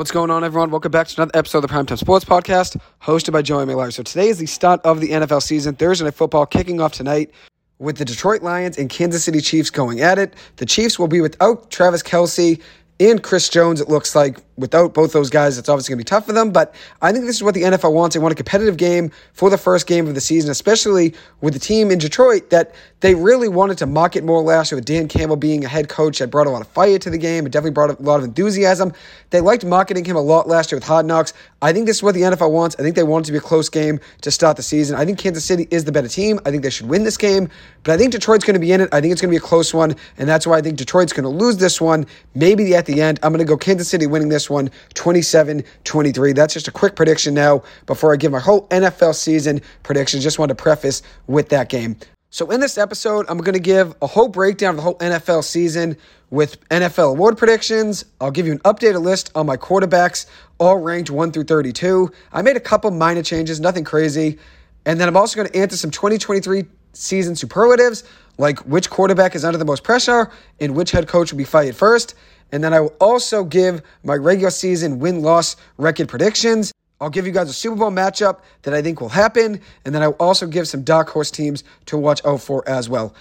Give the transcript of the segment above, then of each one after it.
What's going on, everyone? Welcome back to another episode of the Primetime Sports Podcast, hosted by Joey Miller. So today is the start of the NFL season. Thursday Night Football kicking off tonight with the Detroit Lions and Kansas City Chiefs going at it. The Chiefs will be without Travis Kelce and Chris Jones, it looks like without both those guys, it's obviously going to be tough for them. But I think this is what the NFL wants. They want a competitive game for the first game of the season, especially with the team in Detroit that they really wanted to market more last year with Dan Campbell being a head coach that brought a lot of fire to the game. It definitely brought a lot of enthusiasm. They liked marketing him a lot last year with Hard Knocks. I think this is what the NFL wants. I think they want it to be a close game to start the season. I think Kansas City is the better team. I think they should win this game. But I think Detroit's going to be in it. I think it's going to be a close one. And that's why I think Detroit's going to lose this one, maybe at the end. I'm going to go Kansas City winning this one 27 23. That's just a quick prediction now before I give my whole NFL season prediction. Just want to preface with that game. So, in this episode, I'm going to give a whole breakdown of the whole NFL season with NFL award predictions. I'll give you an updated list on my quarterbacks, all ranked 1 through 32. I made a couple minor changes, nothing crazy. And then I'm also going to answer some 2023 season superlatives, like which quarterback is under the most pressure and which head coach will be fired first. And then I will also give my regular season win loss record predictions. I'll give you guys a Super Bowl matchup that I think will happen, and then I'll also give some dark horse teams to watch out for as well.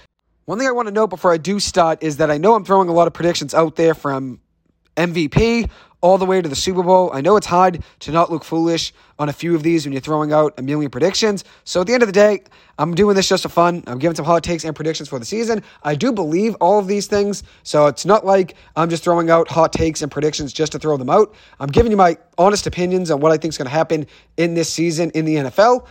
One thing I want to note before I do start is that I know I'm throwing a lot of predictions out there from MVP all the way to the Super Bowl. I know it's hard to not look foolish on a few of these when you're throwing out a million predictions. So at the end of the day, I'm doing this just for fun. I'm giving some hot takes and predictions for the season. I do believe all of these things. So it's not like I'm just throwing out hot takes and predictions just to throw them out. I'm giving you my honest opinions on what I think is going to happen in this season in the NFL.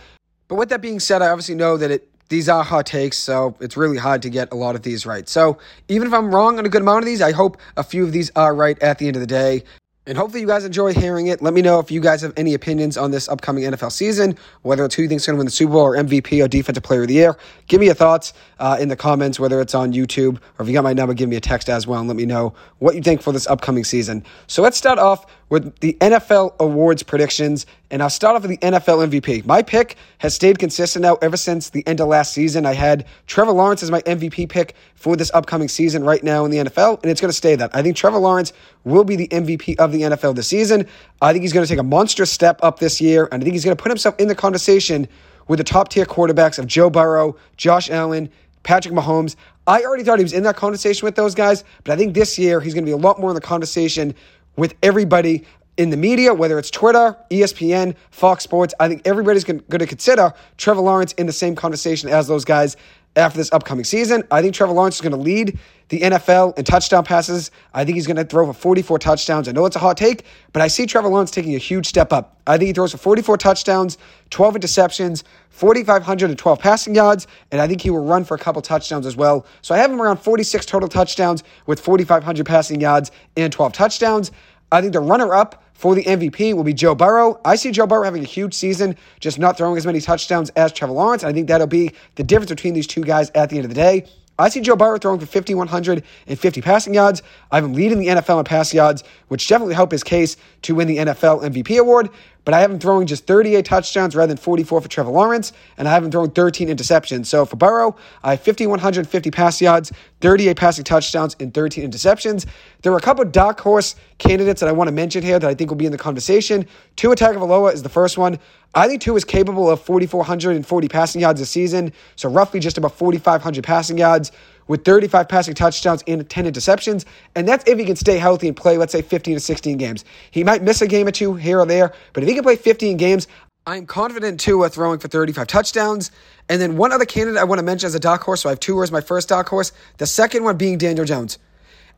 But with that being said, I obviously know that it these are hot takes, so it's really hard to get a lot of these right. So even if I'm wrong on a good amount of these, I hope a few of these are right at the end of the day. And hopefully you guys enjoy hearing it. Let me know if you guys have any opinions on this upcoming NFL season, whether it's who you think is going to win the Super Bowl or MVP or Defensive Player of the Year. Give me your thoughts uh, in the comments, whether it's on YouTube or if you got my number, give me a text as well and let me know what you think for this upcoming season. So let's start off with the NFL awards predictions, and I'll start off with the NFL MVP. My pick has stayed consistent now ever since the end of last season. I had Trevor Lawrence as my MVP pick for this upcoming season right now in the NFL, and it's going to stay that. I think Trevor Lawrence will be the MVP of the NFL this season. I think he's going to take a monstrous step up this year, and I think he's going to put himself in the conversation with the top tier quarterbacks of Joe Burrow, Josh Allen, Patrick Mahomes. I already thought he was in that conversation with those guys, but I think this year he's going to be a lot more in the conversation with everybody in the media, whether it's Twitter, ESPN, Fox Sports. I think everybody's going to consider Trevor Lawrence in the same conversation as those guys after this upcoming season. I think Trevor Lawrence is going to lead the NFL in touchdown passes. I think he's going to throw for 44 touchdowns. I know it's a hot take, but I see Trevor Lawrence taking a huge step up. I think he throws for 44 touchdowns, 12 interceptions, 4,512 passing yards, and I think he will run for a couple touchdowns as well. So I have him around 46 total touchdowns with 4,500 passing yards and 12 touchdowns. I think the runner up for the MVP will be Joe Burrow. I see Joe Burrow having a huge season, just not throwing as many touchdowns as Trevor Lawrence. I think that'll be the difference between these two guys at the end of the day. I see Joe Burrow throwing for 5,150 passing yards. I have him leading the NFL in pass yards, which definitely help his case to win the NFL MVP award. But I have him throwing just 38 touchdowns rather than 44 for Trevor Lawrence, and I have him throwing 13 interceptions. So for Burrow, I have 5,150 pass yards, 38 passing touchdowns, and 13 interceptions. There are a couple dark horse candidates that I want to mention here that I think will be in the conversation. Two attack Tua Tagovailoa is the first one. I think Tua is capable of 4,440 passing yards a season, so roughly just about 4,500 passing yards with 35 passing touchdowns and 10 interceptions. And that's if he can stay healthy and play, let's say, 15 to 16 games. He might miss a game or Tua here or there, but if he can play 15 games, I'm confident Tua throwing for 35 touchdowns. And then one other candidate I want to mention as a dark horse. So I have two as my first dark horse. The second one being Daniel Jones.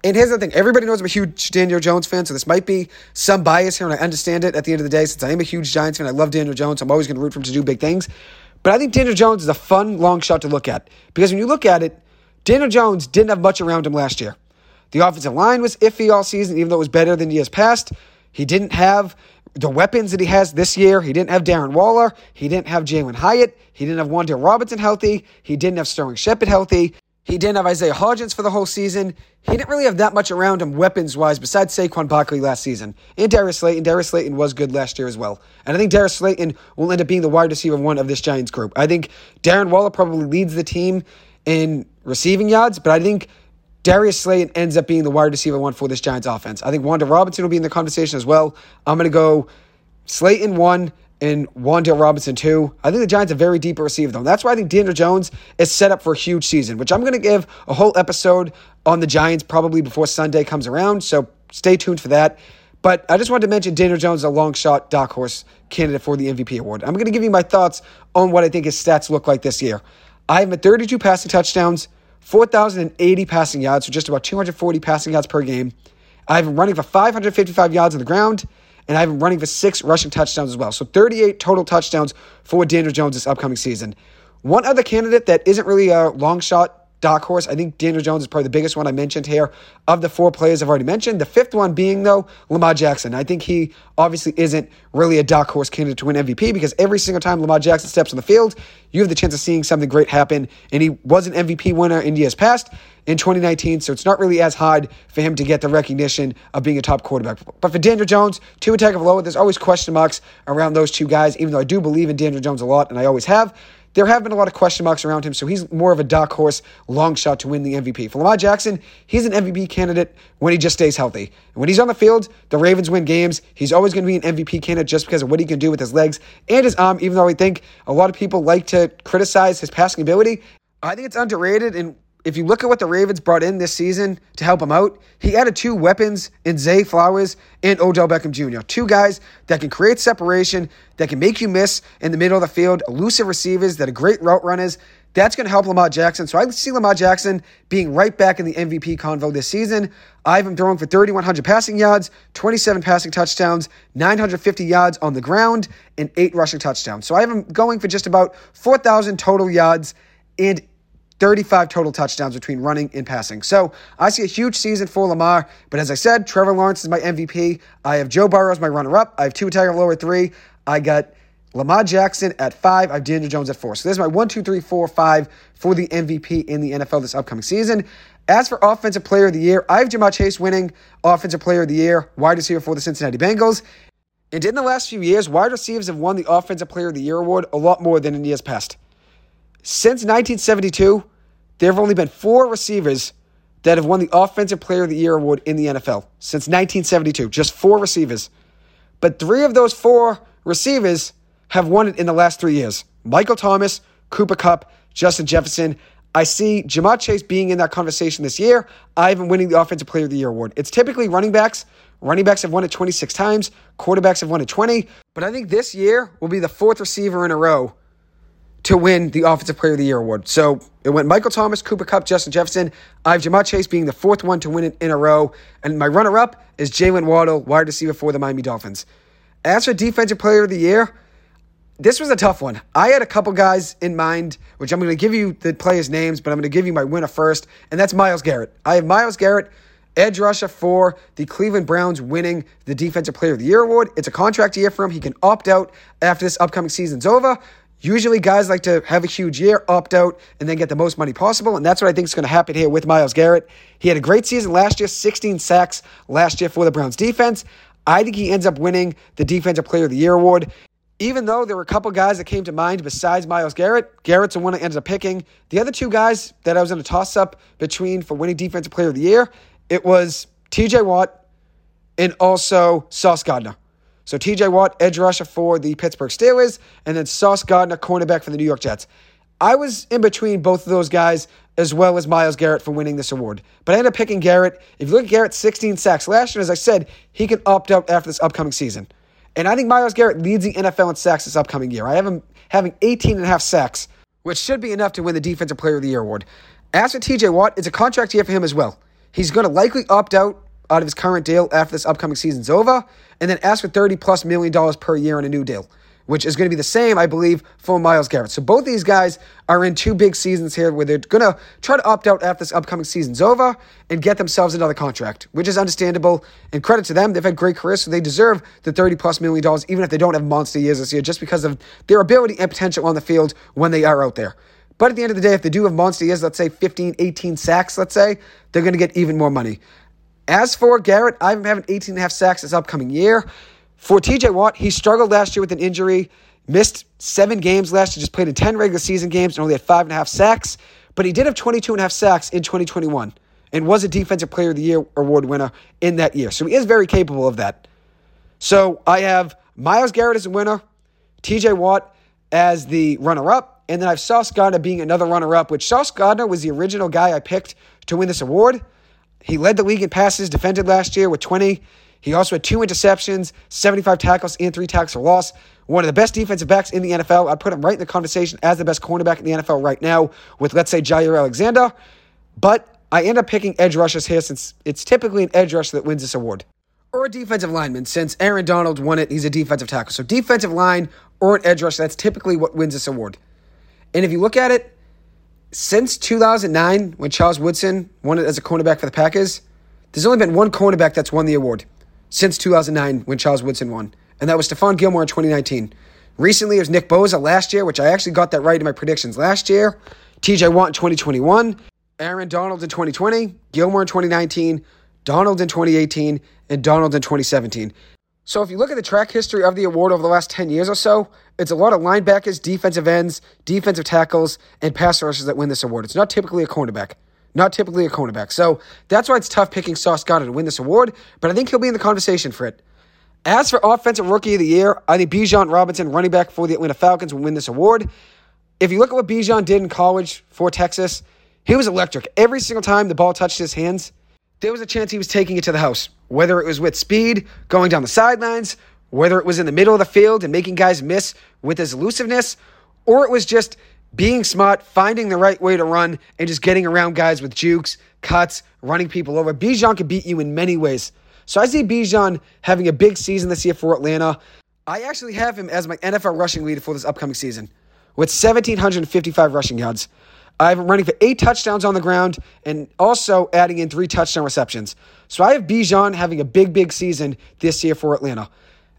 And here's the thing everybody knows I'm a huge Daniel Jones fan, so this might be some bias here, and I understand it at the end of the day since I am a huge Giants fan. I love Daniel Jones. I'm always going to root for him to do big things. But I think Daniel Jones is a fun long shot to look at because when you look at it, Daniel Jones didn't have much around him last year. The offensive line was iffy all season, even though it was better than years past. He didn't have the weapons that he has this year. He didn't have Darren Waller. He didn't have Jalin Hyatt. He didn't have Wan'Dale Robinson healthy. He didn't have Sterling Shepard healthy. He didn't have Isaiah Hodgins for the whole season. He didn't really have that much around him weapons wise besides Saquon Barkley last season. And Darius Slayton. Darius Slayton was good last year as well. And I think Darius Slayton will end up being the wide receiver one of this Giants group. I think Darren Waller probably leads the team in receiving yards, but I think Darius Slayton ends up being the wide receiver one for this Giants offense. I think Wan'Dale Robinson will be in the conversation as well. I'm going to go Slayton one and Wan'Dale Robinson too. I think the Giants are very deep at receiver though. That's why I think Daniel Jones is set up for a huge season, which I'm going to give a whole episode on the Giants probably before Sunday comes around. So stay tuned for that. But I just wanted to mention Daniel Jones a long shot dark horse candidate for the MVP award. I'm going to give you my thoughts on what I think his stats look like this year. I have him at 32 passing touchdowns, 4,080 passing yards, so just about 240 passing yards per game. I have him running for 555 yards on the ground, and I have him running for six rushing touchdowns as well. So 38 total touchdowns for Daniel Jones this upcoming season. One other candidate that isn't really a long shot dark horse. I think Daniel Jones is probably the biggest one I mentioned here of the four players I've already mentioned. The fifth one being, though, Lamar Jackson. I think he obviously isn't really a dark horse candidate to win MVP because every single time Lamar Jackson steps on the field, you have the chance of seeing something great happen. And he was an MVP winner in years past in 2019, so it's not really as hard for him to get the recognition of being a top quarterback. But for Daniel Jones, two attack of Tagovailoa, there's always question marks around those two guys, even though I do believe in Daniel Jones a lot, and I always have there have been a lot of question marks around him, so he's more of a dark horse, long shot to win the MVP. For Lamar Jackson, he's an MVP candidate when he just stays healthy. And when he's on the field, the Ravens win games. He's always going to be an MVP candidate just because of what he can do with his legs and his arm, even though I think a lot of people like to criticize his passing ability. I think it's underrated, and if you look at what the Ravens brought in this season to help him out, he added two weapons in Zay Flowers and Odell Beckham Jr. Two guys that can create separation, that can make you miss in the middle of the field, elusive receivers that are great route runners. That's going to help Lamar Jackson. So I see Lamar Jackson being right back in the MVP convo this season. I have him throwing for 3,100 passing yards, 27 passing touchdowns, 950 yards on the ground, and eight rushing touchdowns. So I have him going for just about 4,000 total yards and 35 total touchdowns between running and passing. So I see a huge season for Lamar. But as I said, Trevor Lawrence is my MVP. I have Joe Burrow as my runner up. I have Tua Tagovailoa at three. I got Lamar Jackson at five. I have Daniel Jones at four. So there's my one, two, three, four, five for the MVP in the NFL this upcoming season. As for Offensive Player of the Year, I have Ja'Marr Chase winning Offensive Player of the Year, wide receiver for the Cincinnati Bengals. And in the last few years, wide receivers have won the Offensive Player of the Year award a lot more than in years past. Since 1972, there have only been four receivers that have won the Offensive Player of the Year award in the NFL since 1972. Just four receivers. But three of those four receivers have won it in the last three years Michael Thomas, Cooper Kupp, Justin Jefferson. I see Ja'Marr Chase being in that conversation this year. I have winning the Offensive Player of the Year award. It's typically running backs. Running backs have won it 26 times. Quarterbacks have won it 20. But I think this year will be the fourth receiver in a row to win the Offensive Player of the Year award. So it went Michael Thomas, Cooper Kupp, Justin Jefferson. I have Ja'Marr Chase being the fourth one to win it in a row. And my runner up is Jaylen Waddle, wide receiver for the Miami Dolphins. As for Defensive Player of the Year, this was a tough one. I had a couple guys in mind, which I'm going to give you the players' names, but I'm going to give you my winner first, and that's Myles Garrett. I have Myles Garrett, edge rusher for the Cleveland Browns, winning the Defensive Player of the Year award. It's a contract year for him. He can opt out after this upcoming season's over. Usually, guys like to have a huge year, opt out, and then get the most money possible. And that's what I think is going to happen here with Myles Garrett. He had a great season last year, 16 sacks last year for the Browns defense. I think he ends up winning the Defensive Player of the Year award. Even though there were a couple guys that came to mind besides Myles Garrett, Garrett's the one I ended up picking. The other two guys that I was in a toss up between for winning Defensive Player of the Year, it was TJ Watt and also Sauce Gardner. So TJ Watt, edge rusher for the Pittsburgh Steelers, and then Sauce Gardner, cornerback for the New York Jets. I was in between both of those guys as well as Myles Garrett for winning this award. But I ended up picking Garrett. If you look at Garrett, 16 sacks last year, as I said, he can opt out after this upcoming season. And I think Myles Garrett leads the NFL in sacks this upcoming year. I have him having 18 and a half sacks, which should be enough to win the Defensive Player of the Year award. As for TJ Watt, it's a contract year for him as well. He's going to likely opt out out of his current deal after this upcoming season's over, and then ask for 30 plus million dollars per year on a new deal, which is going to be the same, I believe, for Myles Garrett. So both these guys are in two big seasons here where they're going to try to opt out after this upcoming season's over and get themselves another contract, which is understandable. And credit to them, they've had great careers, so they deserve the 30 plus million dollars, even if they don't have monster years this year, just because of their ability and potential on the field when they are out there. But at the end of the day, if they do have monster years, let's say 15, 18 sacks, let's say, they're going to get even more money. As for Garrett, I have having 18 and a half sacks this upcoming year. For TJ Watt, he struggled last year with an injury, missed seven games last year, just played in 10 regular season games and only had five and a half sacks. But he did have 22 and a half sacks in 2021. and was a Defensive Player of the Year award winner in that year. So he is very capable of that. So I have Myles Garrett as a winner, TJ Watt as the runner up, and then I have Sauce Gardner being another runner up, which Sauce Gardner was the original guy I picked to win this award. He led the league in passes defended last year with 20. He also had two interceptions, 75 tackles, and three tackles for loss. One of the best defensive backs in the NFL. I'd put him right in the conversation as the best cornerback in the NFL right now with, let's say, Jaire Alexander. But I end up picking edge rushers here since it's typically an edge rusher that wins this award. Or a defensive lineman, since Aaron Donald won it, he's a defensive tackle. So defensive line or an edge rusher, that's typically what wins this award. And if you look at it, since 2009, when Charles Woodson won it as a cornerback for the Packers, there's only been one cornerback that's won the award since 2009 when Charles Woodson won, and that was Stephon Gilmore in 2019. Recently, it was Nick Bosa last year, which I actually got that right in my predictions last year. TJ Watt in 2021, Aaron Donald in 2020, Gilmore in 2019, Donald in 2018, and Donald in 2017. So if you look at the track history of the award over the last 10 years or so, it's a lot of linebackers, defensive ends, defensive tackles, and pass rushers that win this award. It's not typically a cornerback. Not typically a cornerback. So that's why it's tough picking Sauce Gardner to win this award, but I think he'll be in the conversation for it. As for Offensive Rookie of the Year, I think Bijan Robinson, running back for the Atlanta Falcons, will win this award. If you look at what Bijan did in college for Texas, he was electric. Every single time the ball touched his hands, there was a chance he was taking it to the house. Whether it was with speed, going down the sidelines, whether it was in the middle of the field and making guys miss with his elusiveness, or it was just being smart, finding the right way to run, and just getting around guys with jukes, cuts, running people over. Bijan can beat you in many ways. So I see Bijan having a big season this year for Atlanta. I actually have him as my NFL rushing leader for this upcoming season with 1,755 rushing yards. I have him running for eight touchdowns on the ground and also adding in three touchdown receptions. So I have Bijan having a big, big season this year for Atlanta.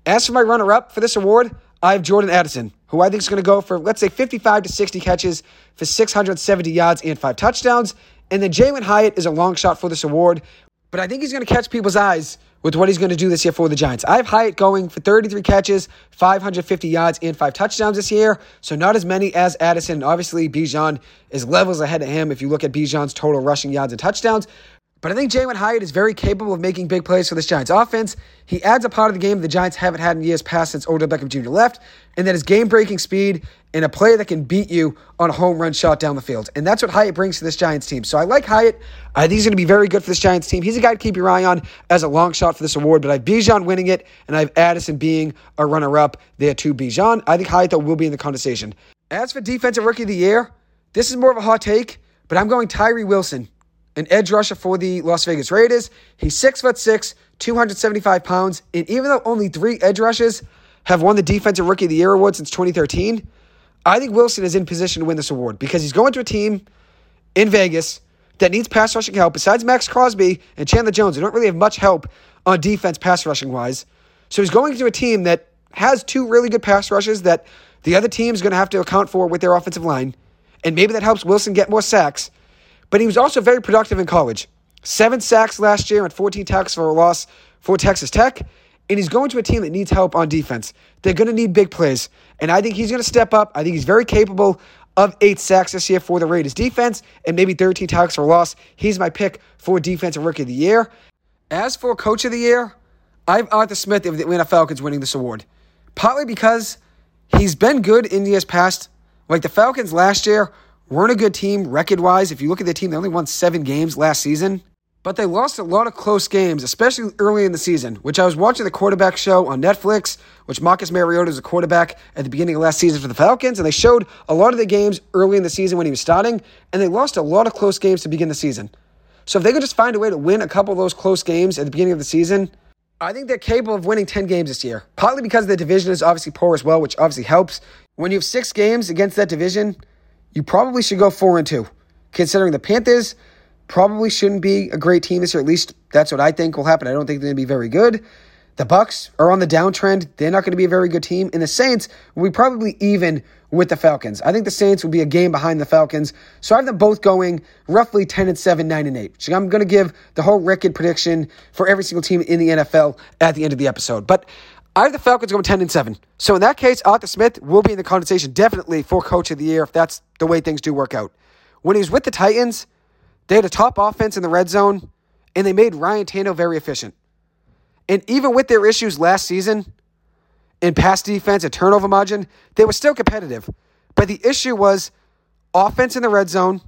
As for my runner up for this award, I have Jordan Addison, who I think is going to go for, let's say, 55 to 60 catches for 670 yards and five touchdowns. And then Jalin Hyatt is a long shot for this award, but I think he's going to catch people's eyes with what he's going to do this year for the Giants. I have Hyatt going for 33 catches, 550 yards, and five touchdowns this year. So not as many as Addison. Obviously, Bijan is levels ahead of him if you look at Bijan's total rushing yards and touchdowns. But I think Jalin Hyatt is very capable of making big plays for this Giants offense. He adds a part of the game the Giants haven't had in years past since Odell Beckham Jr. left, and that is game breaking speed and a player that can beat you on a home run shot down the field. And that's what Hyatt brings to this Giants team. So I like Hyatt. I think he's going to be very good for this Giants team. He's a guy to keep your eye on as a long shot for this award, but I have Bijan winning it, and I have Addison being a runner up there to Bijan. I think Hyatt, though, will be in the conversation. As for Defensive Rookie of the Year, this is more of a hot take, but I'm going Tyree Wilson an edge rusher for the Las Vegas Raiders. He's six foot six, 275 pounds, and even though only three edge rushes have won the Defensive Rookie of the Year award since 2013, I think Wilson is in position to win this award because he's going to a team in Vegas that needs pass rushing help. Besides Maxx Crosby and Chandler Jones, they don't really have much help on defense pass rushing wise. So he's going to a team that has two really good pass rushes that the other team is going to have to account for with their offensive line. And maybe that helps Wilson get more sacks. But he was also very productive in college. Seven sacks last year and 14 tackles for a loss for Texas Tech. And he's going to a team that needs help on defense. They're going to need big plays. And I think he's going to step up. I think he's very capable of eight sacks this year for the Raiders defense and maybe 13 tackles for loss. He's my pick for Defensive Rookie of the Year. As for Coach of the Year, I have Arthur Smith of the Atlanta Falcons winning this award. Partly because he's been good in years past. Like the Falcons last year weren't a good team record wise. If you look at the team, they only won seven games last season, but they lost a lot of close games, especially early in the season. Which I was watching the quarterback show on Netflix, which Marcus Mariota was a quarterback at the beginning of last season for the Falcons, and they showed a lot of the games early in the season when he was starting, and they lost a lot of close games to begin the season. So if they could just find a way to win a couple of those close games at the beginning of the season, I think they're capable of winning 10 games this year. Partly because the division is obviously poor as well, which obviously helps. When you have six games against that division, you probably should go four and two, considering the Panthers probably shouldn't be a great team this year. At least that's what I think will happen. I don't think they're going to be very good. The Bucs are on the downtrend. They're not going to be a very good team. And the Saints will be probably even with the Falcons. I think the Saints will be a game behind the Falcons. So I have them both going roughly 10 and 7, 9 and 8. So I'm going to give the whole record prediction for every single team in the NFL at the end of the episode. But I have the Falcons going 10 and 7. So in that case, Arthur Smith will be in the conversation definitely for coach of the year if that's the way things do work out. When he was with the Titans, They had a top offense in the red zone, and they made Ryan Tannehill very efficient. And even with their issues last season in pass defense and turnover margin, they were still competitive. But the issue was offense in the red zone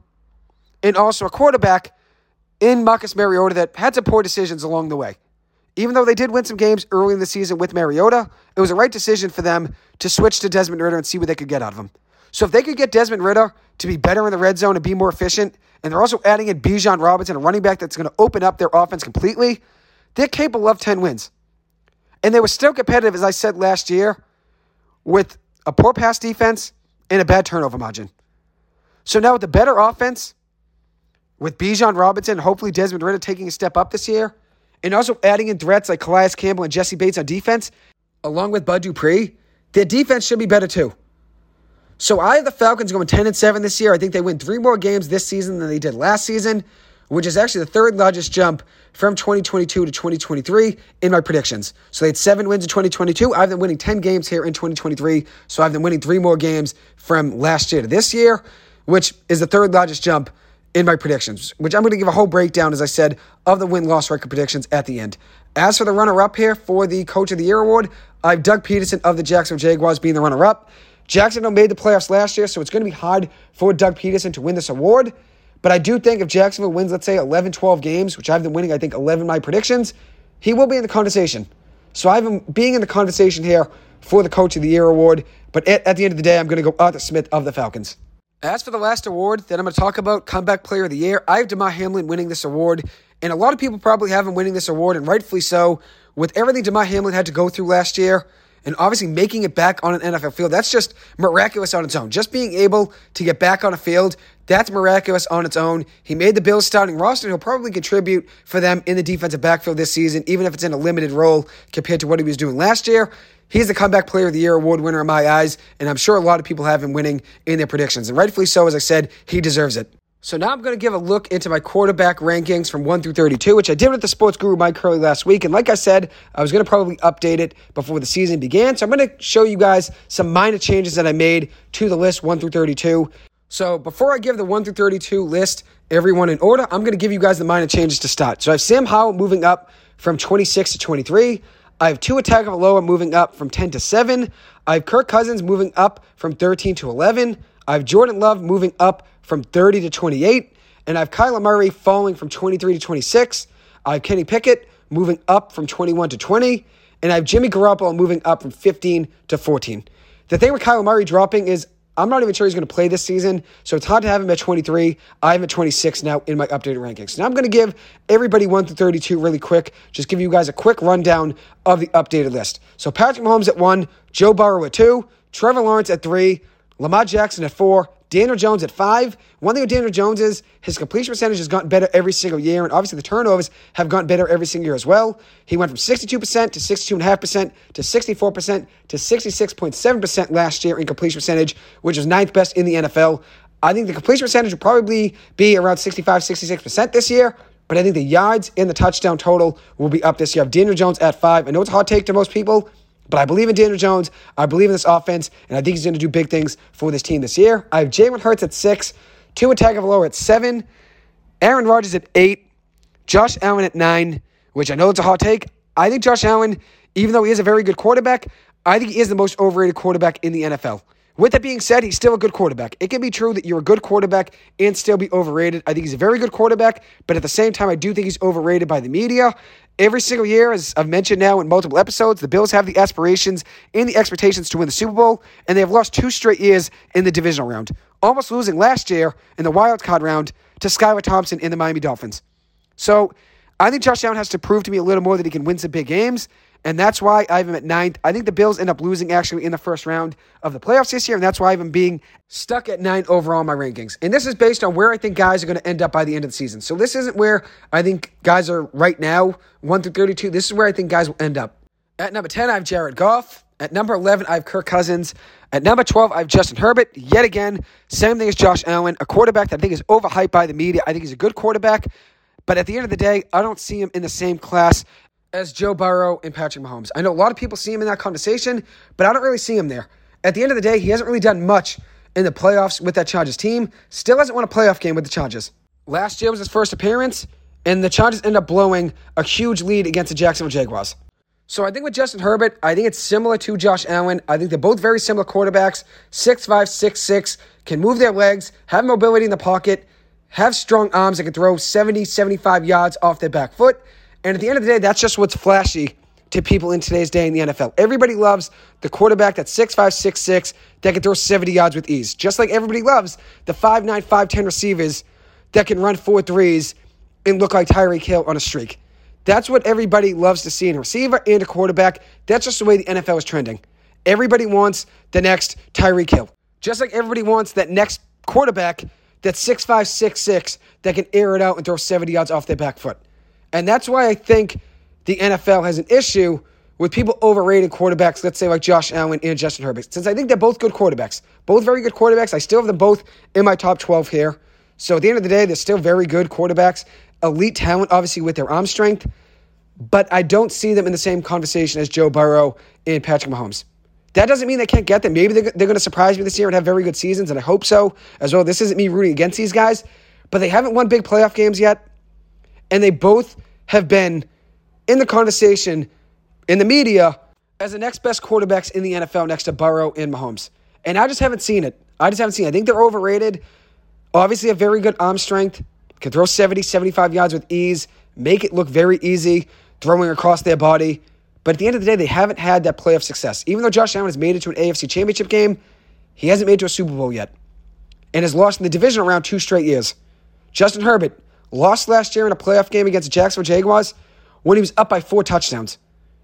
and also a quarterback in Marcus Mariota that had some poor decisions along the way. Even though they did win some games early in the season with Mariota, it was a right decision for them to switch to Desmond Ridder and see what they could get out of him. So if they could get Desmond Ridder to be better in the red zone and be more efficient, and they're also adding in Bijan Robinson, a running back that's going to open up their offense completely, they're capable of 10 wins. And they were still competitive, as I said last year, with a poor pass defense and a bad turnover margin. So now with the better offense, with Bijan Robinson, hopefully Desmond Ridder taking a step up this year, and also adding in threats like Calais Campbell and Jessie Bates on defense, along with Bud Dupree, their defense should be better too. So I have the Falcons going 10 and 7 this year. I think they win three more games this season than they did last season, which is actually the third largest jump from 2022 to 2023 in my predictions. So they had seven wins in 2022. I have them winning 10 games here in 2023. So I have them winning three more games from last year to this year, which is the third largest jump in my predictions, which I'm going to give a whole breakdown, as I said, of the win loss record predictions at the end. As for the runner up here for the Coach of the Year award, I have Doug Pederson of the Jacksonville Jaguars being the runner up. Jacksonville made the playoffs last year, so it's going to be hard for Doug Pederson to win this award. But I do think if Jacksonville wins, let's say 11, 12 games, which I have them winning, I think 11 my predictions, he will be in the conversation. So I have him being in the conversation here for the Coach of the Year award. But at, at the end of the day, I'm going to go Arthur Smith of the Falcons. As for the last award that I'm going to talk about, Comeback Player of the Year, I have Damar Hamlin winning this award. And a lot of people probably have him winning this award, and rightfully so. With everything Damar Hamlin had to go through last year, and obviously making it back on an NFL field, that's just miraculous on its own. Just being able to get back on a field, that's miraculous on its own. He made the Bills starting roster, he'll probably contribute for them in the defensive backfield this season, even if it's in a limited role compared to what he was doing last year. He's the comeback player of the year award winner in my eyes, and I'm sure a lot of people have him winning in their predictions. And rightfully so, as I said, he deserves it. So now I'm going to give a look into my quarterback rankings from 1 through 32, which I did with the sports guru Mike Curley last week. And like I said, I was going to probably update it before the season began. So I'm going to show you guys some minor changes that I made to the list 1 through 32. So before I give the 1 through 32 list, everyone in order, I'm going to give you guys the minor changes to start. So I have Sam Howell moving up from 26 to 23. I have Tua Tagovailoa moving up from 10 to 7. I have Kirk Cousins moving up from 13 to 11. I have Jordan Love moving up from 30 to 28. And I have Kyler Murray falling from 23 to 26. I have Kenny Pickett moving up from 21 to 20. And I have Jimmy Garoppolo moving up from 15 to 14. The thing with Kyler Murray dropping is I'm not even sure he's going to play this season, so it's hard to have him at 23. I have him at 26 now in my updated rankings. Now I'm going to give everybody 1 through 32 really quick, just give you guys a quick rundown of the updated list. So Patrick Mahomes at 1, Joe Burrow at 2, Trevor Lawrence at 3, Lamar Jackson at 4, Daniel Jones at five. One thing with Daniel Jones is his completion percentage has gotten better every single year, and obviously the turnovers have gotten better every single year as well. He went from 62% to 62.5% to 64% to 66.7% last year in completion percentage, which is ninth best in the NFL. I think the completion percentage will probably be around 65, 66% this year. But I think the yards and the touchdown total will be up this year. I have Daniel Jones at five. I know it's a hot take to most people, but I believe in Daniel Jones. I believe in this offense, and I think he's going to do big things for this team this year. I have Jalen Hurts at six, Tua Tagovailoa at seven, Aaron Rodgers at eight, Josh Allen at nine, which I know it's a hot take. I think Josh Allen, even though he is a very good quarterback, I think he is the most overrated quarterback in the NFL. With that being said, he's still a good quarterback. It can be true that you're a good quarterback and still be overrated. I think he's a very good quarterback, but at the same time, I do think he's overrated by the media. Every single year, as I've mentioned now in multiple episodes, the Bills have the aspirations and the expectations to win the Super Bowl, and they have lost two straight years in the divisional round, almost losing last year in the wild card round to Skylar Thompson in the Miami Dolphins. So I think Josh Allen has to prove to me a little more that he can win some big games. And that's why I have him at ninth. I think the Bills end up losing actually in the first round of the playoffs this year, and that's why I have being stuck at nine overall in my rankings. And this is based on where I think guys are going to end up by the end of the season. So this isn't where I think guys are right now, 1 through 32. This is where I think guys will end up. At number 10, I have Jared Goff. At number 11, I have Kirk Cousins. At number 12, I have Justin Herbert. Yet again, same thing as Josh Allen, a quarterback that I think is overhyped by the media. I think he's a good quarterback. But at the end of the day, I don't see him in the same class as Joe Burrow and Patrick Mahomes. I know a lot of people see him in that conversation, but I don't really see him there. At the end of the day, he hasn't really done much in the playoffs with that Chargers team. Still hasn't won a playoff game with the Chargers. Last year was his first appearance, and the Chargers end up blowing a huge lead against the Jacksonville Jaguars. So I think with Justin Herbert, I think it's similar to Josh Allen. I think they're both very similar quarterbacks. Six five, six six, can move their legs, have mobility in the pocket, have strong arms that can throw 70, 75 yards off their back foot. And at the end of the day, that's just what's flashy to people in today's day in the NFL. Everybody loves the quarterback that's 6'5, 6'6, that can throw 70 yards with ease. Just like everybody loves the 5'9, 5'10 receivers that can run four threes and look like Tyreek Hill on a streak. That's what everybody loves to see in a receiver and a quarterback. That's just the way the NFL is trending. Everybody wants the next Tyreek Hill. Just like everybody wants that next quarterback that's 6'5, 6'6 that can air it out and throw 70 yards off their back foot. And that's why I think the NFL has an issue with people overrating quarterbacks, let's say like Josh Allen and Justin Herbert. Since I think they're both good quarterbacks, both very good quarterbacks, I still have them both in my top 12 here. So at the end of the day, they're still very good quarterbacks elite talent, obviously, with their arm strength, but I don't see them in the same conversation as Joe Burrow and Patrick Mahomes. That doesn't mean they can't get them. Maybe they're, they're going to surprise me this year and have very good seasons, and I hope so as well. This isn't me rooting against these guys, but they haven't won big playoff games yet, and they both have been in the conversation in the media as the next best quarterbacks in the NFL next to Burrow and Mahomes. And I just haven't seen it. I just haven't seen it. I think they're overrated. Obviously, have very good arm strength can throw 70, 75 yards with ease, make it look very easy, throwing across their body. But at the end of the day, they haven't had that playoff success. Even though Josh Allen has made it to an AFC championship game, he hasn't made it to a Super Bowl yet and has lost in the division around two straight years. Justin Herbert lost last year in a playoff game against Jacksonville Jaguars when he was up by four touchdowns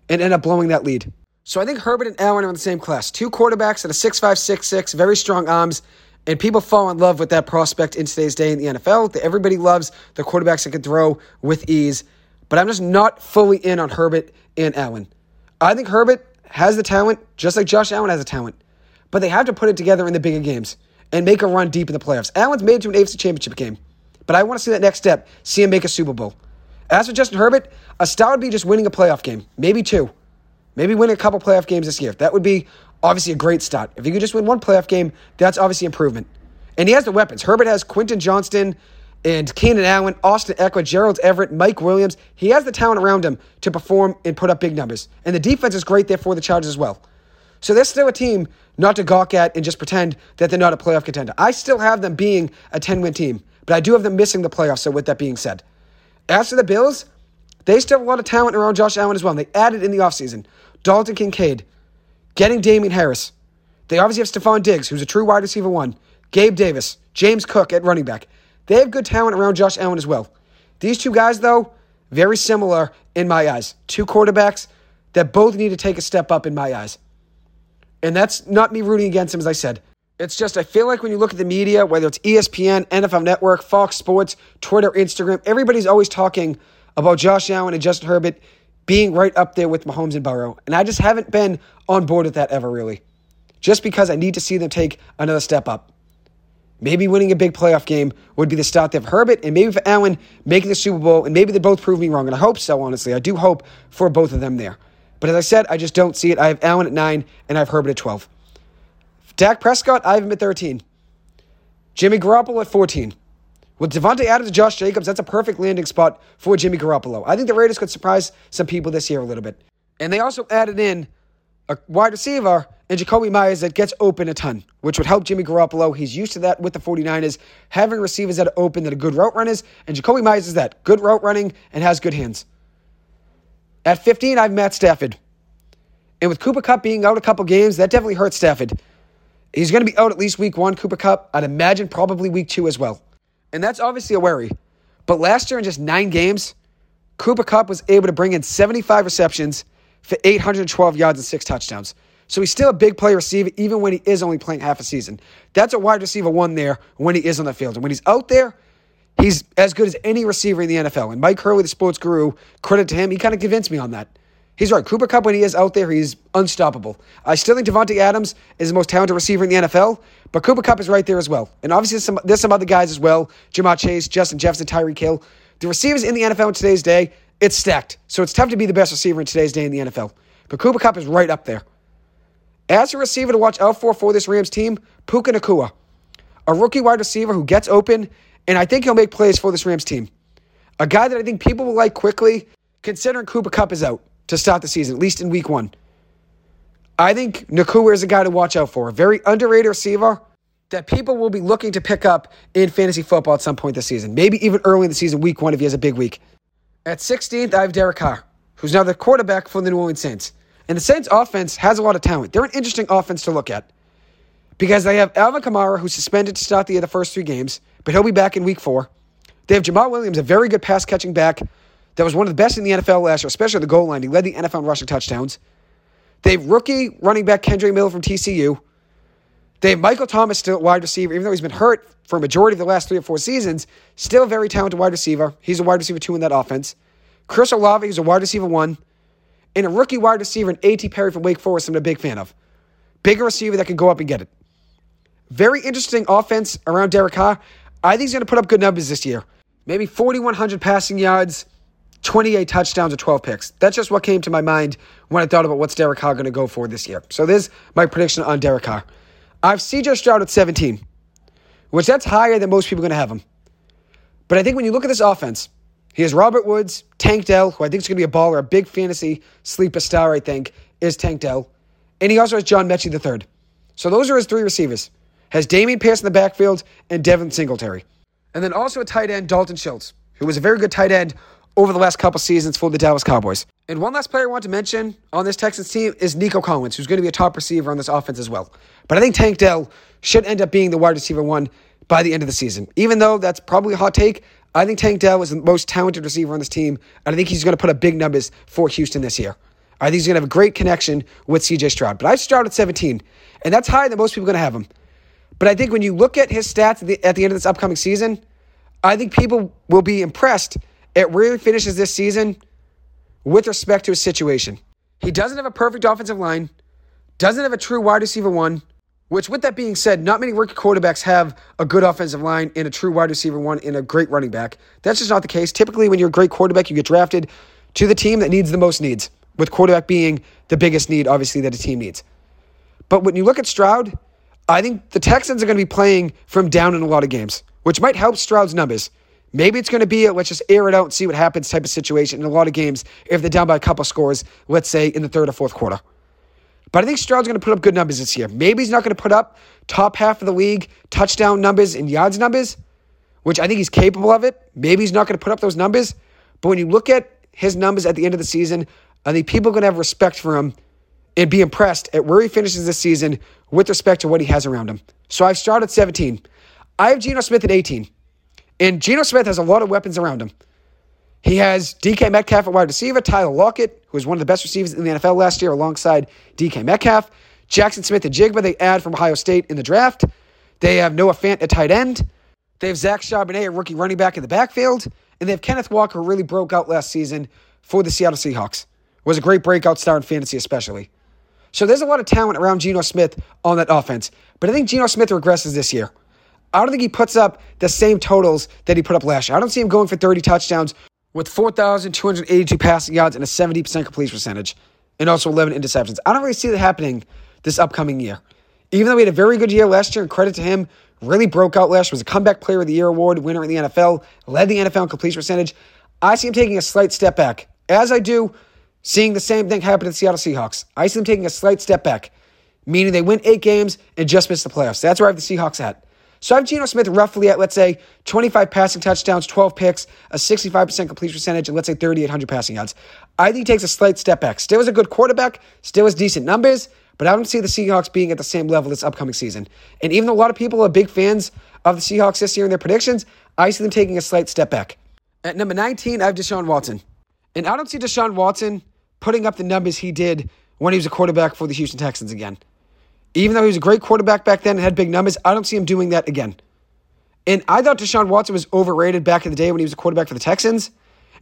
and ended up blowing that lead. So I think Herbert and Allen are in the same class. Two quarterbacks that are 6'5, 6'6, very strong arms, and people fall in love with that prospect in today's day in the NFL. Everybody loves the quarterbacks that can throw with ease. But I'm just not fully in on Herbert and Allen. I think Herbert has the talent, just like Josh Allen has the talent. But they have to put it together in the bigger games and make a run deep in the playoffs. Allen's made it to an AFC championship game. But I want to see that next step, see him make a Super Bowl. As for Justin Herbert, a star would be just winning a playoff game, maybe two. Maybe win a couple playoff games this year. That would be obviously a great start. If he could just win one playoff game, that's obviously improvement. And he has the weapons. Herbert has Quentin Johnston and Keenan Allen, Austin Ekeler, Gerald Everett, Mike Williams. He has the talent around him to perform and put up big numbers. And the defense is great there for the Chargers as well. So they're still a team not to gawk at and just pretend that they're not a playoff contender. I still have them being a 10 win team, but I do have them missing the playoffs. So, with that being said, as for the Bills, they still have a lot of talent around Josh Allen as well. And they added in the offseason Dalton Kincaid, getting Damien Harris. They obviously have Stefon Diggs, who's a true wide receiver one, Gabe Davis, James Cook at running back. They have good talent around Josh Allen as well. These two guys, though, very similar in my eyes. Two quarterbacks that both need to take a step up in my eyes. And that's not me rooting against them, as I said. It's just, I feel like when you look at the media, whether it's ESPN, NFL Network, Fox Sports, Twitter, Instagram, everybody's always talking about Josh Allen and Justin Herbert being right up there with Mahomes and Burrow. And I just haven't been on board with that ever, really. Just because I need to see them take another step up. Maybe winning a big playoff game would be the start of Herbert, and maybe for Allen making the Super Bowl, and maybe they both prove me wrong. And I hope so, honestly. I do hope for both of them there. But as I said, I just don't see it. I have Allen at nine, and I have Herbert at 12. Dak Prescott, I have him at 13. Jimmy Garoppolo at 14. With Davante Adams and Josh Jacobs, that's a perfect landing spot for Jimmy Garoppolo. I think the Raiders could surprise some people this year a little bit. And they also added in a wide receiver and Jakobi Meyers that gets open a ton, which would help Jimmy Garoppolo. He's used to that with the 49ers, having receivers that are open, that are good route runners, and Jakobi Meyers is that good route running and has good hands. At 15, I've Matt Stafford. And with Cooper Kupp being out a couple games, that definitely hurts Stafford. He's going to be out at least week one, Cooper Kupp. I'd imagine probably week two as well. And that's obviously a worry. But last year in just nine games, Cooper Kupp was able to bring in 75 receptions for 812 yards and six touchdowns. So he's still a big play receiver, even when he is only playing half a season. That's a wide receiver one there when he is on the field. And when he's out there, he's as good as any receiver in the NFL. And Mike Hurley, the sports guru, credit to him, he kind of convinced me on that. He's right. Cooper Kupp, when he is out there, he's unstoppable. I still think Davante Adams is the most talented receiver in the NFL, but Cooper Kupp is right there as well. And obviously, there's some, there's some other guys as well Ja'Marr Chase, Justin Jefferson, Tyreek Hill. The receivers in the NFL in today's day, it's stacked. So it's tough to be the best receiver in today's day in the NFL. But Cooper Kupp is right up there. As a receiver to watch out for for this Rams team, Puka Nacua, a rookie wide receiver who gets open and I think he'll make plays for this Rams team. A guy that I think people will like quickly, considering Cooper Kupp is out to start the season, at least in week one. I think Nacua is a guy to watch out for. A very underrated receiver that people will be looking to pick up in fantasy football at some point this season. Maybe even early in the season, week one, if he has a big week. At 16th, I have Derek Carr, who's now the quarterback for the New Orleans Saints. And the Saints offense has a lot of talent. They're an interesting offense to look at because they have Alvin Kamara, who's suspended to start the, the first three games, but he'll be back in week four. They have Jamaal Williams, a very good pass catching back that was one of the best in the NFL last year, especially the goal line. He led the NFL in rushing touchdowns. They have rookie running back Kendre Miller from TCU. They have Michael Thomas still wide receiver, even though he's been hurt for a majority of the last three or four seasons. Still a very talented wide receiver. He's a wide receiver two in that offense. Chris Olave is a wide receiver one. And a rookie wide receiver, and A.T. Perry from Wake Forest, I'm a big fan of. Bigger receiver that can go up and get it. Very interesting offense around Derek Carr. I think he's going to put up good numbers this year maybe 4,100 passing yards, 28 touchdowns, or 12 picks. That's just what came to my mind when I thought about what's Derek Carr going to go for this year. So there's my prediction on Derek Carr. I have CJ Stroud at 17, which that's higher than most people are going to have him. But I think when you look at this offense, he has Robert Woods, Tank Dell, who I think is going to be a baller, a big fantasy sleeper star, I think, is Tank Dell. And he also has John Metchie III. So those are his three receivers. Has Dameon Pierce in the backfield and Devin Singletary. And then also a tight end, Dalton Schultz, who was a very good tight end over the last couple seasons for the Dallas Cowboys. And one last player I want to mention on this Texans team is Nico Collins, who's going to be a top receiver on this offense as well. But I think Tank Dell should end up being the wide receiver one by the end of the season. Even though that's probably a hot take, I think Tank Dell is the most talented receiver on this team, and I think he's going to put up big numbers for Houston this year. I think he's going to have a great connection with CJ Stroud. But I Stroud at 17, and that's higher than most people are going to have him. But I think when you look at his stats at the, at the end of this upcoming season, I think people will be impressed at really finishes this season with respect to his situation. He doesn't have a perfect offensive line, doesn't have a true wide receiver one, which, with that being said, not many rookie quarterbacks have a good offensive line and a true wide receiver one and a great running back. That's just not the case. Typically, when you're a great quarterback, you get drafted to the team that needs the most needs, with quarterback being the biggest need, obviously, that a team needs. But when you look at Stroud, I think the Texans are going to be playing from down in a lot of games, which might help Stroud's numbers. Maybe it's going to be a let's just air it out and see what happens type of situation in a lot of games if they're down by a couple scores, let's say in the third or fourth quarter. But I think Stroud's going to put up good numbers this year. Maybe he's not going to put up top half of the league touchdown numbers and yards numbers, which I think he's capable of it. Maybe he's not going to put up those numbers. But when you look at his numbers at the end of the season, I think people are going to have respect for him and be impressed at where he finishes this season with respect to what he has around him. So I've Stroud at 17. I have Geno Smith at 18. And Geno Smith has a lot of weapons around him. He has DK Metcalf at wide receiver, Tyler Lockett, who was one of the best receivers in the NFL last year alongside DK Metcalf, Jaxon Smith-Njigba, they add from Ohio State in the draft. They have Noah Fant at tight end. They have Zach Charbonnet, a rookie running back in the backfield. And they have Kenneth Walker, who really broke out last season for the Seattle Seahawks. Was a great breakout star in fantasy, especially. So there's a lot of talent around Geno Smith on that offense. But I think Geno Smith regresses this year. I don't think he puts up the same totals that he put up last year. I don't see him going for 30 touchdowns with 4,282 passing yards and a 70% completion percentage and also 11 interceptions. I don't really see that happening this upcoming year. Even though he had a very good year last year, and credit to him, really broke out last year, was a comeback player of the year award winner in the NFL, led the NFL in completion percentage. I see him taking a slight step back, as I do seeing the same thing happen to the Seattle Seahawks. I see them taking a slight step back, meaning they win eight games and just miss the playoffs. That's where I have the Seahawks at. So I have Geno Smith roughly at, let's say, 25 passing touchdowns, 12 picks, a 65% completion percentage, and let's say 3,800 passing yards. I think he takes a slight step back. Still is a good quarterback, still has decent numbers, but I don't see the Seahawks being at the same level this upcoming season. And even though a lot of people are big fans of the Seahawks this year in their predictions, I see them taking a slight step back. At number 19, I have Deshaun Watson. And I don't see Deshaun Watson putting up the numbers he did when he was a quarterback for the Houston Texans again. Even though he was a great quarterback back then and had big numbers, I don't see him doing that again. And I thought Deshaun Watson was overrated back in the day when he was a quarterback for the Texans.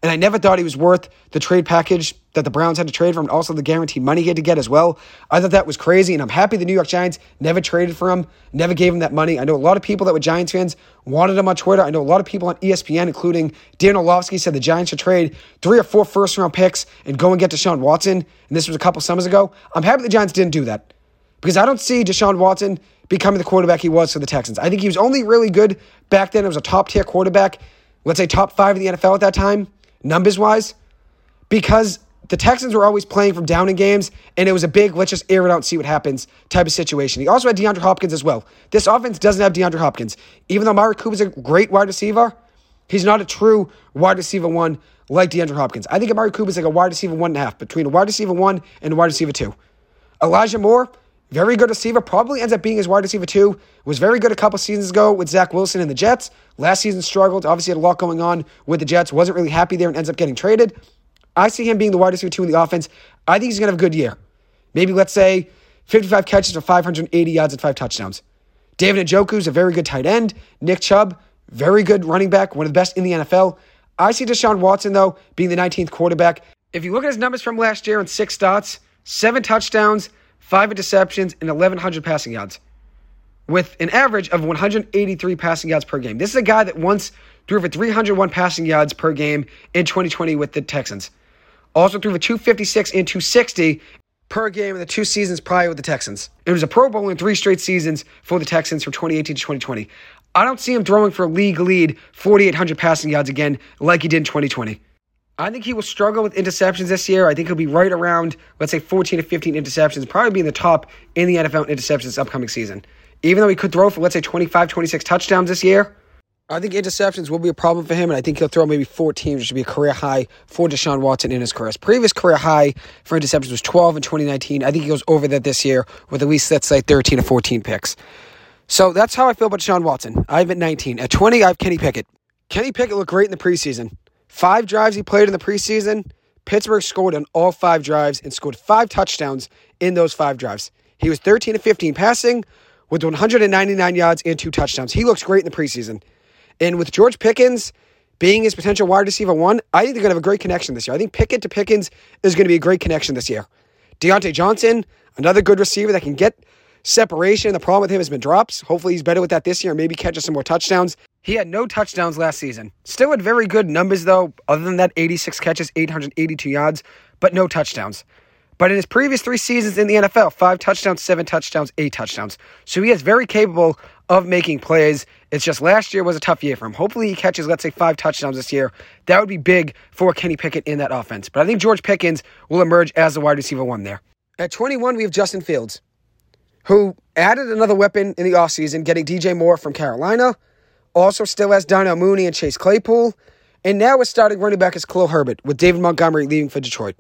And I never thought he was worth the trade package that the Browns had to trade for him, and also the guaranteed money he had to get as well. I thought that was crazy, and I'm happy the New York Giants never traded for him, never gave him that money. I know a lot of people that were Giants fans wanted him on Twitter. I know a lot of people on ESPN, including Dan Orlovsky, said the Giants should trade three or four first round picks and go and get Deshaun Watson. And this was a couple summers ago. I'm happy the Giants didn't do that because I don't see Deshaun Watson becoming the quarterback he was for the Texans. I think he was only really good back then. It was a top tier quarterback, let's say top five in the NFL at that time, numbers wise, because the Texans were always playing from down in games, and it was a big, let's just air it out and see what happens type of situation. He also had DeAndre Hopkins as well. This offense doesn't have DeAndre Hopkins. Even though Amari Cooper's a great wide receiver, he's not a true wide receiver one like DeAndre Hopkins. I think Amari Cooper's like a wide receiver one and a half, between a wide receiver one and a wide receiver two. Elijah Moore, very good receiver, probably ends up being his wide receiver too. Was very good a couple seasons ago with Zach Wilson and the Jets. Last season struggled. Obviously had a lot going on with the Jets. Wasn't really happy there and ends up getting traded. I see him being the wide receiver two in the offense. I think he's going to have a good year. Maybe let's say 55 catches for 580 yards and five touchdowns. David Njoku's a very good tight end. Nick Chubb, very good running back, one of the best in the NFL. I see Deshaun Watson, though, being the 19th quarterback. If you look at his numbers from last year on six starts, seven touchdowns, five interceptions, and 1,100 passing yards, with an average of 183 passing yards per game. This is a guy that once threw for 301 passing yards per game in 2020 with the Texans. Also threw for 256 and 260 per game in the two seasons prior with the Texans. It was a Pro Bowl in three straight seasons for the Texans from 2018 to 2020. I don't see him throwing for a league lead 4,800 passing yards again like he did in 2020. I think he will struggle with interceptions this year. I think he'll be right around, let's say, 14 to 15 interceptions, probably be in the top in the NFL in interceptions upcoming season. Even though he could throw for, let's say, 25, 26 touchdowns this year, I think interceptions will be a problem for him, and I think he'll throw maybe 14, which would be a career high for Deshaun Watson in his career. His previous career high for interceptions was 12 in 2019. I think he goes over that this year with at least, let's say, 13 to 14 picks. So that's how I feel about Deshaun Watson. I have at 19. At 20, I have Kenny Pickett. Kenny Pickett looked great in the preseason. Five drives he played in the preseason. Pittsburgh scored on all five drives and scored five touchdowns in those five drives. He was 13 to 15 passing with 199 yards and two touchdowns. He looks great in the preseason. And with George Pickens being his potential wide receiver one, I think they're going to have a great connection this year. I think Pickett to Pickens is going to be a great connection this year. Diontae Johnson, another good receiver that can get separation. The problem with him has been drops. Hopefully, he's better with that this year. And maybe catches some more touchdowns. He had no touchdowns last season. Still had very good numbers, though, other than that 86 catches, 882 yards, but no touchdowns. But in his previous three seasons in the NFL, five touchdowns, seven touchdowns, eight touchdowns. So he is very capable of making plays. It's just last year was a tough year for him. Hopefully he catches, let's say, five touchdowns this year. That would be big for Kenny Pickett in that offense. But I think George Pickens will emerge as the wide receiver one there. At 21, we have Justin Fields, who added another weapon in the offseason, getting DJ Moore from Carolina. Also still has Darnell Mooney and Chase Claypool. And now is starting running back as Khalil Herbert, with David Montgomery leaving for Detroit.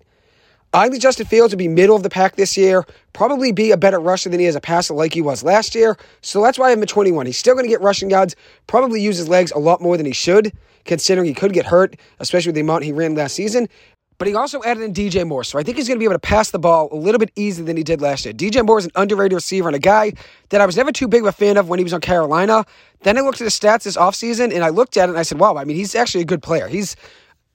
I think Justin Fields will be middle of the pack this year, probably be a better rusher than he is a passer like he was last year. So that's why I have him at 21. He's still going to get rushing yards, probably use his legs a lot more than he should, considering he could get hurt, especially with the amount he ran last season. But he also added in DJ Moore, so I think he's going to be able to pass the ball a little bit easier than he did last year. DJ Moore is an underrated receiver and a guy that I was never too big of a fan of when he was on Carolina. Then I looked at his stats this offseason and I looked at it and I said, wow, I mean, he's actually a good player. He's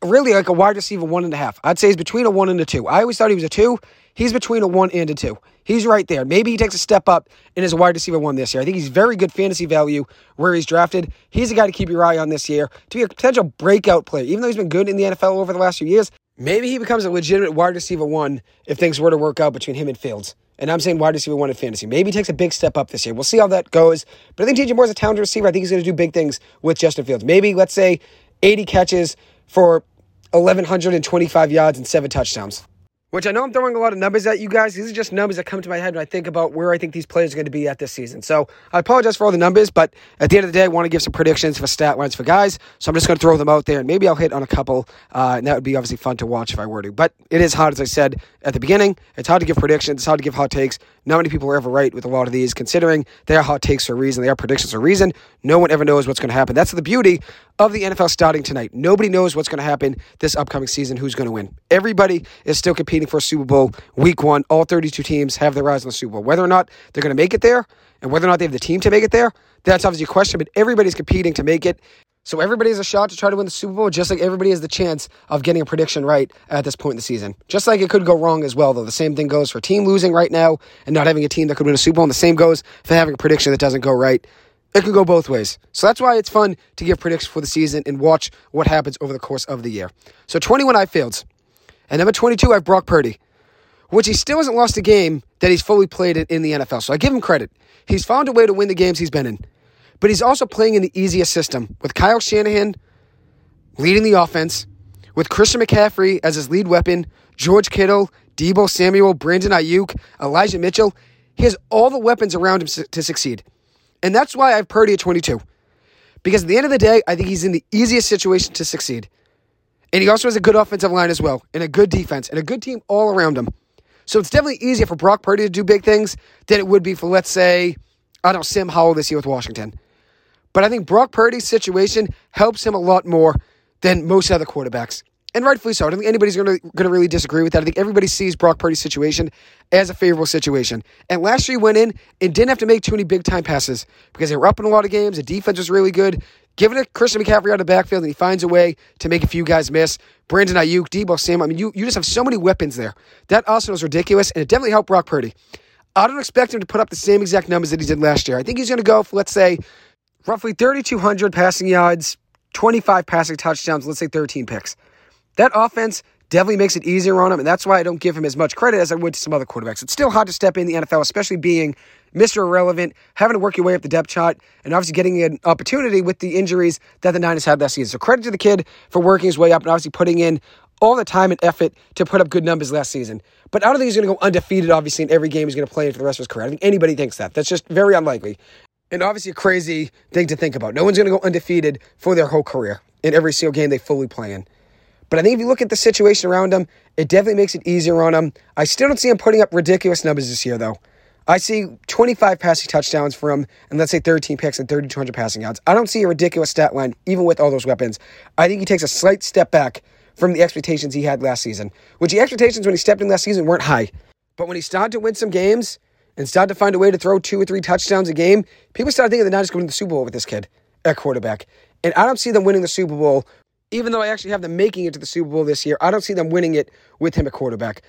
really like a wide receiver one and a half. I'd say he's between a one and a two. I always thought he was a two. He's between a one and a two. He's right there. Maybe he takes a step up and is a wide receiver one this year. I think he's very good fantasy value where he's drafted. He's a guy to keep your eye on this year to be a potential breakout player. Even though he's been good in the NFL over the last few years, maybe he becomes a legitimate wide receiver one if things were to work out between him and Fields. And I'm saying wide receiver one in fantasy. Maybe he takes a big step up this year. We'll see how that goes. But I think DJ Moore's a talented receiver. I think he's going to do big things with Justin Fields. Maybe, let's say, 80 catches for 1,125 yards and seven touchdowns. Which I know I'm throwing a lot of numbers at you guys. These are just numbers that come to my head when I think about where I think these players are going to be at this season. So I apologize for all the numbers, but at the end of the day, I want to give some predictions for stat lines for guys. So I'm just going to throw them out there, and maybe I'll hit on a couple, uh, and that would be obviously fun to watch if I were to. But it is hard, as I said at the beginning. It's hard to give predictions. It's hard to give hot takes. Not many people are ever right with a lot of these, considering they are hot takes for a reason. They are predictions for a reason. No one ever knows what's going to happen. That's the beauty of the NFL starting tonight. Nobody knows what's going to happen this upcoming season, who's going to win. Everybody is still competing for a Super Bowl week one. All 32 teams have their eyes on the Super Bowl. Whether or not they're going to make it there and whether or not they have the team to make it there, that's obviously a question, but everybody's competing to make it. So everybody has a shot to try to win the Super Bowl, just like everybody has the chance of getting a prediction right at this point in the season. Just like it could go wrong as well, though. The same thing goes for team losing right now and not having a team that could win a Super Bowl, and the same goes for having a prediction that doesn't go right. It could go both ways. So that's why it's fun to give predictions for the season and watch what happens over the course of the year. So 21, I Fields. And number 22, I have Brock Purdy. which he still hasn't lost a game that he's fully played in the NFL. So I give him credit. He's found a way to win the games he's been in. But he's also playing in the easiest system with Kyle Shanahan leading the offense, with Christian McCaffrey as his lead weapon, George Kittle, Deebo Samuel, Brandon Aiyuk, Elijah Mitchell. He has all the weapons around him to succeed. And that's why I have Purdy at 22. Because at the end of the day, I think he's in the easiest situation to succeed. And he also has a good offensive line as well, and a good defense, and a good team all around him. So it's definitely easier for Brock Purdy to do big things than it would be for, let's say, I don't know, Sam Howell this year with Washington. But I think Brock Purdy's situation helps him a lot more than most other quarterbacks. And rightfully so. I don't think anybody's going to really disagree with that. I think everybody sees Brock Purdy's situation as a favorable situation. And last year he went in and didn't have to make too many big time passes because they were up in a lot of games. The defense was really good. Give it Christian McCaffrey out of the backfield, and he finds a way to make a few guys miss. Brandon Aiyuk, Deebo Sam. I mean, you, you just have so many weapons there. That arsenal is ridiculous, and it definitely helped Brock Purdy. I don't expect him to put up the same exact numbers that he did last year. I think he's going to go for, let's say, roughly 3,200 passing yards, 25 passing touchdowns, let's say 13 picks. That offense definitely makes it easier on him, and that's why I don't give him as much credit as I would to some other quarterbacks. It's still hard to step in the NFL, especially being Mr. Irrelevant, having to work your way up the depth chart, and obviously getting an opportunity with the injuries that the Niners had last season. So credit to the kid for working his way up and obviously putting in all the time and effort to put up good numbers last season. But I don't think he's going to go undefeated, obviously, in every game he's going to play for the rest of his career. I think anybody thinks that. That's just very unlikely. And obviously a crazy thing to think about. No one's going to go undefeated for their whole career in every single game they fully play in. But I think if you look at the situation around him, it definitely makes it easier on him. I still don't see him putting up ridiculous numbers this year, though. I see 25 passing touchdowns for him, and let's say 13 picks and 3,200 passing yards. I don't see a ridiculous stat line, even with all those weapons. I think he takes a slight step back from the expectations he had last season, which the expectations when he stepped in last season weren't high. But when he started to win some games and started to find a way to throw two or three touchdowns a game, people started thinking they're not just going to the Super Bowl with this kid at quarterback. And I don't see them winning the Super Bowl, even though I actually have them making it to the Super Bowl this year. I don't see them winning it with him at quarterback.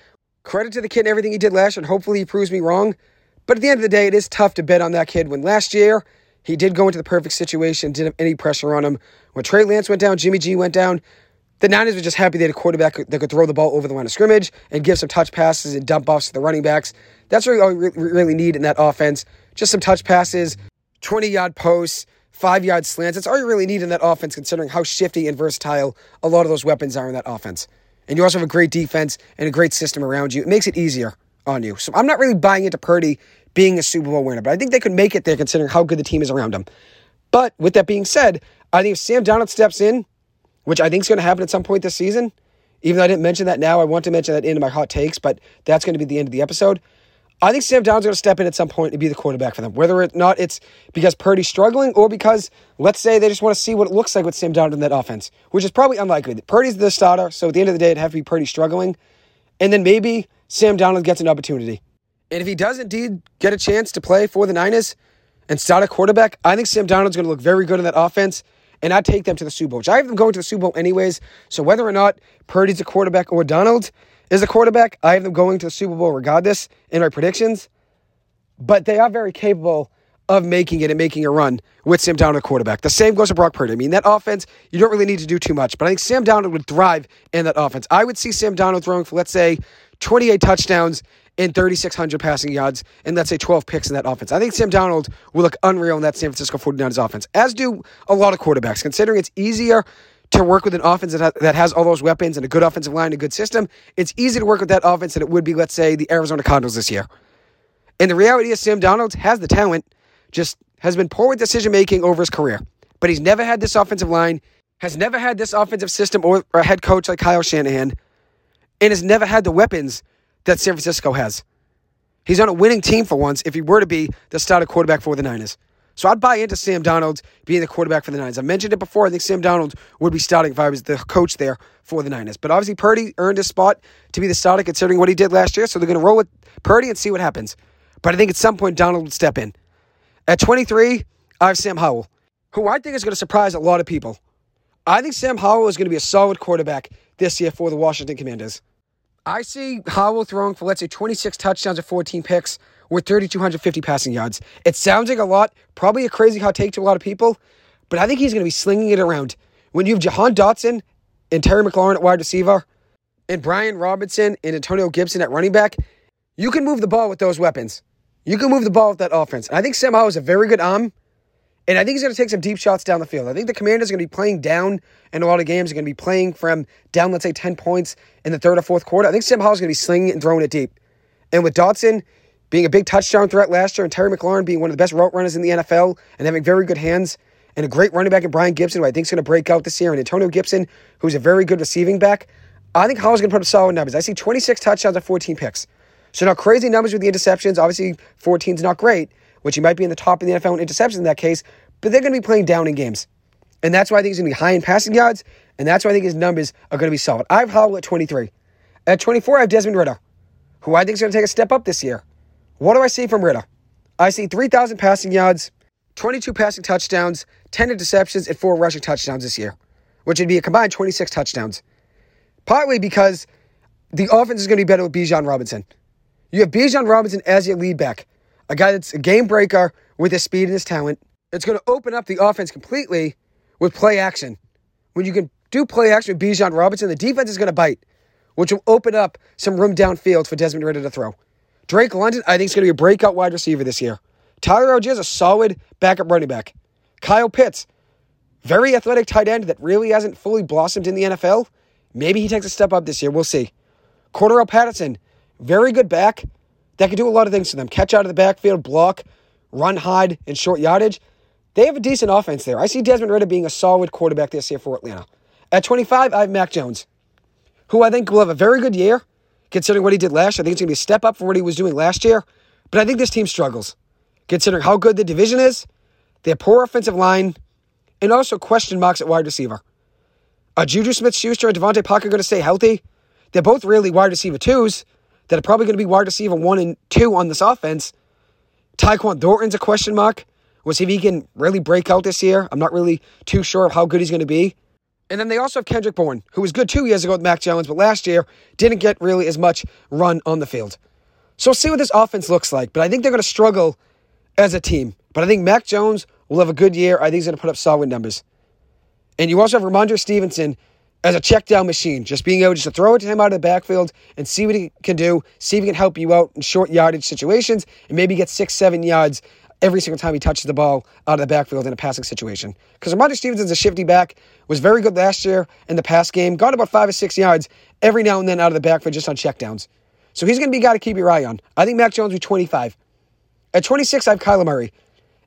Credit to the kid and everything he did last year, and hopefully he proves me wrong. But at the end of the day, it is tough to bet on that kid when last year he did go into the perfect situation, didn't have any pressure on him. When Trey Lance went down, Jimmy G went down, the Niners were just happy they had a quarterback that could throw the ball over the line of scrimmage and give some touch passes and dump offs to the running backs. That's what we really need in that offense. Just some touch passes, 20 yard posts, five yard slants. That's all you really need in that offense, considering how shifty and versatile a lot of those weapons are in that offense. And you also have a great defense and a great system around you. It makes it easier on you. So I'm not really buying into Purdy being a Super Bowl winner, but I think they could make it there considering how good the team is around them. But with that being said, I think if Sam Donald steps in, which I think is going to happen at some point this season, even though I didn't mention that now, I want to mention that in my hot takes, but that's going to be the end of the episode. I think Sam Darnold's going to step in at some point and be the quarterback for them. Whether or not it's because Purdy's struggling or because, let's say, they just want to see what it looks like with Sam Darnold in that offense, which is probably unlikely. Purdy's the starter, so at the end of the day, it'd have to be Purdy struggling. And then maybe Sam Donald gets an opportunity. And if he does indeed get a chance to play for the Niners and start a quarterback, I think Sam Donald's going to look very good in that offense. And I'd take them to the Super Bowl, I have them going to the Super Bowl anyways. So whether or not Purdy's a quarterback or Darnold is a quarterback, I have them going to the Super Bowl regardless in my predictions. But they are very capable of making it and making a run with Sam Darnold, quarterback. The same goes to Brock Purdy. I mean, that offense, you don't really need to do too much, but I think Sam Darnold would thrive in that offense. I would see Sam Darnold throwing for, let's say, 28 touchdowns and 3,600 passing yards and let's say 12 picks in that offense. I think Sam Darnold will look unreal in that San Francisco 49ers offense, as do a lot of quarterbacks, considering it's easier to work with an offense that, ha- that has all those weapons and a good offensive line a good system. It's easy to work with that offense than it would be, let's say, the Arizona Cardinals this year. And the reality is, Sam Darnold has the talent, just has been poor with decision making over his career. But he's never had this offensive line, has never had this offensive system or, or a head coach like Kyle Shanahan, and has never had the weapons that San Francisco has. He's on a winning team for once if he were to be the starter quarterback for the Niners. So I'd buy into Sam Darnold being the quarterback for the Niners. I mentioned it before. I think Sam Donald would be starting if I was the coach there for the Niners. But obviously, Purdy earned his spot to be the starter considering what he did last year. So they're going to roll with Purdy and see what happens. But I think at some point, Donald would step in. At 23, I have Sam Howell, who I think is going to surprise a lot of people. I think Sam Howell is going to be a solid quarterback this year for the Washington Commanders. I see Howell throwing for, let's say, 26 touchdowns and 14 picks with 3,250 passing yards. It sounds like a lot, probably a crazy hot take to a lot of people, but I think he's going to be slinging it around. When you have Jahan Dotson and Terry McLaurin at wide receiver, and Brian Robinson and Antonio Gibson at running back, You can move the ball with those weapons. You can move the ball with that offense. And I think Sam Howell is a very good arm. And I think he's going to take some deep shots down the field. I think the Commanders are going to be playing down in a lot of games. They're going to be playing from down, let's say, 10 points in the third or fourth quarter. I think Sam Howell's going to be slinging it and throwing it deep. And with Dotson being a big touchdown threat last year and Terry McLaurin being one of the best route runners in the NFL and having very good hands and a great running back in Brian Gibson, who I think is going to break out this year, and Antonio Gibson, who's a very good receiving back, I think Howell's going to put up solid numbers. I see 26 touchdowns and 14 picks. So now crazy numbers with the interceptions. Obviously, 14 is not great, which he might be in the top of the NFL in interceptions in that case, but they're going to be playing down in games. And that's why I think he's going to be high in passing yards, and that's why I think his numbers are going to be solid. I have Howell at 23. At 24, I have Desmond Ridder, who I think is going to take a step up this year. What do I see from Ridder? I see 3,000 passing yards, 22 passing touchdowns, 10 interceptions, and 4 rushing touchdowns this year, which would be a combined 26 touchdowns. Partly because the offense is going to be better with Bijan Robinson. You have Bijan Robinson as your lead back, a guy that's a game breaker with his speed and his talent. It's going to open up the offense completely with play action. When you can do play action with Bijan Robinson, the defense is going to bite, which will open up some room downfield for Desmond Ridder to throw. Drake London, I think, is going to be a breakout wide receiver this year. Tyler Allgeier is a solid backup running back. Kyle Pitts, very athletic tight end that really hasn't fully blossomed in the NFL. Maybe he takes a step up this year. We'll see. Cordarrelle Patterson, very good back that can do a lot of things for them. Catch out of the backfield, block, run, hide, and short yardage. They have a decent offense there. I see Desmond Ridder being a solid quarterback this year for Atlanta. At 25, I have Mac Jones, who I think will have a very good year, considering what he did last year. I think it's going to be a step up from what he was doing last year. But I think this team struggles, considering how good the division is, their poor offensive line, and also question marks at wide receiver. Are Juju Smith Schuster and DeVante Parker going to stay healthy? They're both really wide receiver twos that are probably going to be wide receiver one and two on this offense. Tyquan Thornton's a question mark. We'll see if he can really break out this year. I'm not really too sure of how good he's going to be. And then they also have Kendrick Bourne, who was good two years ago with Mac Jones, but last year didn't get really as much run on the field. So we'll see what this offense looks like. But I think they're going to struggle as a team. But I think Mac Jones will have a good year. I think he's going to put up solid numbers. And you also have Rhamondre Stevenson as a check down machine, just being able just to throw it to him out of the backfield and see what he can do, see if he can help you out in short yardage situations, and maybe get six, seven yards every single time he touches the ball out of the backfield in a passing situation. Because Rhamondre Stevenson's a shifty back, was very good last year in the pass game, got about five or six yards every now and then out of the backfield just on checkdowns. So he's going to be a guy to keep your eye on. I think Mac Jones will be 25. At 26, I have Kyler Murray.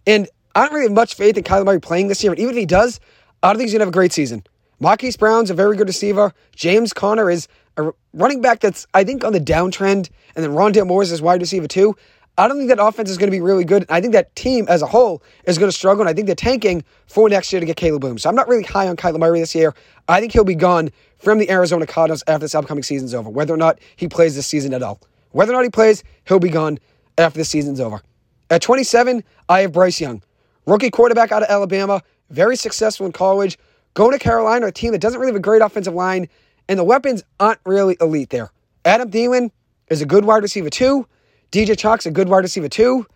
And I don't really have much faith in Kyler Murray playing this year, but even if he does, I don't think he's going to have a great season. Marquise Brown's a very good receiver. James Conner is a running back that's, I think, on the downtrend. And then Rondale Moore is his wide receiver, too. I don't think that offense is going to be really good. I think that team as a whole is going to struggle, and I think they're tanking for next year to get Caleb Boom. So I'm not really high on Kyler Murray this year. I think he'll be gone from the Arizona Cardinals after this upcoming season's over, whether or not he plays this season at all. Whether or not he plays, he'll be gone after the season's over. At 27, I have Bryce Young, rookie quarterback out of Alabama, very successful in college, going to Carolina, a team that doesn't really have a great offensive line, and the weapons aren't really elite there. Adam Thielen is a good wide receiver too. DJ Chark's a good wide receiver too.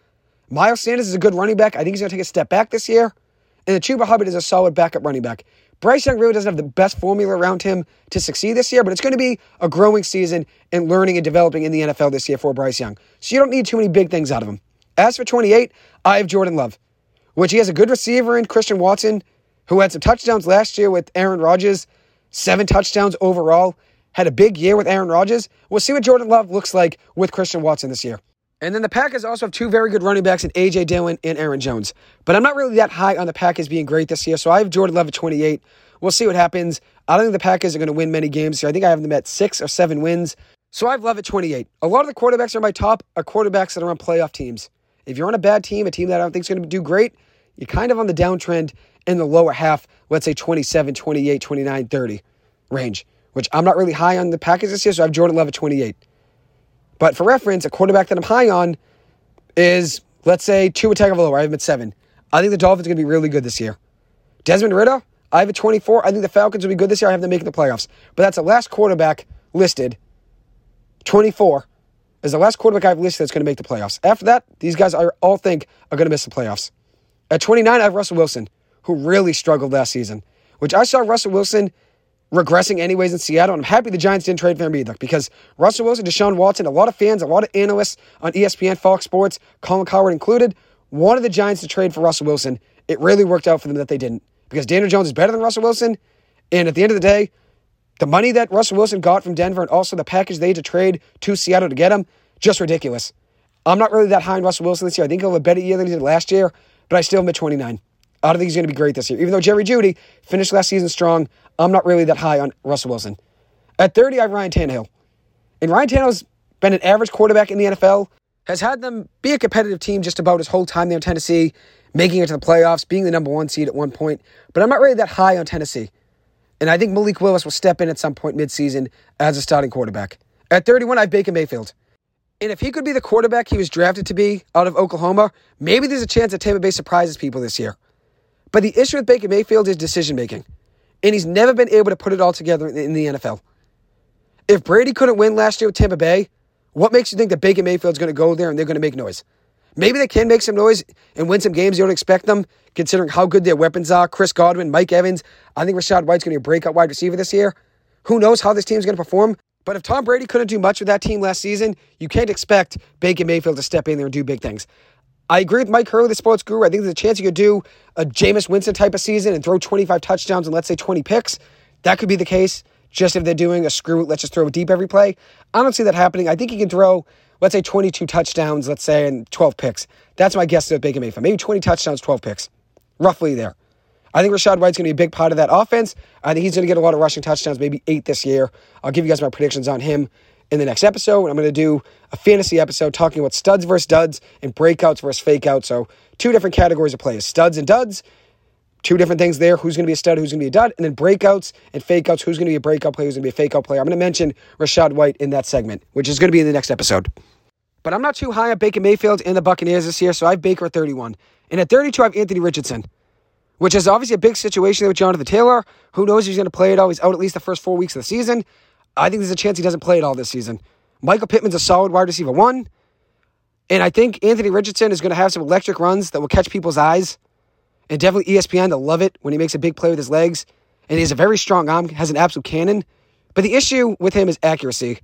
Miles Sanders is a good running back. I think he's going to take a step back this year. And the Chuba Hubbard is a solid backup running back. Bryce Young really doesn't have the best formula around him to succeed this year, but it's going to be a growing season and learning and developing in the NFL this year for Bryce Young. So you don't need too many big things out of him. As for 28, I have Jordan Love, which he has a good receiver in Christian Watson, who had some touchdowns last year with Aaron Rodgers, seven touchdowns overall, had a big year with Aaron Rodgers. We'll see what Jordan Love looks like with Christian Watson this year. And then the Packers also have two very good running backs in A.J. Dillon and Aaron Jones. But I'm not really that high on the Packers being great this year, so I have Jordan Love at 28. We'll see what happens. I don't think the Packers are going to win many games here. I think I have them at six or seven wins. So I have Love at 28. A lot of the quarterbacks are my top are quarterbacks that are on playoff teams. If you're on a bad team, a team that I don't think is going to do great, you're kind of on the downtrend in the lower half, let's say 27, 28, 29, 30 range, which I'm not really high on the Packers this year, so I have Jordan Love at 28. But for reference, a quarterback that I'm high on is, let's say, two Tua Tagovailoa. I have him at seven. I think the Dolphins are going to be really good this year. Desmond Ridder, I have at 24. I think the Falcons will be good this year. I have them making the playoffs. But that's the last quarterback listed. 24 is the last quarterback I've listed that's going to make the playoffs. After that, these guys I all think are going to miss the playoffs. At 29, I have Russell Wilson, who really struggled last season, which I saw Russell Wilson regressing anyways in Seattle. And I'm happy the Giants didn't trade for him because Russell Wilson, Deshaun Watson, a lot of fans, a lot of analysts on ESPN, Fox Sports, Colin Cowherd included, wanted the Giants to trade for Russell Wilson. It really worked out for them that they didn't because Daniel Jones is better than Russell Wilson. And at the end of the day, the money that Russell Wilson got from Denver and also the package they had to trade to Seattle to get him, just ridiculous. I'm not really that high on Russell Wilson this year. I think he'll have a better year than he did last year, but I still am at 29. I don't think he's going to be great this year. Even though Jerry Jeudy finished last season strong, I'm not really that high on Russell Wilson. At 30, I have Ryan Tannehill. And Ryan Tannehill's been an average quarterback in the NFL, has had them be a competitive team just about his whole time there in Tennessee, making it to the playoffs, being the number one seed at one point. But I'm not really that high on Tennessee. And I think Malik Willis will step in at some point midseason as a starting quarterback. At 31, I have Baker Mayfield. And if he could be the quarterback he was drafted to be out of Oklahoma, maybe there's a chance that Tampa Bay surprises people this year. But the issue with Baker Mayfield is decision making. And he's never been able to put it all together in the NFL. If Brady couldn't win last year with Tampa Bay, what makes you think that Baker Mayfield's going to go there and they're going to make noise? Maybe they can make some noise and win some games you don't expect them, considering how good their weapons are. Chris Godwin, Mike Evans. I think Rachaad White's going to be a breakout wide receiver this year. Who knows how this team's going to perform? But if Tom Brady couldn't do much with that team last season, you can't expect Baker Mayfield to step in there and do big things. I agree with Mike Hurley, the sports guru. I think there's a chance you could do a Jameis Winston type of season and throw 25 touchdowns and let's say 20 picks. That could be the case. Just if they're doing a screw, let's just throw deep every play. I don't see that happening. I think he can throw, let's say 22 touchdowns, let's say, and 12 picks. That's my guess at Baker Mayfield. Maybe 20 touchdowns, 12 picks. Roughly there. I think Rachaad White's going to be a big part of that offense. I think he's going to get a lot of rushing touchdowns, maybe eight this year. I'll give you guys my predictions on him in the next episode. I'm going to do a fantasy episode talking about studs versus duds and breakouts versus fakeouts. So, two different categories of players studs and duds. Two different things there. Who's going to be a stud? Who's going to be a dud? And then breakouts and fakeouts. Who's going to be a breakout player? Who's going to be a fakeout player? I'm going to mention Rachaad White in that segment, which is going to be in the next episode. But I'm not too high on Baker Mayfield and the Buccaneers this year, so I have Baker at 31. And at 32, I have Anthony Richardson, which is obviously a big situation there with Jonathan Taylor. Who knows if he's going to play it all? He's out at least the first four weeks of the season. I think there's a chance he doesn't play at all this season. Michael Pittman's a solid wide receiver one. And I think Anthony Richardson is going to have some electric runs that will catch people's eyes. And definitely ESPN, to love it when he makes a big play with his legs. And he has a very strong arm, has an absolute cannon. But the issue with him is accuracy.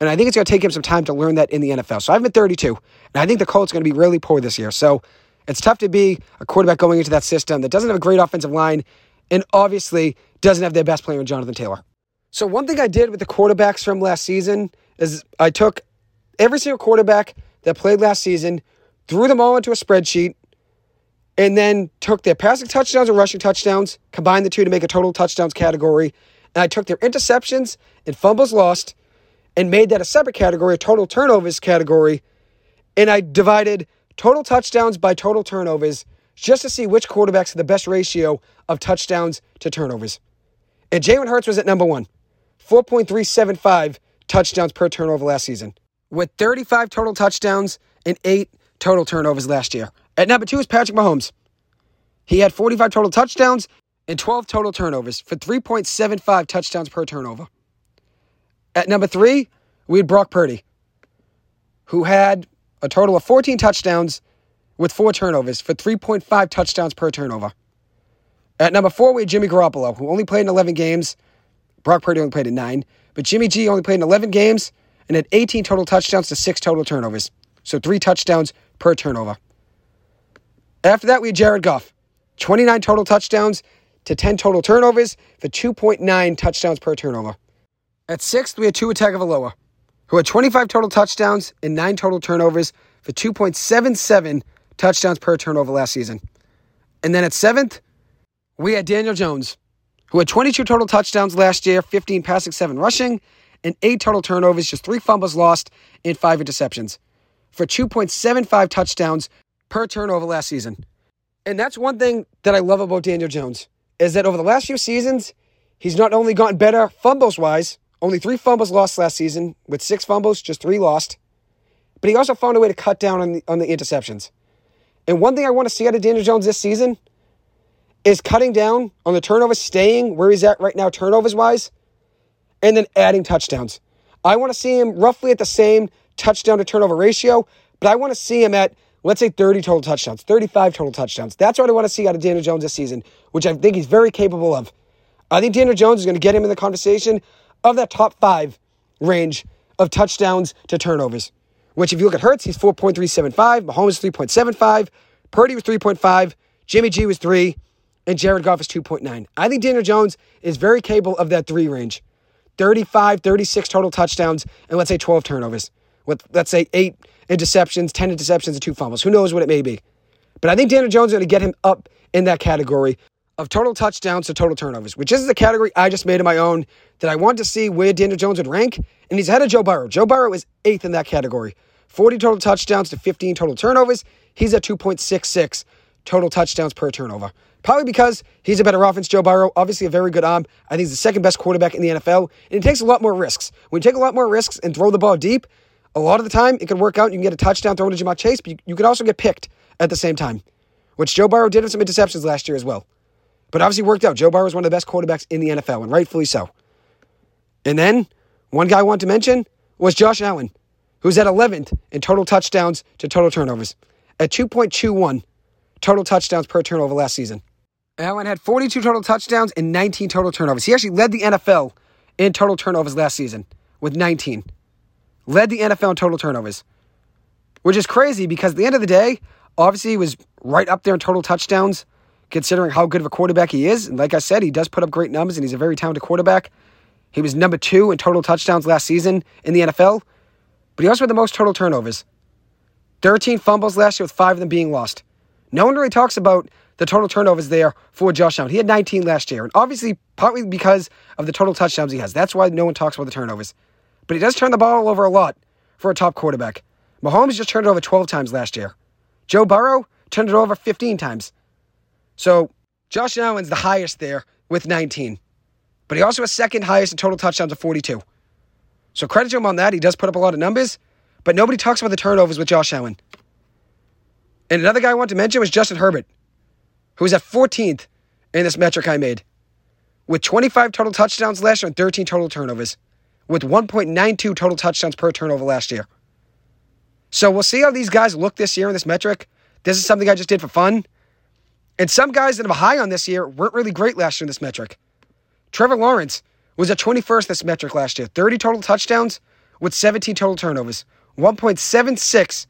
And I think it's going to take him some time to learn that in the NFL. So I've been 32. And I think the Colts are going to be really poor this year. So it's tough to be a quarterback going into that system that doesn't have a great offensive line and obviously doesn't have their best player in Jonathan Taylor. So one thing I did with the quarterbacks from last season is I took every single quarterback that played last season, threw them all into a spreadsheet, and then took their passing touchdowns and rushing touchdowns, combined the two to make a total touchdowns category. And I took their interceptions and fumbles lost and made that a separate category, a total turnovers category. And I divided total touchdowns by total turnovers just to see which quarterbacks had the best ratio of touchdowns to turnovers. And Jalen Hurts was at number one. 4.375 touchdowns per turnover last season, with 35 total touchdowns and eight total turnovers last year. At number two is Patrick Mahomes. He had 45 total touchdowns and 12 total turnovers for 3.75 touchdowns per turnover. At number three, we had Brock Purdy, who had a total of 14 touchdowns with four turnovers for 3.5 touchdowns per turnover. At number four, we had Jimmy Garoppolo, who only played in 11 games Brock Purdy only played in nine, but Jimmy G only played in 11 games and had 18 total touchdowns to six total turnovers. So three touchdowns per turnover. After that, we had Jared Goff, 29 total touchdowns to 10 total turnovers for 2.9 touchdowns per turnover. At sixth, we had Tua Tagovailoa, who had 25 total touchdowns and nine total turnovers for 2.77 touchdowns per turnover last season. And then at seventh, we had Daniel Jones, who had 22 total touchdowns last year, 15 passing, 7 rushing, and 8 total turnovers, just 3 fumbles lost, and 5 interceptions for 2.75 touchdowns per turnover last season. And that's one thing that I love about Daniel Jones is that over the last few seasons, he's not only gotten better fumbles wise, only 3 fumbles lost last season with 6 fumbles, just 3 lost, but he also found a way to cut down on the, on the interceptions. And one thing I want to see out of Daniel Jones this season is cutting down on the turnovers, staying where he's at right now, turnovers wise, and then adding touchdowns. I want to see him roughly at the same touchdown to turnover ratio, but I want to see him at, let's say, 30 total touchdowns, 35 total touchdowns. That's what I want to see out of Daniel Jones this season, which I think he's very capable of. I think Daniel Jones is going to get him in the conversation of that top five range of touchdowns to turnovers. Which, if you look at Hurts, he's 4.375, Mahomes 3.75, Purdy was 3.5, Jimmy G was 3, and Jared Goff is 2.9. I think Daniel Jones is very capable of that three range 35, 36 total touchdowns, and let's say 12 turnovers. With, let's say, eight interceptions, 10 interceptions, and two fumbles. Who knows what it may be. But I think Daniel Jones is going to get him up in that category of total touchdowns to total turnovers, which is the category I just made of my own that I want to see where Daniel Jones would rank. And he's ahead of Joe Burrow. Joe Burrow is eighth in that category. 40 total touchdowns to 15 total turnovers. He's at 2.66 total touchdowns per turnover. Probably because he's a better offense, Joe Burrow. Obviously, a very good arm. I think he's the second best quarterback in the NFL. And he takes a lot more risks. When you take a lot more risks and throw the ball deep, a lot of the time it can work out. You can get a touchdown thrown to Ja'Marr Chase, but you, you also get picked at the same time, which Joe Burrow did with some interceptions last year as well. But obviously worked out. Joe Burrow is one of the best quarterbacks in the NFL, and rightfully so. And then one guy I want to mention was Josh Allen, who's at 11th in total touchdowns to total turnovers, at 2.21 total touchdowns per turnover last season. Allen had 42 total touchdowns and 19 total turnovers. He actually led the NFL in total turnovers last season with 19. Led the NFL in total turnovers, which is crazy because at the end of the day, obviously he was right up there in total touchdowns, considering how good of a quarterback he is. And like I said, he does put up great numbers and he's a very talented quarterback. He was number two in total touchdowns last season in the NFL, but he also had the most total turnovers 13 fumbles last year, with five of them being lost. No one really talks about the total turnovers there for Josh Allen. He had 19 last year, and obviously, partly because of the total touchdowns he has. That's why no one talks about the turnovers. But he does turn the ball over a lot for a top quarterback. Mahomes just turned it over 12 times last year. Joe Burrow turned it over 15 times. So Josh Allen's the highest there with 19. But he also has second highest in total touchdowns of 42. So credit to him on that. He does put up a lot of numbers, but nobody talks about the turnovers with Josh Allen. And another guy I want to mention was Justin Herbert, who was at 14th in this metric I made, with 25 total touchdowns last year and 13 total turnovers, with 1.92 total touchdowns per turnover last year. So we'll see how these guys look this year in this metric. This is something I just did for fun. And some guys that I'm high on this year weren't really great last year in this metric. Trevor Lawrence was at 21st this metric last year, 30 total touchdowns with 17 total turnovers, 1.76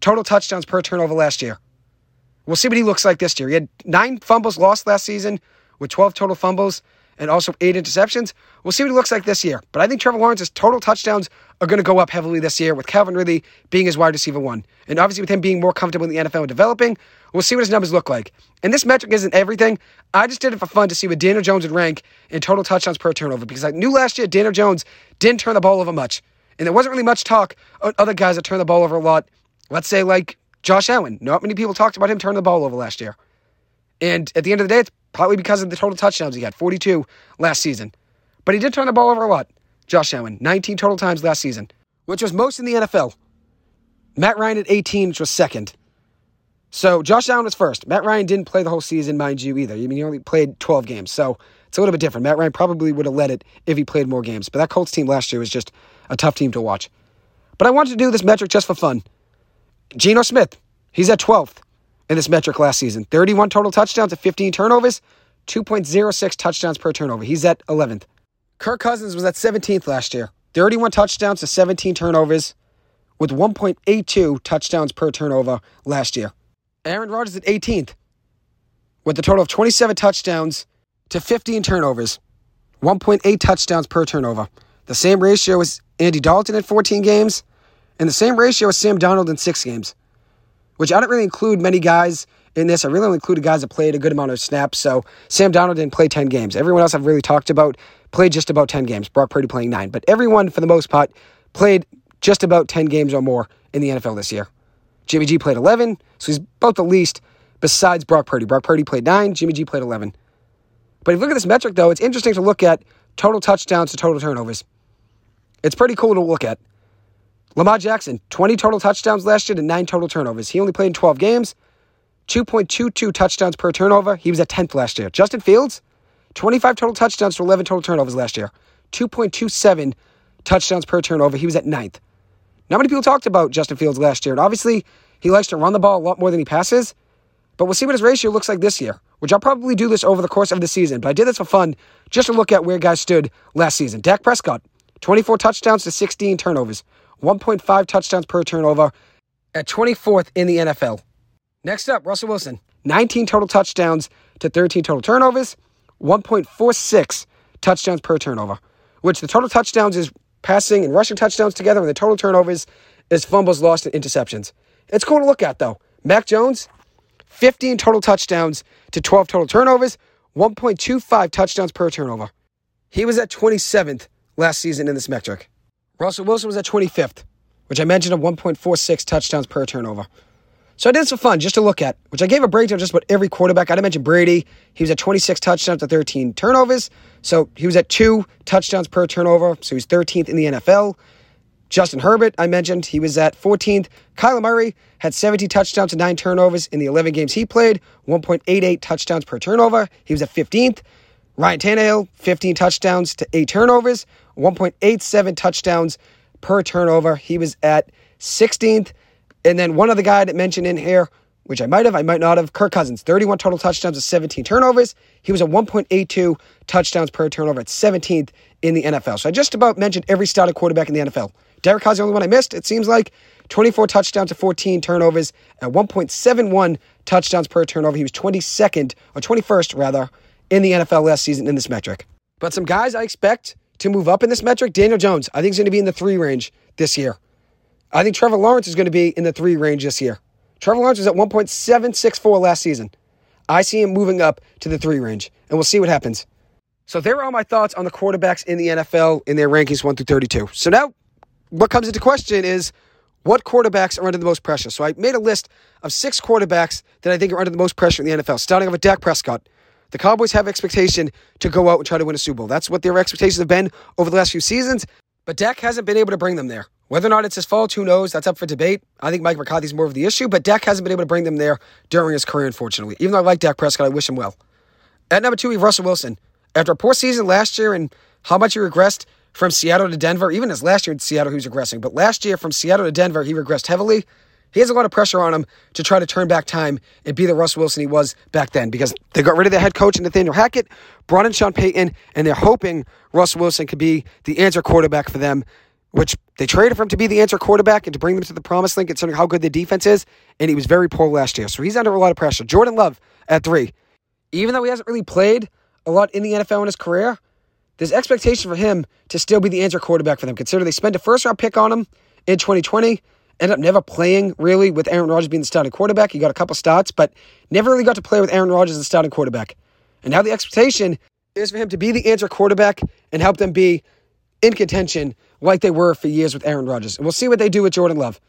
total touchdowns per turnover last year. We'll see what he looks like this year. He had nine fumbles lost last season with 12 total fumbles and also eight interceptions. We'll see what he looks like this year. But I think Trevor Lawrence's total touchdowns are going to go up heavily this year with Calvin Ridley being his wide receiver one. And obviously with him being more comfortable in the NFL and developing, we'll see what his numbers look like. And this metric isn't everything. I just did it for fun to see what Daniel Jones would rank in total touchdowns per turnover because I knew last year Daniel Jones didn't turn the ball over much. And there wasn't really much talk on other guys that turn the ball over a lot. Let's say like Josh Allen. Not many people talked about him turning the ball over last year. And at the end of the day, it's probably because of the total touchdowns he had 42 last season. But he did turn the ball over a lot. Josh Allen, 19 total times last season, which was most in the NFL. Matt Ryan at 18, which was second. So Josh Allen was first. Matt Ryan didn't play the whole season, mind you, either. I mean, he only played 12 games. So it's a little bit different. Matt Ryan probably would have led it if he played more games. But that Colts team last year was just a tough team to watch. But I wanted to do this metric just for fun. Geno Smith, he's at 12th in this metric last season. 31 total touchdowns to 15 turnovers, 2.06 touchdowns per turnover. He's at 11th. Kirk Cousins was at 17th last year. 31 touchdowns to 17 turnovers with 1.82 touchdowns per turnover last year. Aaron Rodgers at 18th with a total of 27 touchdowns to 15 turnovers, 1.8 touchdowns per turnover. The same ratio as Andy Dalton in 14 games, and the same ratio as Sam Donald in six games which I don't really include many guys in this. I really only included guys that played a good amount of snaps. So Sam Donald didn't play 10 games. Everyone else I've really talked about played just about 10 games. Brock Purdy playing nine. But everyone, for the most part, played just about 10 games or more in the NFL this year. Jimmy G played 11, so he's about the least besides Brock Purdy. Brock Purdy played nine, Jimmy G played 11. But if you look at this metric, though, it's interesting to look at total touchdowns to total turnovers. It's pretty cool to look at. Lamar Jackson, 20 total touchdowns last year to 9 total turnovers. He only played in 12 games, 2.22 touchdowns per turnover. He was at 10th last year. Justin Fields, 25 total touchdowns to 11 total turnovers last year, 2.27 touchdowns per turnover. He was at 9th. Not many people talked about Justin Fields last year, and obviously he likes to run the ball a lot more than he passes. But we'll see what his ratio looks like this year. which I'll probably do this over the course of the season, but I did this for fun just to look at where guys stood last season. Dak Prescott, 24 touchdowns to 16 turnovers, 1.5 touchdowns per turnover, at 24th in the NFL. Next up, Russell Wilson, 19 total touchdowns to 13 total turnovers, 1.46 touchdowns per turnover, which the total touchdowns is passing and rushing touchdowns together, and the total turnovers is fumbles, lost, and interceptions. It's cool to look at, though. Mac Jones, 15 total touchdowns to 12 total turnovers, 1.25 touchdowns per turnover. He was at 27th last season in this metric. Russell Wilson was at 25th, which I mentioned of 1.46 touchdowns per turnover. So I did for fun, just to look at, which I gave a breakdown just about every quarterback. I didn't mention Brady. He was at 26 touchdowns to 13 turnovers. So he was at two touchdowns per turnover. So he's 13th in the NFL. Justin Herbert, I mentioned, he was at 14th. Kyler Murray had 70 touchdowns and nine turnovers in the 11 games he played, 1.88 touchdowns per turnover. He was at 15th. Ryan Tannehill, 15 touchdowns to eight turnovers, 1.87 touchdowns per turnover. He was at 16th. And then one other guy that mentioned in here, which I might have, I might not have, Kirk Cousins, 31 total touchdowns to 17 turnovers. He was at 1.82 touchdowns per turnover at 17th in the NFL. So I just about mentioned every starting quarterback in the NFL. Derek Carr's the only one I missed, it seems like. 24 touchdowns to 14 turnovers at 1.71 touchdowns per turnover. He was 22nd, or 21st rather, in the NFL last season in this metric. But some guys I expect to move up in this metric, Daniel Jones, I think he's going to be in the three range this year. I think Trevor Lawrence is going to be in the three range this year. Trevor Lawrence was at 1.764 last season. I see him moving up to the three range, and we'll see what happens. So there are all my thoughts on the quarterbacks in the NFL in their rankings 1 through 32. So now what comes into question is what quarterbacks are under the most pressure. So I made a list of six quarterbacks that I think are under the most pressure in the NFL, starting off with Dak Prescott. The Cowboys have expectation to go out and try to win a Super Bowl. That's what their expectations have been over the last few seasons, but Dak hasn't been able to bring them there. Whether or not it's his fault, who knows? That's up for debate. I think Mike McCarthy's more of the issue, but Dak hasn't been able to bring them there during his career, unfortunately. Even though I like Dak Prescott, I wish him well. At number two, we have Russell Wilson. After a poor season last year and how much he regressed, from Seattle to Denver, even as last year in Seattle, he was regressing. But last year from Seattle to Denver, he regressed heavily. He has a lot of pressure on him to try to turn back time and be the Russ Wilson he was back then because they got rid of their head coach Nathaniel Hackett, brought in Sean Payton, and they're hoping Russ Wilson could be the answer quarterback for them, which they traded for him to be the answer quarterback and to bring them to the promised land considering how good the defense is, and he was very poor last year. So he's under a lot of pressure. Jordan Love at three. Even though he hasn't really played a lot in the NFL in his career, there's expectation for him to still be the answer quarterback for them. Consider they spent a first round pick on him in 2020, ended up never playing really with Aaron Rodgers being the starting quarterback. He got a couple starts, but never really got to play with Aaron Rodgers as the starting quarterback. And now the expectation is for him to be the answer quarterback and help them be in contention like they were for years with Aaron Rodgers. And we'll see what they do with Jordan Love.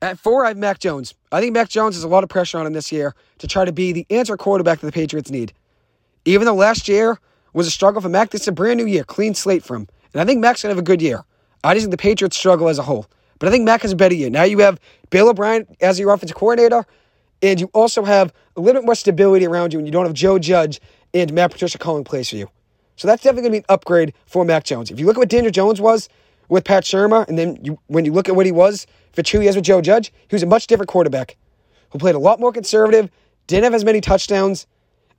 At four, I have Mac Jones. I think Mac Jones has a lot of pressure on him this year to try to be the answer quarterback that the Patriots need. Even though last year was a struggle for Mac. This is a brand new year, clean slate for him. And I think Mac's going to have a good year. I just think the Patriots struggle as a whole. But I think Mac has a better year. Now you have Bill O'Brien as your offensive coordinator, and you also have a little bit more stability around you, and you don't have Joe Judge and Matt Patricia calling plays for you. So that's definitely going to be an upgrade for Mac Jones. If you look at what Daniel Jones was with Pat Shurmur, and then you, when you look at what he was for two years with Joe Judge, he was a much different quarterback who played a lot more conservative, didn't have as many touchdowns,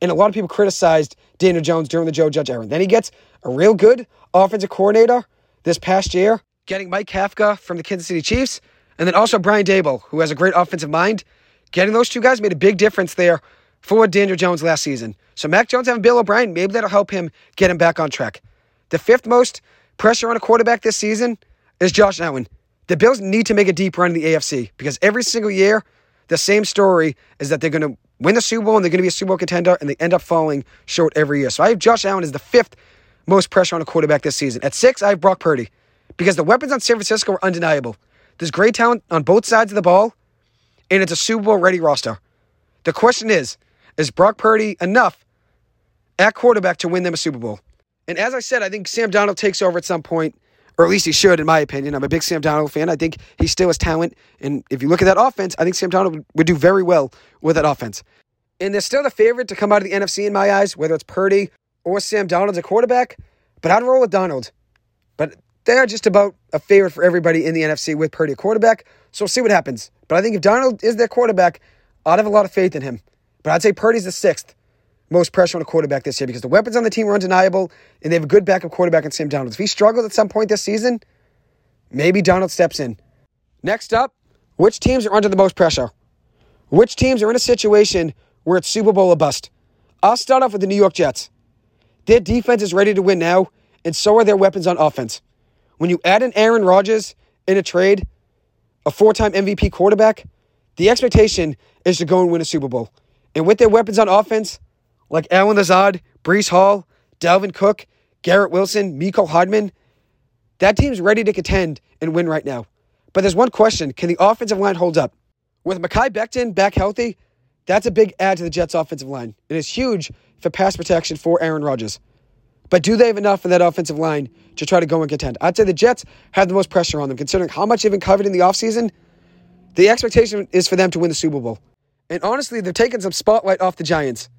and a lot of people criticized Daniel Jones during the Joe Judge era. Then he gets a real good offensive coordinator this past year, getting Mike Kafka from the Kansas City Chiefs, and then also Brian Daboll, who has a great offensive mind. Getting those two guys made a big difference there for Daniel Jones last season. So Mac Jones having Bill O'Brien, maybe that'll help him get him back on track. The fifth most pressure on a quarterback this season is Josh Allen. The Bills need to make a deep run in the AFC because every single year, the same story is that they're going to win the Super Bowl and they're going to be a Super Bowl contender and they end up falling short every year. So I have Josh Allen as the fifth most pressure on a quarterback this season. At six, I have Brock Purdy because the weapons on San Francisco are undeniable. There's great talent on both sides of the ball and it's a Super Bowl ready roster. The question is, is Brock Purdy enough at quarterback to win them a Super Bowl? And as I said, I think Sam Donald takes over at some point or at least he should, in my opinion. I'm a big Sam Donald fan. I think he still has talent. And if you look at that offense, I think Sam Donald would do very well with that offense. And they're still the favorite to come out of the NFC in my eyes, whether it's Purdy or Sam Darnold as a quarterback. But I'd roll with Donald. But they're just about a favorite for everybody in the NFC with Purdy a quarterback. So we'll see what happens. But I think if Donald is their quarterback, I'd have a lot of faith in him. But I'd say Purdy's the sixth. most pressure on a quarterback this year because the weapons on the team are undeniable and they have a good backup quarterback in Sam Darnold. If he struggles at some point this season, maybe Donald steps in. Next up, which teams are under the most pressure? Which teams are in a situation where it's Super Bowl or bust? I'll start off with the New York Jets. Their defense is ready to win now, and so are their weapons on offense. When you add in Aaron Rodgers in a trade, a four time MVP quarterback, the expectation is to go and win a Super Bowl. And with their weapons on offense, like Allen Lazard, Breece Hall, Dalvin Cook, Garrett Wilson, Mecole Hardman, that team's ready to contend and win right now. But there's one question can the offensive line hold up? With Mekhi Becton back healthy, that's a big add to the Jets' offensive line. and It is huge for pass protection for Aaron Rodgers. But do they have enough in that offensive line to try to go and contend? I'd say the Jets have the most pressure on them, considering how much they've been covered in the offseason. The expectation is for them to win the Super Bowl. And honestly, they're taking some spotlight off the Giants.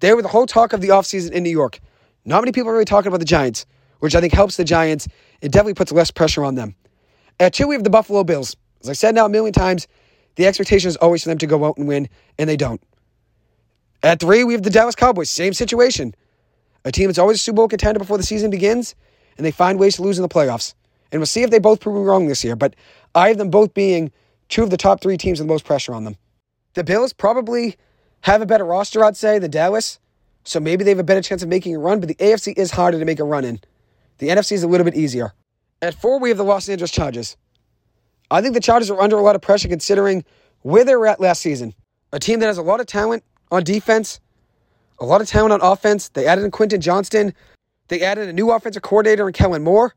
They were the whole talk of the offseason in New York. Not many people are really talking about the Giants, which I think helps the Giants. It definitely puts less pressure on them. At two, we have the Buffalo Bills. As I said now a million times, the expectation is always for them to go out and win, and they don't. At three, we have the Dallas Cowboys. Same situation. A team that's always a Super Bowl contender before the season begins, and they find ways to lose in the playoffs. And we'll see if they both prove me wrong this year. But I have them both being two of the top three teams with the most pressure on them. The Bills probably have a better roster, I'd say, than Dallas. So maybe they have a better chance of making a run, but the AFC is harder to make a run in. The NFC is a little bit easier. At four, we have the Los Angeles Chargers. I think the Chargers are under a lot of pressure considering where they were at last season. A team that has a lot of talent on defense, a lot of talent on offense. They added in Quentin Johnston. They added a new offensive coordinator in Kellen Moore,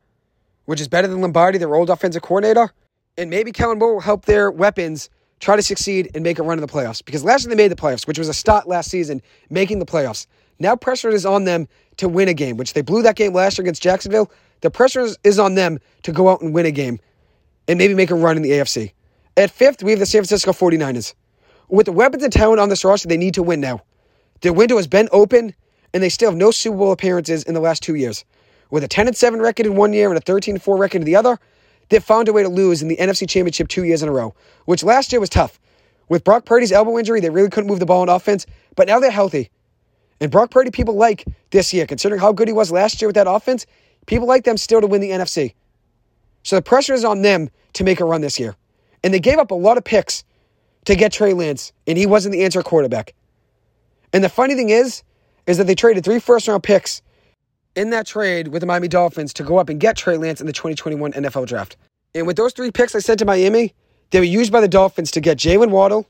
which is better than Lombardi, their old offensive coordinator. And maybe Kellen Moore will help their weapons try to succeed and make a run in the playoffs. Because last year they made the playoffs, which was a start last season, making the playoffs. Now pressure is on them to win a game, which they blew that game last year against Jacksonville. The pressure is on them to go out and win a game and maybe make a run in the AFC. At fifth, we have the San Francisco 49ers. With the weapons and talent on this roster, they need to win now. Their window has been open, and they still have no Super Bowl appearances in the last two years. With a 10 7 record in one year and a 13 4 record in the other, they've found a way to lose in the NFC Championship two years in a row, which last year was tough. With Brock Purdy's elbow injury, they really couldn't move the ball on offense, but now they're healthy. And Brock Purdy, people like this year, considering how good he was last year with that offense, people like them still to win the NFC. So the pressure is on them to make a run this year. And they gave up a lot of picks to get Trey Lance, and he wasn't the answer quarterback. And the funny thing is, is that they traded three first round picks in that trade with the Miami Dolphins to go up and get Trey Lance in the 2021 NFL draft. And with those three picks I said to Miami, they were used by the Dolphins to get Jaylen Waddle,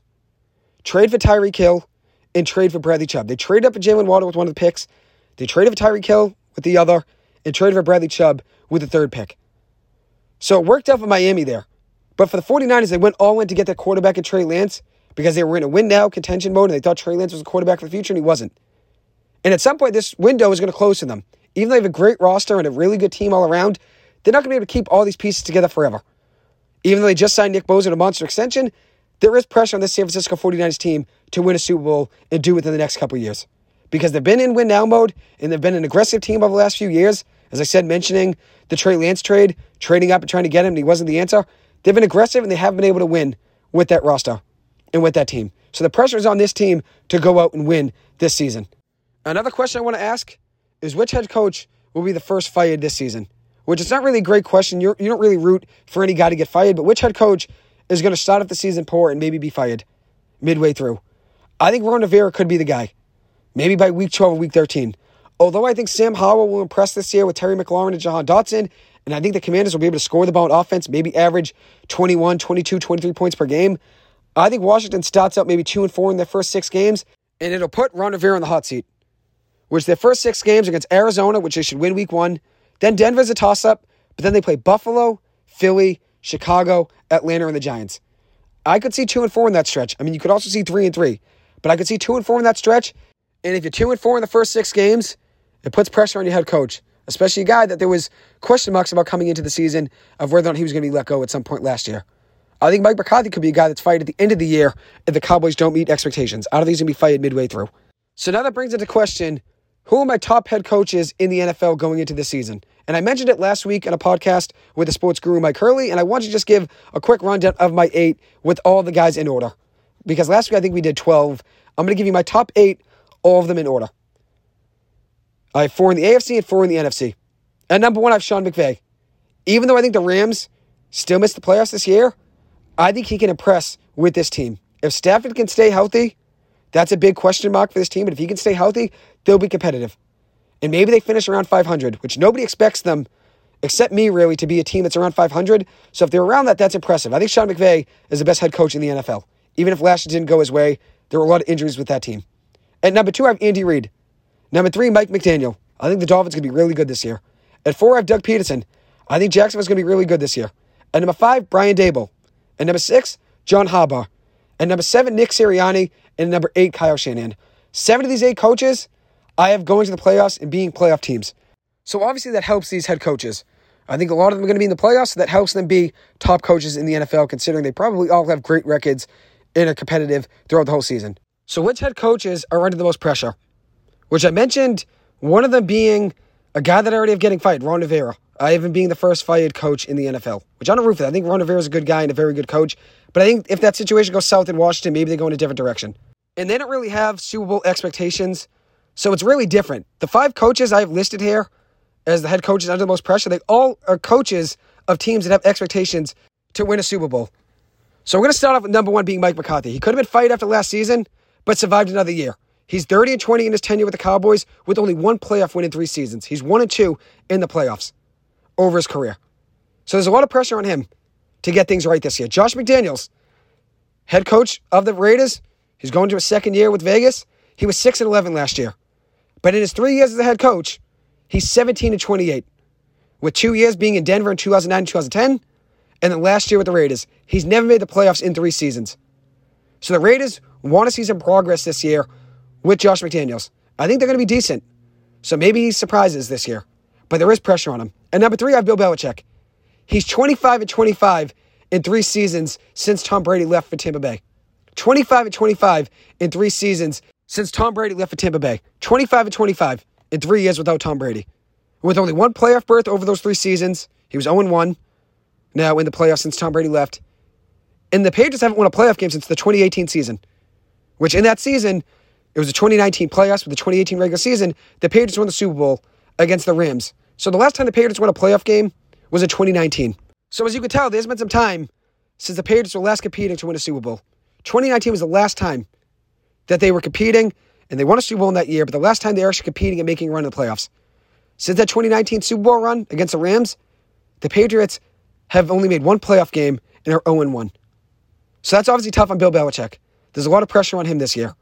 trade for Tyreek Hill, and trade for Bradley Chubb. They traded up for Jaylen Waddle with one of the picks, they traded for Tyreek Hill with the other, and traded for Bradley Chubb with the third pick. So it worked out for Miami there. But for the 49ers, they went all in to get their quarterback in Trey Lance because they were in a win now contention mode and they thought Trey Lance was a quarterback for the future and he wasn't. And at some point, this window is going to close to them. Even though they have a great roster and a really good team all around, they're not going to be able to keep all these pieces together forever. Even though they just signed Nick Bosa to a monster extension, there is pressure on this San Francisco 49ers team to win a Super Bowl and do it in the next couple of years. Because they've been in win now mode and they've been an aggressive team over the last few years. As I said, mentioning the Trey Lance trade, trading up and trying to get him, and he wasn't the answer. They've been aggressive and they haven't been able to win with that roster and with that team. So the pressure is on this team to go out and win this season. Another question I want to ask is which head coach will be the first fired this season? Which is not really a great question. You're, you do not really root for any guy to get fired, but which head coach is going to start off the season poor and maybe be fired midway through? I think Ron Rivera could be the guy. Maybe by week 12 or week 13. Although I think Sam Howell will impress this year with Terry McLaurin and Jahan Dotson, and I think the Commanders will be able to score the ball on offense, maybe average 21, 22, 23 points per game. I think Washington starts out maybe 2 and 4 in their first six games, and it'll put Ron Rivera in the hot seat. Which their first six games against Arizona, which they should win week one. Then Denver's a toss up, but then they play Buffalo, Philly, Chicago, Atlanta, and the Giants. I could see 2 and 4 in that stretch. I mean, you could also see 3 and 3, but I could see 2 and 4 in that stretch. And if you're 2 and 4 in the first six games, it puts pressure on your head coach especially a guy that there was question marks about coming into the season of whether or not he was going to be let go at some point last year. I think Mike McCarthy could be a guy that's fired at the end of the year if the Cowboys don't meet expectations. I don't think he's going to be fired midway through. So now that brings into question who are my top head coaches in the NFL going into this season? And I mentioned it last week in a podcast with the sports guru Mike Hurley, and I want to just give a quick rundown of my eight with all the guys in order. Because last week I think we did 12. I'm going to give you my top eight, all of them in order. I have four in the AFC and four in the NFC. And number one, I have Sean McVay. Even though I think the Rams still missed the playoffs this year, I think he can impress with this team. If Stafford can stay healthy, that's a big question mark for this team. But if he can stay healthy, they'll be competitive. And maybe they finish around 500, which nobody expects them, except me, really, to be a team that's around 500. So if they're around that, that's impressive. I think Sean McVay is the best head coach in the NFL. Even if last year didn't go his way, there were a lot of injuries with that team. At number two, I have Andy Reid. Number three, Mike McDaniel. I think the Dolphins are going to be really good this year. At four, I have Doug Pederson. I think Jacksonville's going to be really good this year. At number five, Brian Daboll. At number six, John Harbaugh. And number seven, Nick Sirianni. And number eight, Kyle Shanahan. Seven of these eight coaches I have going to the playoffs and being playoff teams. So obviously that helps these head coaches. I think a lot of them are going to be in the playoffs, so that helps them be top coaches in the NFL, considering they probably all have great records and are competitive throughout the whole season. So which head coaches are under the most pressure? Which I mentioned, one of them being a guy that I already have getting fired, Ron Rivera. I even being the first fired coach in the NFL, which I don't root for. I think Ron Rivera is a good guy and a very good coach. But I think if that situation goes south in Washington, maybe they go in a different direction. And they don't really have Super Bowl expectations. So it's really different. The five coaches I have listed here as the head coaches under the most pressure, they all are coaches of teams that have expectations to win a Super Bowl. So we're going to start off with number one being Mike McCarthy. He could have been fired after last season, but survived another year. He's 30 and 20 in his tenure with the Cowboys with only one playoff win in three seasons. He's one and two in the playoffs over his career. So there's a lot of pressure on him to get things right this year. Josh McDaniels, head coach of the Raiders, he's going to his second year with Vegas. He was 6 and 11 last year. But in his three years as a head coach, he's 17 and 28. With two years being in Denver in 2009 and 2010, and then last year with the Raiders. He's never made the playoffs in three seasons. So the Raiders want to see some progress this year with Josh McDaniels. I think they're going to be decent. So maybe he surprises this year. But there is pressure on him. And number three, I have Bill Belichick. He's 25 and 25 in three seasons since Tom Brady left for Tampa Bay. 25 and 25 in three seasons since Tom Brady left for Tampa Bay. 25 and 25 in three years without Tom Brady. With only one playoff berth over those three seasons, he was 0 1 now in the playoffs since Tom Brady left. And the Patriots haven't won a playoff game since the 2018 season, which in that season, it was the 2019 playoffs with the 2018 regular season. The Patriots won the Super Bowl against the Rams. So the last time the Patriots won a playoff game was in 2019. So as you can tell, there's been some time since the Patriots were last competing to win a Super Bowl. 2019 was the last time that they were competing, and they won a Super Bowl in that year, but the last time they were actually competing and making a run in the playoffs. Since that 2019 Super Bowl run against the Rams, the Patriots have only made one playoff game and are 0 1. So that's obviously tough on Bill Belichick. There's a lot of pressure on him this year.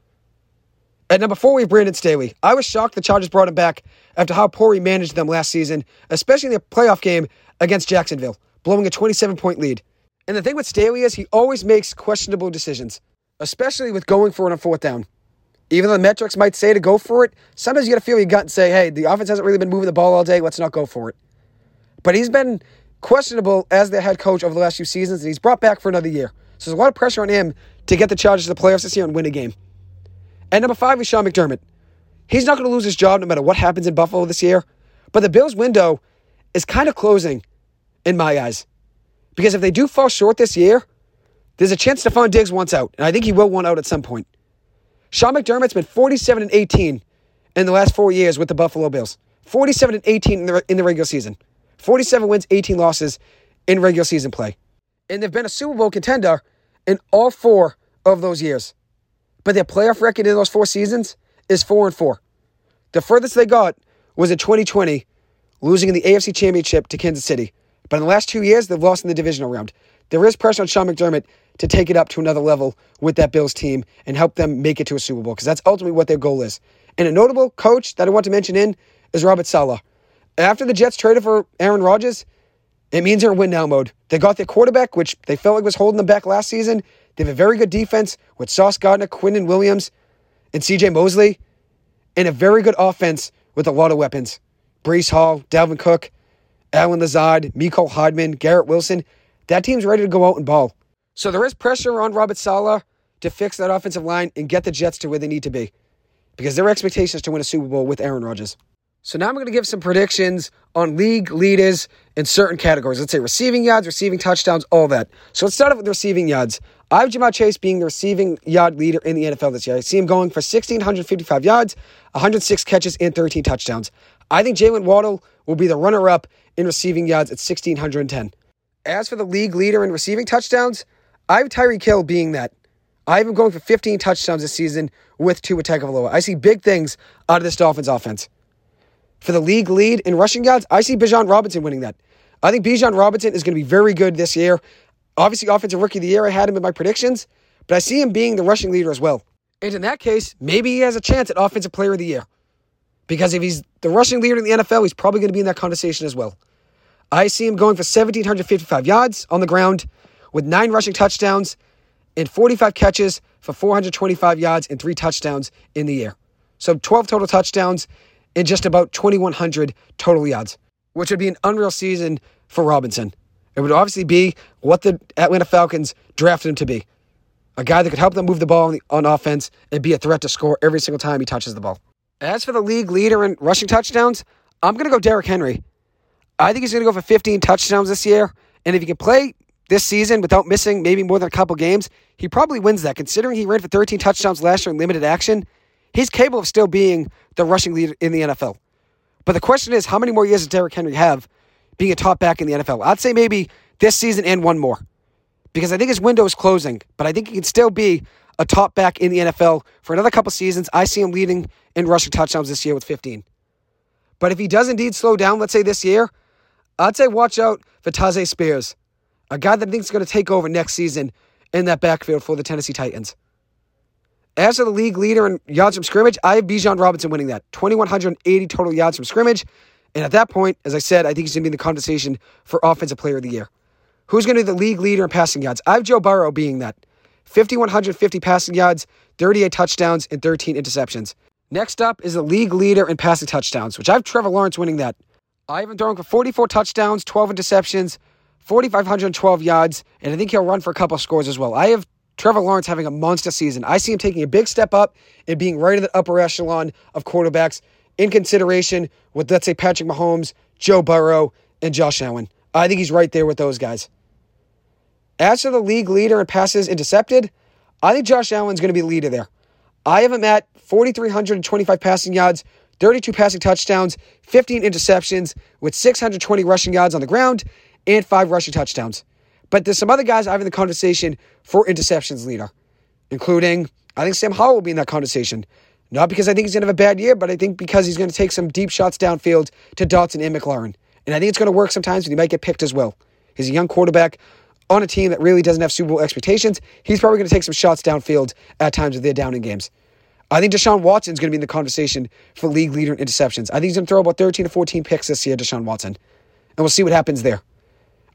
At number four, we have Brandon Staley. I was shocked the Chargers brought him back after how poor he managed them last season, especially in the playoff game against Jacksonville, blowing a 27 point lead. And the thing with Staley is he always makes questionable decisions, especially with going for it on fourth down. Even though the metrics might say to go for it, sometimes you got to feel your gut and say, hey, the offense hasn't really been moving the ball all day. Let's not go for it. But he's been questionable as their head coach over the last few seasons, and he's brought back for another year. So there's a lot of pressure on him to get the Chargers to the playoffs this year and win a game. And number five is Sean McDermott. He's not going to lose his job no matter what happens in Buffalo this year. But the Bills' window is kind of closing in my eyes. Because if they do fall short this year, there's a chance Stefon Diggs wants out. And I think he will want out at some point. Sean McDermott's been 47 and 18 in the last four years with the Buffalo Bills. 47 and 18 in the, in the regular season. 47 wins, 18 losses in regular season play. And they've been a Super Bowl contender in all four of those years. But their playoff record in those four seasons is 4 and 4. The furthest they got was in 2020, losing in the AFC Championship to Kansas City. But in the last two years, they've lost in the divisional round. There is pressure on Sean McDermott to take it up to another level with that Bills team and help them make it to a Super Bowl because that's ultimately what their goal is. And a notable coach that I want to mention in is Robert Saleh. After the Jets traded for Aaron Rodgers, it means they're in win now mode. They got their quarterback, which they felt like was holding them back last season. They have a very good defense with Sauce Gardner, Quinn, and Williams, and CJ Mosley, and a very good offense with a lot of weapons. Breece Hall, Dalvin Cook, Allen Lazard, Mecole Hardman, Garrett Wilson. That team's ready to go out and ball. So there is pressure on Robert Saleh to fix that offensive line and get the Jets to where they need to be. Because their expectations to win a Super Bowl with Aaron Rodgers. So now I'm going to give some predictions on league leaders in certain categories. Let's say receiving yards, receiving touchdowns, all that. So let's start off with receiving yards. I have Ja'Marr Chase being the receiving yard leader in the NFL this year. I see him going for 1,655 yards, 106 catches, and 13 touchdowns. I think Jaylen Waddle will be the runner up in receiving yards at 1,610. As for the league leader in receiving touchdowns, I have Tyreek Hill being that. I have him going for 15 touchdowns this season with two Tua Tagovailoa. I see big things out of this Dolphins offense. For the league lead in rushing yards, I see Bijan Robinson winning that. I think Bijan Robinson is going to be very good this year. Obviously, Offensive Rookie of the Year, I had him in my predictions, but I see him being the rushing leader as well. And in that case, maybe he has a chance at Offensive Player of the Year. Because if he's the rushing leader in the NFL, he's probably going to be in that conversation as well. I see him going for 1,755 yards on the ground with nine rushing touchdowns and 45 catches for 425 yards and three touchdowns in the year. So 12 total touchdowns and just about 2,100 total yards, which would be an unreal season for Robinson. It would obviously be what the Atlanta Falcons drafted him to be a guy that could help them move the ball on, the, on offense and be a threat to score every single time he touches the ball. As for the league leader in rushing touchdowns, I'm going to go Derrick Henry. I think he's going to go for 15 touchdowns this year. And if he can play this season without missing maybe more than a couple games, he probably wins that. Considering he ran for 13 touchdowns last year in limited action, he's capable of still being the rushing leader in the NFL. But the question is, how many more years does Derrick Henry have being a top back in the NFL? I'd say maybe this season and one more. Because I think his window is closing, but I think he can still be a top back in the NFL for another couple seasons. I see him leading in rushing touchdowns this year with 15. But if he does indeed slow down, let's say this year, I'd say watch out for Tyjae Spears, a guy that I think is going to take over next season in that backfield for the Tennessee Titans. As for the league leader in yards from scrimmage, I have Bijan Robinson winning that. 2,180 total yards from scrimmage. And at that point, as I said, I think he's going to be in the conversation for Offensive Player of the Year. Who's going to be the league leader in passing yards? I have Joe Burrow being that. 5,150 passing yards, 38 touchdowns, and 13 interceptions. Next up is the league leader in passing touchdowns, which I have Trevor Lawrence winning that. I have him throwing for 44 touchdowns, 12 interceptions, 4,512 yards, and I think he'll run for a couple scores as well. I have Trevor Lawrence having a monster season. I see him taking a big step up and being right in the upper echelon of quarterbacks in consideration with, let's say, Patrick Mahomes, Joe Burrow, and Josh Allen. I think he's right there with those guys. As for the league leader in passes intercepted, I think Josh Allen's going to be the leader there. I have him at 4,325 passing yards, 32 passing touchdowns, 15 interceptions, with 620 rushing yards on the ground, and five rushing touchdowns. But there's some other guys I have in the conversation for interceptions leader, including I think Sam Howell will be in that conversation. Not because I think he's going to have a bad year, but I think because he's going to take some deep shots downfield to Dotson and McLaurin. And I think it's going to work sometimes, but he might get picked as well. He's a young quarterback on a team that really doesn't have Super Bowl expectations. He's probably going to take some shots downfield at times if they're down in games. I think Deshaun Watson's going to be in the conversation for league leader in interceptions. I think he's going to throw about 13 to 14 picks this year, Deshaun Watson. And we'll see what happens there.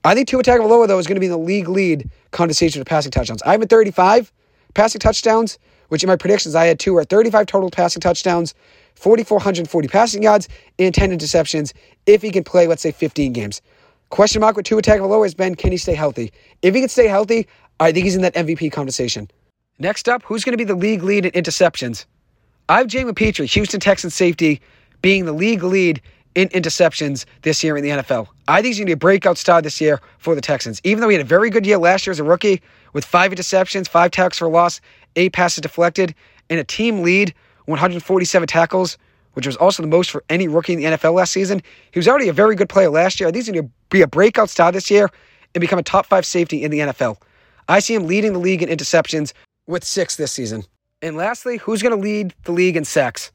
I think Tua Tagovailoa, though, is going to be in the league lead conversation for passing touchdowns. I have 35 passing touchdowns, which in my predictions I had two or 35 total passing touchdowns, 4,440 passing yards, and 10 interceptions if he can play, let's say, 15 games. Question mark with two Tua Tagovailoa has been, can he stay healthy? If he can stay healthy, I think he's in that MVP conversation. Next up, who's going to be the league lead in interceptions? I have Jalen Pitre, Houston Texans safety, being the league lead in interceptions this year in the NFL. I think he's going to be a breakout star this year for the Texans. Even though he had a very good year last year as a rookie with five interceptions, five tackles for loss, eight passes deflected, and a team lead 147 tackles, which was also the most for any rookie in the NFL last season. He was already a very good player last year. I think he's going to be a breakout star this year and become a top five safety in the NFL. I see him leading the league in interceptions with six this season. And lastly, who's going to lead the league in sacks?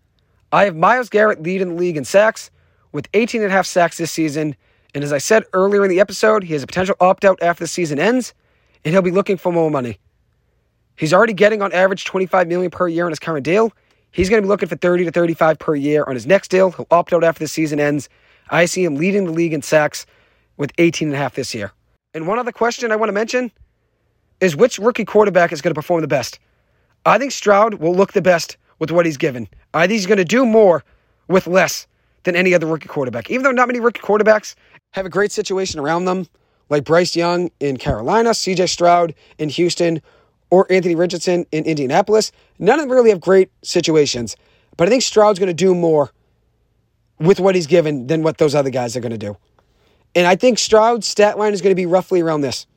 I have Myles Garrett leading the league in sacks with 18 and a half sacks this season. And as I said earlier in the episode, he has a potential opt out after the season ends, and he'll be looking for more money. He's already getting on average 25 million per year on his current deal. He's going to be looking for 30 to 35 per year on his next deal. He'll opt out after the season ends. I see him leading the league in sacks with 18 and a half this year. And one other question I want to mention is which rookie quarterback is going to perform the best? I think Stroud will look the best with what he's given. I think he's going to do more with less than any other rookie quarterback. Even though not many rookie quarterbacks have a great situation around them, like Bryce Young in Carolina, CJ Stroud in Houston, or Anthony Richardson in Indianapolis, none of them really have great situations. But I think Stroud's going to do more with what he's given than what those other guys are going to do. And I think Stroud's stat line is going to be roughly around this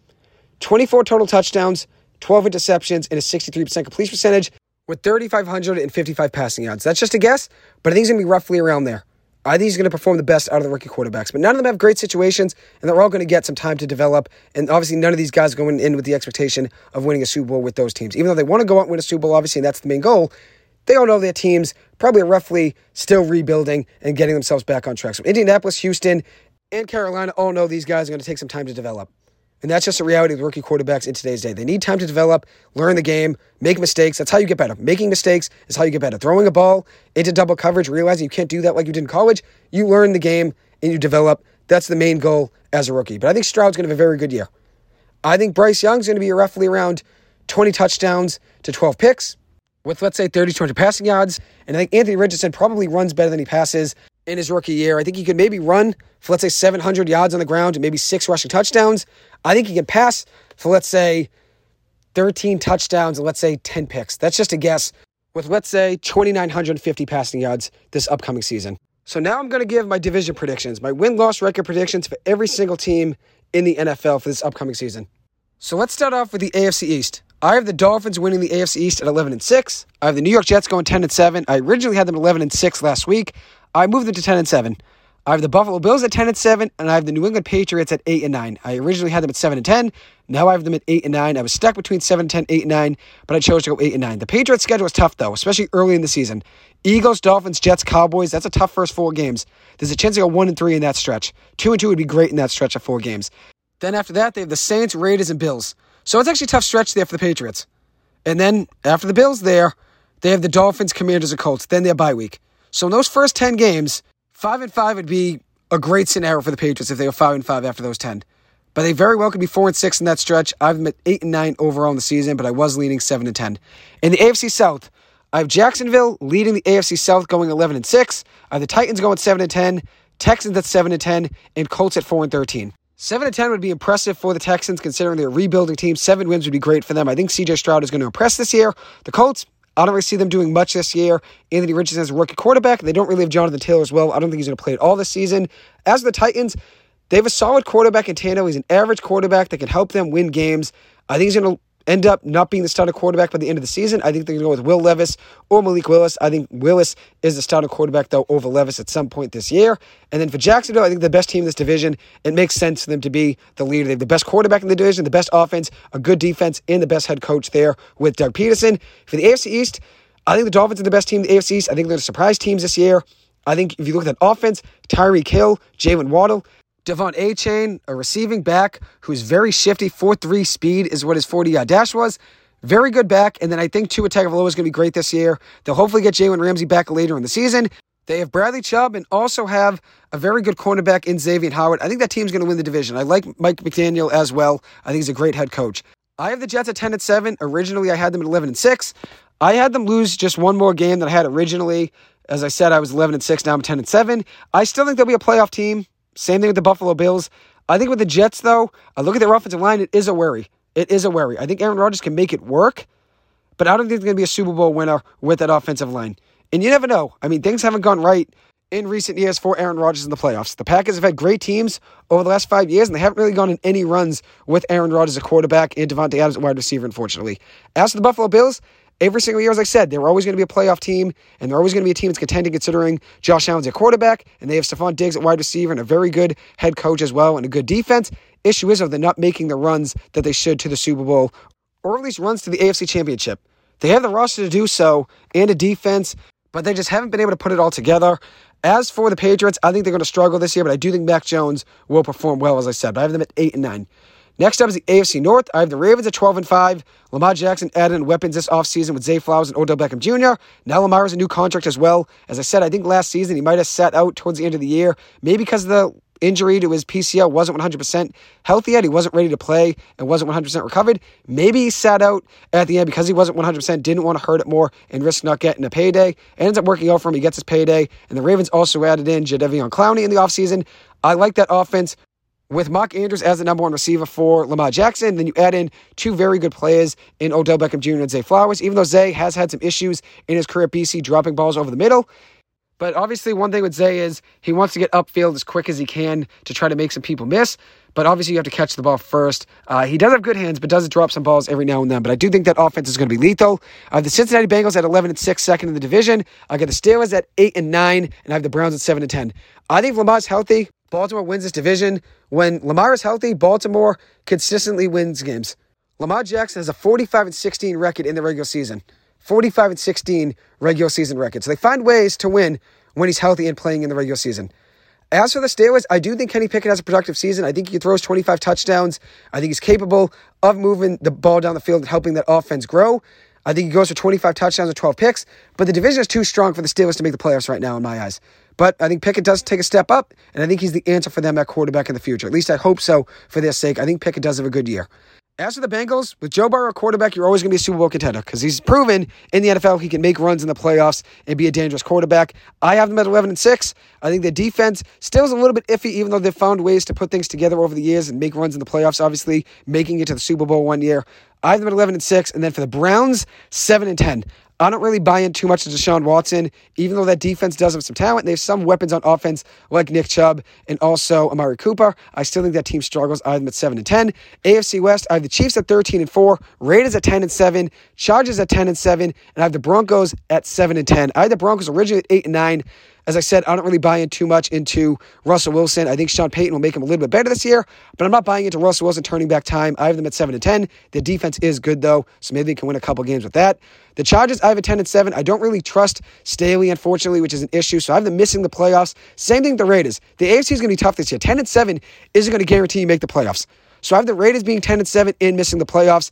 24 total touchdowns, 12 interceptions, and a 63% completion percentage with 3,555 passing yards. That's just a guess, but I think he's going to be roughly around there. I think he's going to perform the best out of the rookie quarterbacks, but none of them have great situations, and they're all going to get some time to develop. And obviously, none of these guys are going in with the expectation of winning a Super Bowl with those teams. Even though they want to go out and win a Super Bowl, obviously, and that's the main goal, they all know their teams probably are roughly still rebuilding and getting themselves back on track. So Indianapolis, Houston, and Carolina all know these guys are going to take some time to develop. And that's just a reality of rookie quarterbacks in today's day. They need time to develop, learn the game, make mistakes. That's how you get better. Making mistakes is how you get better. Throwing a ball into double coverage, realizing you can't do that like you did in college, you learn the game and you develop. That's the main goal as a rookie. But I think Stroud's going to have a very good year. I think Bryce Young's going to be roughly around 20 touchdowns to 12 picks with, let's say, 30 200 passing yards. And I think Anthony Richardson probably runs better than he passes in his rookie year. I think he could maybe run for, let's say, 700 yards on the ground and maybe six rushing touchdowns. I think he can pass for, let's say, 13 touchdowns and, let's say, 10 picks. That's just a guess with, let's say, 2,950 passing yards this upcoming season. So now I'm going to give my division predictions, my win loss record predictions for every single team in the NFL for this upcoming season. So let's start off with the AFC East. I have the Dolphins winning the AFC East at 11 and 6. I have the New York Jets going 10 and 7. I originally had them 11 and 6 last week. I moved them to 10 and 7. I have the Buffalo Bills at 10 and 7, and I have the New England Patriots at 8 and 9. I originally had them at 7 and 10. Now I have them at 8 and 9. I was stuck between 7 and 10, 8 and 9, but I chose to go 8 and 9. The Patriots schedule is tough though, especially early in the season. Eagles, Dolphins, Jets, Cowboys, that's a tough first four games. There's a chance to go 1 and 3 in that stretch. 2 and 2 would be great in that stretch of four games. Then after that, they have the Saints, Raiders, and Bills. So it's actually a tough stretch there for the Patriots. And then after the Bills there, they have the Dolphins, Commanders, and Colts. Then their bye week. So in those first 10 games, 5 and 5 would be a great scenario for the Patriots if they were 5 and 5 after those 10. But they very well could be 4 and 6 in that stretch. I've been 8 and 9 overall in the season, but I was leaning 7 and 10. In the AFC South, I have Jacksonville leading the AFC South going 11 and 6. I have the Titans going 7 and 10, Texans at 7 and 10, and Colts at 4 and 13. 7 and 10 would be impressive for the Texans considering they're a rebuilding team. 7 wins would be great for them. I think CJ Stroud is going to impress this year. The Colts, I don't really see them doing much this year. Anthony Richardson is a rookie quarterback. They don't really have Jonathan Taylor as well. I don't think he's going to play it all this season. As the Titans, they have a solid quarterback in Tano. He's an average quarterback that can help them win games. I think he's going to end up not being the starting quarterback by the end of the season. I think they're going to go with Will Levis or Malik Willis. I think Willis is the starting quarterback, though, over Levis at some point this year. And then for Jacksonville, I think the best team in this division, it makes sense for them to be the leader. They have the best quarterback in the division, the best offense, a good defense, and the best head coach there with Doug Pederson. For the AFC East, I think the Dolphins are the best team in the AFC East. I think they're the surprise teams this year. I think if you look at that offense, Tyreek Hill, Jaylen Waddle, De'Von Achane a receiving back who's very shifty, 4-3 speed is what his 40-yard dash was. Very good back. And then I think Tua Tagovailoa is going to be great this year. They'll hopefully get Jalen Ramsey back later in the season. They have Bradley Chubb and also have a very good cornerback in Xavien Howard. I think that team's going to win the division. I like Mike McDaniel as well. I think he's a great head coach. I have the Jets at 10 and 7. Originally, I had them at 11 and 6. I had them lose just one more game than I had originally. As I said, I was 11 and 6. Now I'm 10 and 7. I still think they'll be a playoff team. Same thing with the Buffalo Bills. I think with the Jets, though, I look at their offensive line, it is a worry. It is a worry. I think Aaron Rodgers can make it work, but I don't think they're going to be a Super Bowl winner with that offensive line. And you never know. I mean, things haven't gone right in recent years for Aaron Rodgers in the playoffs. The Packers have had great teams over the last five years, and they haven't really gone in any runs with Aaron Rodgers a quarterback and Davante Adams a wide receiver, unfortunately. As for the Buffalo Bills, every single year, as I said, they're always going to be a playoff team, and they're always going to be a team that's contending considering Josh Allen's their quarterback, and they have Stefon Diggs at wide receiver and a very good head coach as well and a good defense. Issue is, of they're not making the runs that they should to the Super Bowl, or at least runs to the AFC Championship. They have the roster to do so and a defense, but they just haven't been able to put it all together. As for the Patriots, I think they're going to struggle this year, but I do think Mac Jones will perform well, as I said. But I have them at 8 and 9. Next up is the AFC North. I have the Ravens at 12 and 5. Lamar Jackson added in weapons this offseason with Zay Flowers and Odell Beckham Jr. Now Lamar has a new contract as well. As I said, I think last season he might have sat out towards the end of the year, maybe because of the injury to his PCL wasn't 100% healthy yet. He wasn't ready to play and wasn't 100% recovered. Maybe he sat out at the end because he wasn't 100%, didn't want to hurt it more and risk not getting a payday. It ends up working out for him. He gets his payday. And the Ravens also added in Jadeveon Clowney in the offseason. I like that offense with Mark Andrews as the number one receiver for Lamar Jackson, then you add in two very good players in Odell Beckham Jr. and Zay Flowers, even though Zay has had some issues in his career at BC dropping balls over the middle. But obviously, one thing with Zay is he wants to get upfield as quick as he can to try to make some people miss. but obviously you have to catch the ball first. Uh, he does have good hands, but does drop some balls every now and then. But I do think that offense is going to be lethal. The Cincinnati Bengals at 11 and 6, second in the division. I got the Steelers at 8 and 9, and I have the Browns at 7 and 10. I think Lamar's healthy. Baltimore wins this division. When Lamar is healthy, Baltimore consistently wins games. Lamar Jackson has a 45 and 16 record in the regular season. 45 and 16 regular season record. So they find ways to win when he's healthy and playing in the regular season. As for the Steelers, I do think Kenny Pickett has a productive season. I think he throws 25 touchdowns. I think he's capable of moving the ball down the field and helping that offense grow. I think he goes for 25 touchdowns and 12 picks, but the division is too strong for the Steelers to make the playoffs right now, in my eyes. But I think Pickett does take a step up, and I think he's the answer for them at quarterback in the future. At least I hope so for their sake. I think Pickett does have a good year. As for the Bengals, with Joe Burrow quarterback, you're always going to be a Super Bowl contender because he's proven in the NFL he can make runs in the playoffs and be a dangerous quarterback. I have them at 11 and 6. I think their defense still is a little bit iffy, even though they've found ways to put things together over the years and make runs in the playoffs, obviously, making it to the Super Bowl one year. I have them at 11 and 6. And then for the Browns, 7 and 10. I don't really buy in too much to Deshaun Watson, even though that defense does have some talent. They have some weapons on offense, like Nick Chubb and also Amari Cooper. I still think that team struggles. I have them at seven and ten. AFC West, I have the Chiefs at thirteen and four, Raiders at ten and seven, Chargers at ten and seven, and I have the Broncos at seven and ten. I had the Broncos originally at eight and nine. As I said, I don't really buy in too much into Russell Wilson. I think Sean Payton will make him a little bit better this year, but I'm not buying into Russell Wilson turning back time. I have them at 7 and 10. The defense is good, though, so maybe they can win a couple games with that. The Chargers, I have a 10 and 7. I don't really trust Staley, unfortunately, which is an issue, so I have them missing the playoffs. Same thing with the Raiders. The AFC is going to be tough this year. 10 and 7 isn't going to guarantee you make the playoffs. So I have the Raiders being 10 and 7 and missing the playoffs.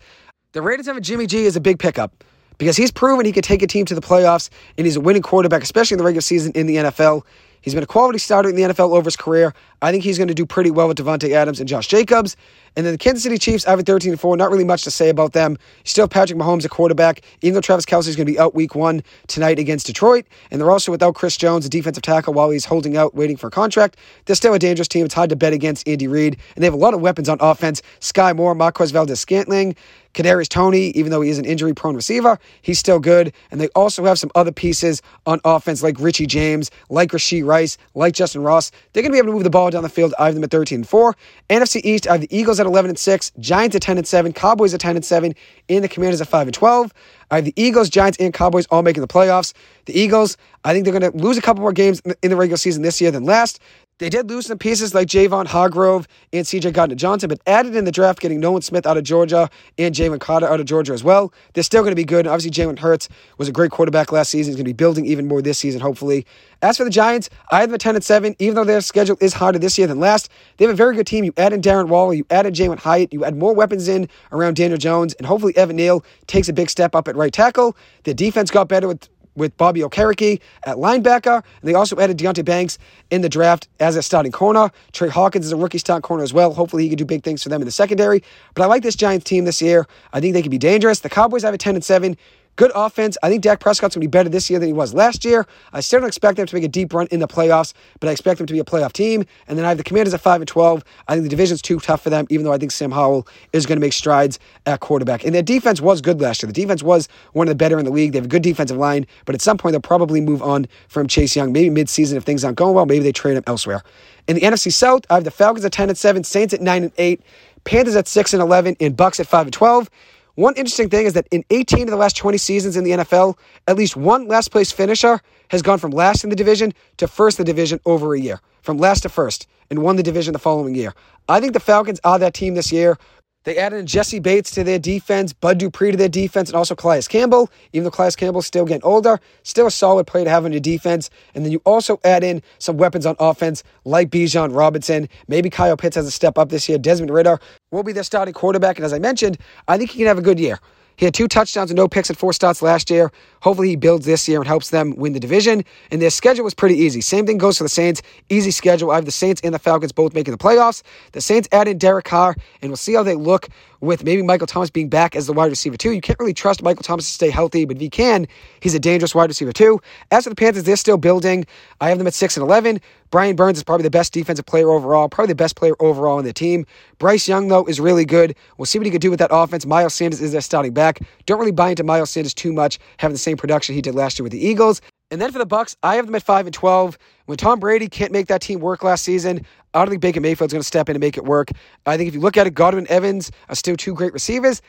The Raiders have a Jimmy G is a big pickup because he's proven he can take a team to the playoffs and he's a winning quarterback, especially in the regular season in the NFL. He's been a quality starter in the NFL over his career. I think he's going to do pretty well with Davante Adams and Josh Jacobs. And then the Kansas City Chiefs, I have a 13 4. Not really much to say about them. Still Patrick Mahomes at quarterback, even though Travis Kelce is going to be out week one tonight against Detroit. And they're also without Chris Jones, a defensive tackle, while he's holding out, waiting for a contract. They're still a dangerous team. It's hard to bet against Andy Reid. And they have a lot of weapons on offense. Sky Moore, Marquez Valdes Scantling, Kadarius Toney, even though he is an injury-prone receiver, he's still good. And they also have some other pieces on offense like Richie James, like Rashee Rice, like Justyn Ross. They're going to be able to move the ball down the field. I have them at 13 and 4. NFC East, I have the Eagles at 11 and 6, Giants at 10 and 7, Cowboys at 10 and 7, and the Commanders at 5 and 12. I have the Eagles, Giants, and Cowboys all making the playoffs. The Eagles, I think they're going to lose a couple more games in the regular season this year than last. They did lose some pieces like Javon Hargrave and CJ Gardner Johnson, but added in the draft, getting Nolan Smith out of Georgia and Jalen Carter out of Georgia as well. They're still going to be good. And obviously, Jalen Hurts was a great quarterback last season. He's going to be building even more this season, hopefully. As for the Giants, I have them at 10 and 7, even though their schedule is harder this year than last. They have a very good team. You add in Darren Waller, you add added Jalin Hyatt, you add more weapons in around Daniel Jones, and hopefully Evan Neal takes a big step up at right tackle. The defense got better with with Bobby Okereke at linebacker. And they also added Deonte Banks in the draft as a starting corner. Tre Hawkins is a rookie starting corner as well. Hopefully he can do big things for them in the secondary. But I like this Giants team this year. I think they can be dangerous. The Cowboys have a 10 and 7. Good offense. I think Dak Prescott's going to be better this year than he was last year. I still don't expect them to make a deep run in the playoffs, but I expect them to be a playoff team. And then I have the Commanders at 5 and 12. I think the division's too tough for them, even though I think Sam Howell is going to make strides at quarterback. And their defense was good last year. The defense was one of the better in the league. They have a good defensive line, but at some point they'll probably move on from Chase Young. Maybe midseason if things aren't going well. Maybe they trade him elsewhere. In the NFC South, I have the Falcons at 10 and 7, Saints at 9 and 8, Panthers at 6 and 11, and Bucs at 5 and 12. One interesting thing is that in 18 of the last 20 seasons in the NFL, at least one last place finisher has gone from last in the division to first in the division over a year, from last to first, and won the division the following year. I think the Falcons are that team this year they added in Jessie Bates to their defense, Bud Dupree to their defense, and also Calais Campbell. Even though Calais Campbell's still getting older, still a solid player to have on your defense. And then you also add in some weapons on offense like Bijan Robinson. Maybe Kyle Pitts has a step up this year. Desmond Ridder will be their starting quarterback. And as I mentioned, I think he can have a good year. He had two touchdowns and no picks at four starts last year. Hopefully, he builds this year and helps them win the division. And their schedule was pretty easy. Same thing goes for the Saints. Easy schedule. I have the Saints and the Falcons both making the playoffs. The Saints added Derek Carr, and we'll see how they look with maybe Michael Thomas being back as the wide receiver too. You can't really trust Michael Thomas to stay healthy, but if he can, he's a dangerous wide receiver too. As for the Panthers, they're still building. I have them at six and eleven. Brian Burns is probably the best defensive player overall, probably the best player overall in the team. Bryce Young, though, is really good. We'll see what he can do with that offense. Miles Sanders is their starting back. Don't really buy into Miles Sanders too much, having the same production he did last year with the Eagles. And then for the Bucs, I have them at five and twelve. When Tom Brady can't make that team work last season, I don't think Baker Mayfield's going to step in and make it work. I think if you look at it, Godwin Evans are still two great receivers,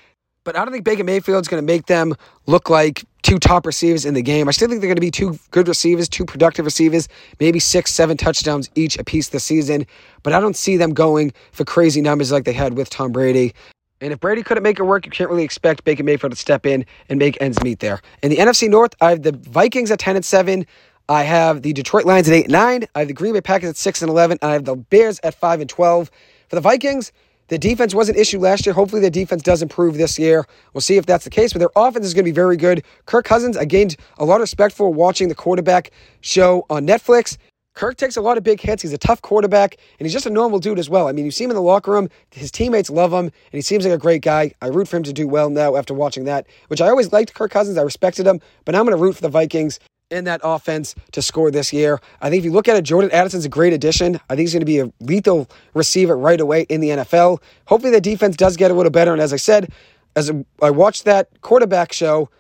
but I don't think Baker Mayfield's going to make them look like two top receivers in the game. I still think they're going to be two good receivers, two productive receivers, maybe six, seven touchdowns each a piece this season. But I don't see them going for crazy numbers like they had with Tom Brady. And if Brady couldn't make it work, you can't really expect Baker Mayfield to step in and make ends meet there. In the NFC North, I have the Vikings at 10 and 7. I have the Detroit Lions at 8 and 9. I have the Green Bay Packers at 6 and 11. I have the Bears at 5 and 12. For the Vikings, the defense was an issue last year. Hopefully, the defense does improve this year. We'll see if that's the case, but their offense is going to be very good. Kirk Cousins, I gained a lot of respect for watching the quarterback show on Netflix. Kirk takes a lot of big hits. He's a tough quarterback, and he's just a normal dude as well. I mean, you see him in the locker room, his teammates love him, and he seems like a great guy. I root for him to do well now after watching that, which I always liked Kirk Cousins. I respected him, but now I'm going to root for the Vikings in that offense to score this year. I think if you look at it, Jordan Addison's a great addition. I think he's going to be a lethal receiver right away in the NFL. Hopefully, the defense does get a little better. And as I said, as I watched that quarterback show,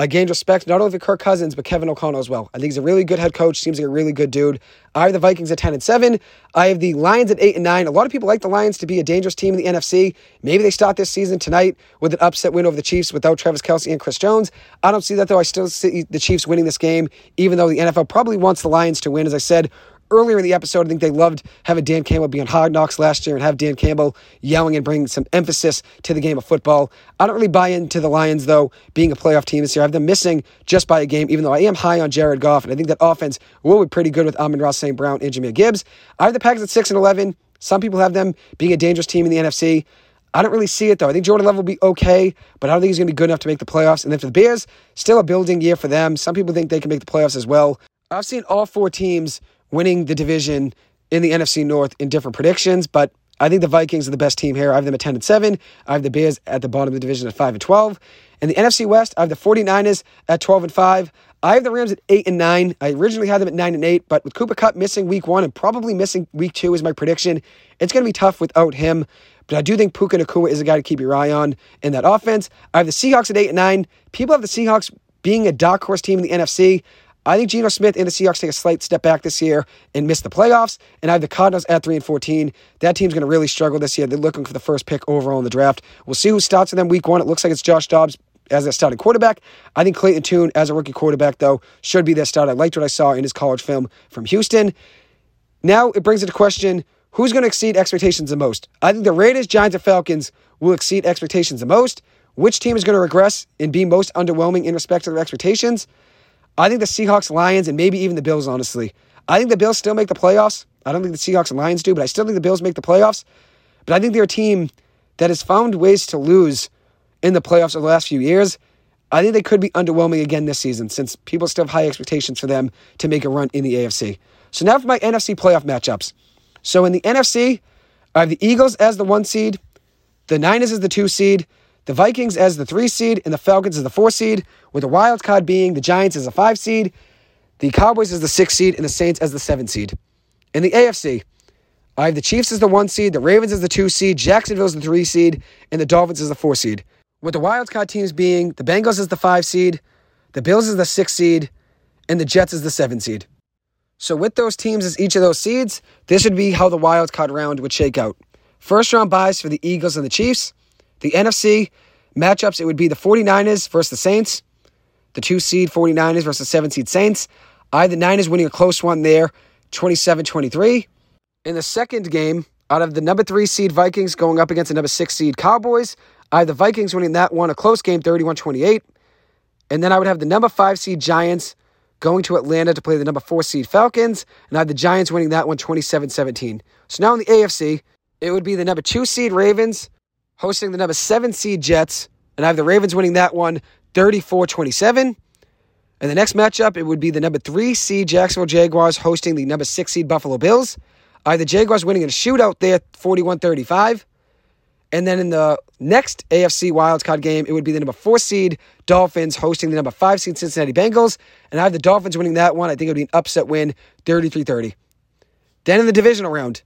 I gained respect not only for Kirk Cousins but Kevin O'Connell as well. I think he's a really good head coach. Seems like a really good dude. I have the Vikings at ten and seven. I have the Lions at eight and nine. A lot of people like the Lions to be a dangerous team in the NFC. Maybe they start this season tonight with an upset win over the Chiefs without Travis Kelce and Chris Jones. I don't see that though. I still see the Chiefs winning this game, even though the NFL probably wants the Lions to win. As I said earlier in the episode, I think they loved having Dan Campbell be on Hard Knocks last year and have Dan Campbell yelling and bringing some emphasis to the game of football. I don't really buy into the Lions, though, being a playoff team this year. I have them missing just by a game, even though I am high on Jared Goff, and I think that offense will be pretty good with Amon-Ra St. Brown and Jahmyr Gibbs. I have the Packers at 6 and 11. Some people have them being a dangerous team in the NFC. I don't really see it though. I think Jordan Love will be okay, but I don't think he's going to be good enough to make the playoffs. And then for the Bears, still a building year for them. Some people think they can make the playoffs as well. I've seen all four teams winning the division in the NFC North in different predictions, but I think the Vikings are the best team here. I have them at 10 and 7. I have the Bears at the bottom of the division at 5 and 12. In the NFC West, I have the 49ers at 12 and 5. I have the Rams at 8 and 9. I originally had them at 9 and 8, but with Cooper Kupp missing week 1 and probably missing week 2 is my prediction, it's going to be tough without him. But I do think Puka Nacua is a guy to keep your eye on in that offense. I have the Seahawks at 8 and 9. People have the Seahawks being a dark horse team in the NFC. I think Geno Smith and the Seahawks take a slight step back this year and miss the playoffs. And I have the Cardinals at 3 and 14. That team's going to really struggle this year. They're looking for the first pick overall in the draft. We'll see who starts for them week one. It looks like it's Josh Dobbs as their starting quarterback. I think Clayton Tune, as a rookie quarterback, though, should be their start. I liked what I saw in his college film from Houston. Now it brings into question who's going to exceed expectations the most. I think the Raiders, Giants, and Falcons will exceed expectations the most. Which team is going to regress and be most underwhelming in respect to their expectations? I think the Seahawks, Lions, and maybe even the Bills, honestly. I think the Bills still make the playoffs. I don't think the Seahawks and Lions do, but I still think the Bills make the playoffs. But I think they're a team that has found ways to lose in the playoffs over the last few years. I think they could be underwhelming again this season since people still have high expectations for them to make a run in the AFC. So now for my NFC playoff matchups. So in the NFC, I have the Eagles as the one seed, the Niners as the two seed, the Vikings as the three seed, and the Falcons as the four seed, with the wild card being the Giants as a five seed, the Cowboys as the six seed, and the Saints as the seven seed. In the AFC, I have the Chiefs as the one seed, the Ravens as the two seed, Jacksonville as the three seed, and the Dolphins as the four seed. With the wild card teams being the Bengals as the five seed, the Bills as the six seed, and the Jets as the seven seed. So with those teams as each of those seeds, this would be how the wild card round would shake out. First round buys for the Eagles and the Chiefs. The NFC matchups, it would be the 49ers versus the Saints, the two seed 49ers versus the seven seed Saints. I the Niners winning a close one there, 27 23. In the second game, out of the number three seed Vikings going up against the number six seed Cowboys, I the Vikings winning that one, a close game, 31 28. And then I would have the number five seed Giants going to Atlanta to play the number four seed Falcons, and I have the Giants winning that one 27 17. So now in the AFC, it would be the number two seed Ravens hosting the number seven seed Jets, and I have the Ravens winning that one 34 27. And the next matchup, it would be the number three seed Jacksonville Jaguars hosting the number six seed Buffalo Bills. I have the Jaguars winning in a shootout there 41 35. And then in the next AFC wildcard game, it would be the number four seed Dolphins hosting the number five seed Cincinnati Bengals. And I have the Dolphins winning that one. I think it would be an upset win 33 30. Then in the divisional round,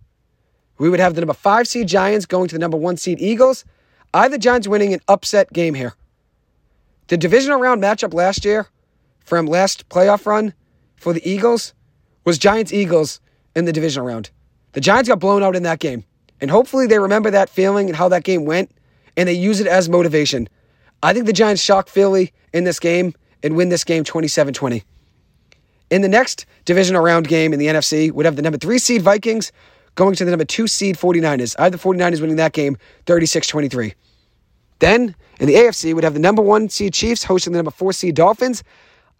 we would have the number five seed Giants going to the number one seed Eagles. I the Giants winning an upset game here. The divisional round matchup last year from last playoff run, for the Eagles was Giants Eagles in the divisional round. The Giants got blown out in that game. And hopefully they remember that feeling and how that game went and they use it as motivation. I think the Giants shock Philly in this game and win this game 27 20. In the next divisional round game in the NFC, we'd have the number three seed Vikings going to the number two seed 49ers. I have the 49ers winning that game 36 23. Then in the AFC, we'd have the number one seed Chiefs hosting the number four seed Dolphins.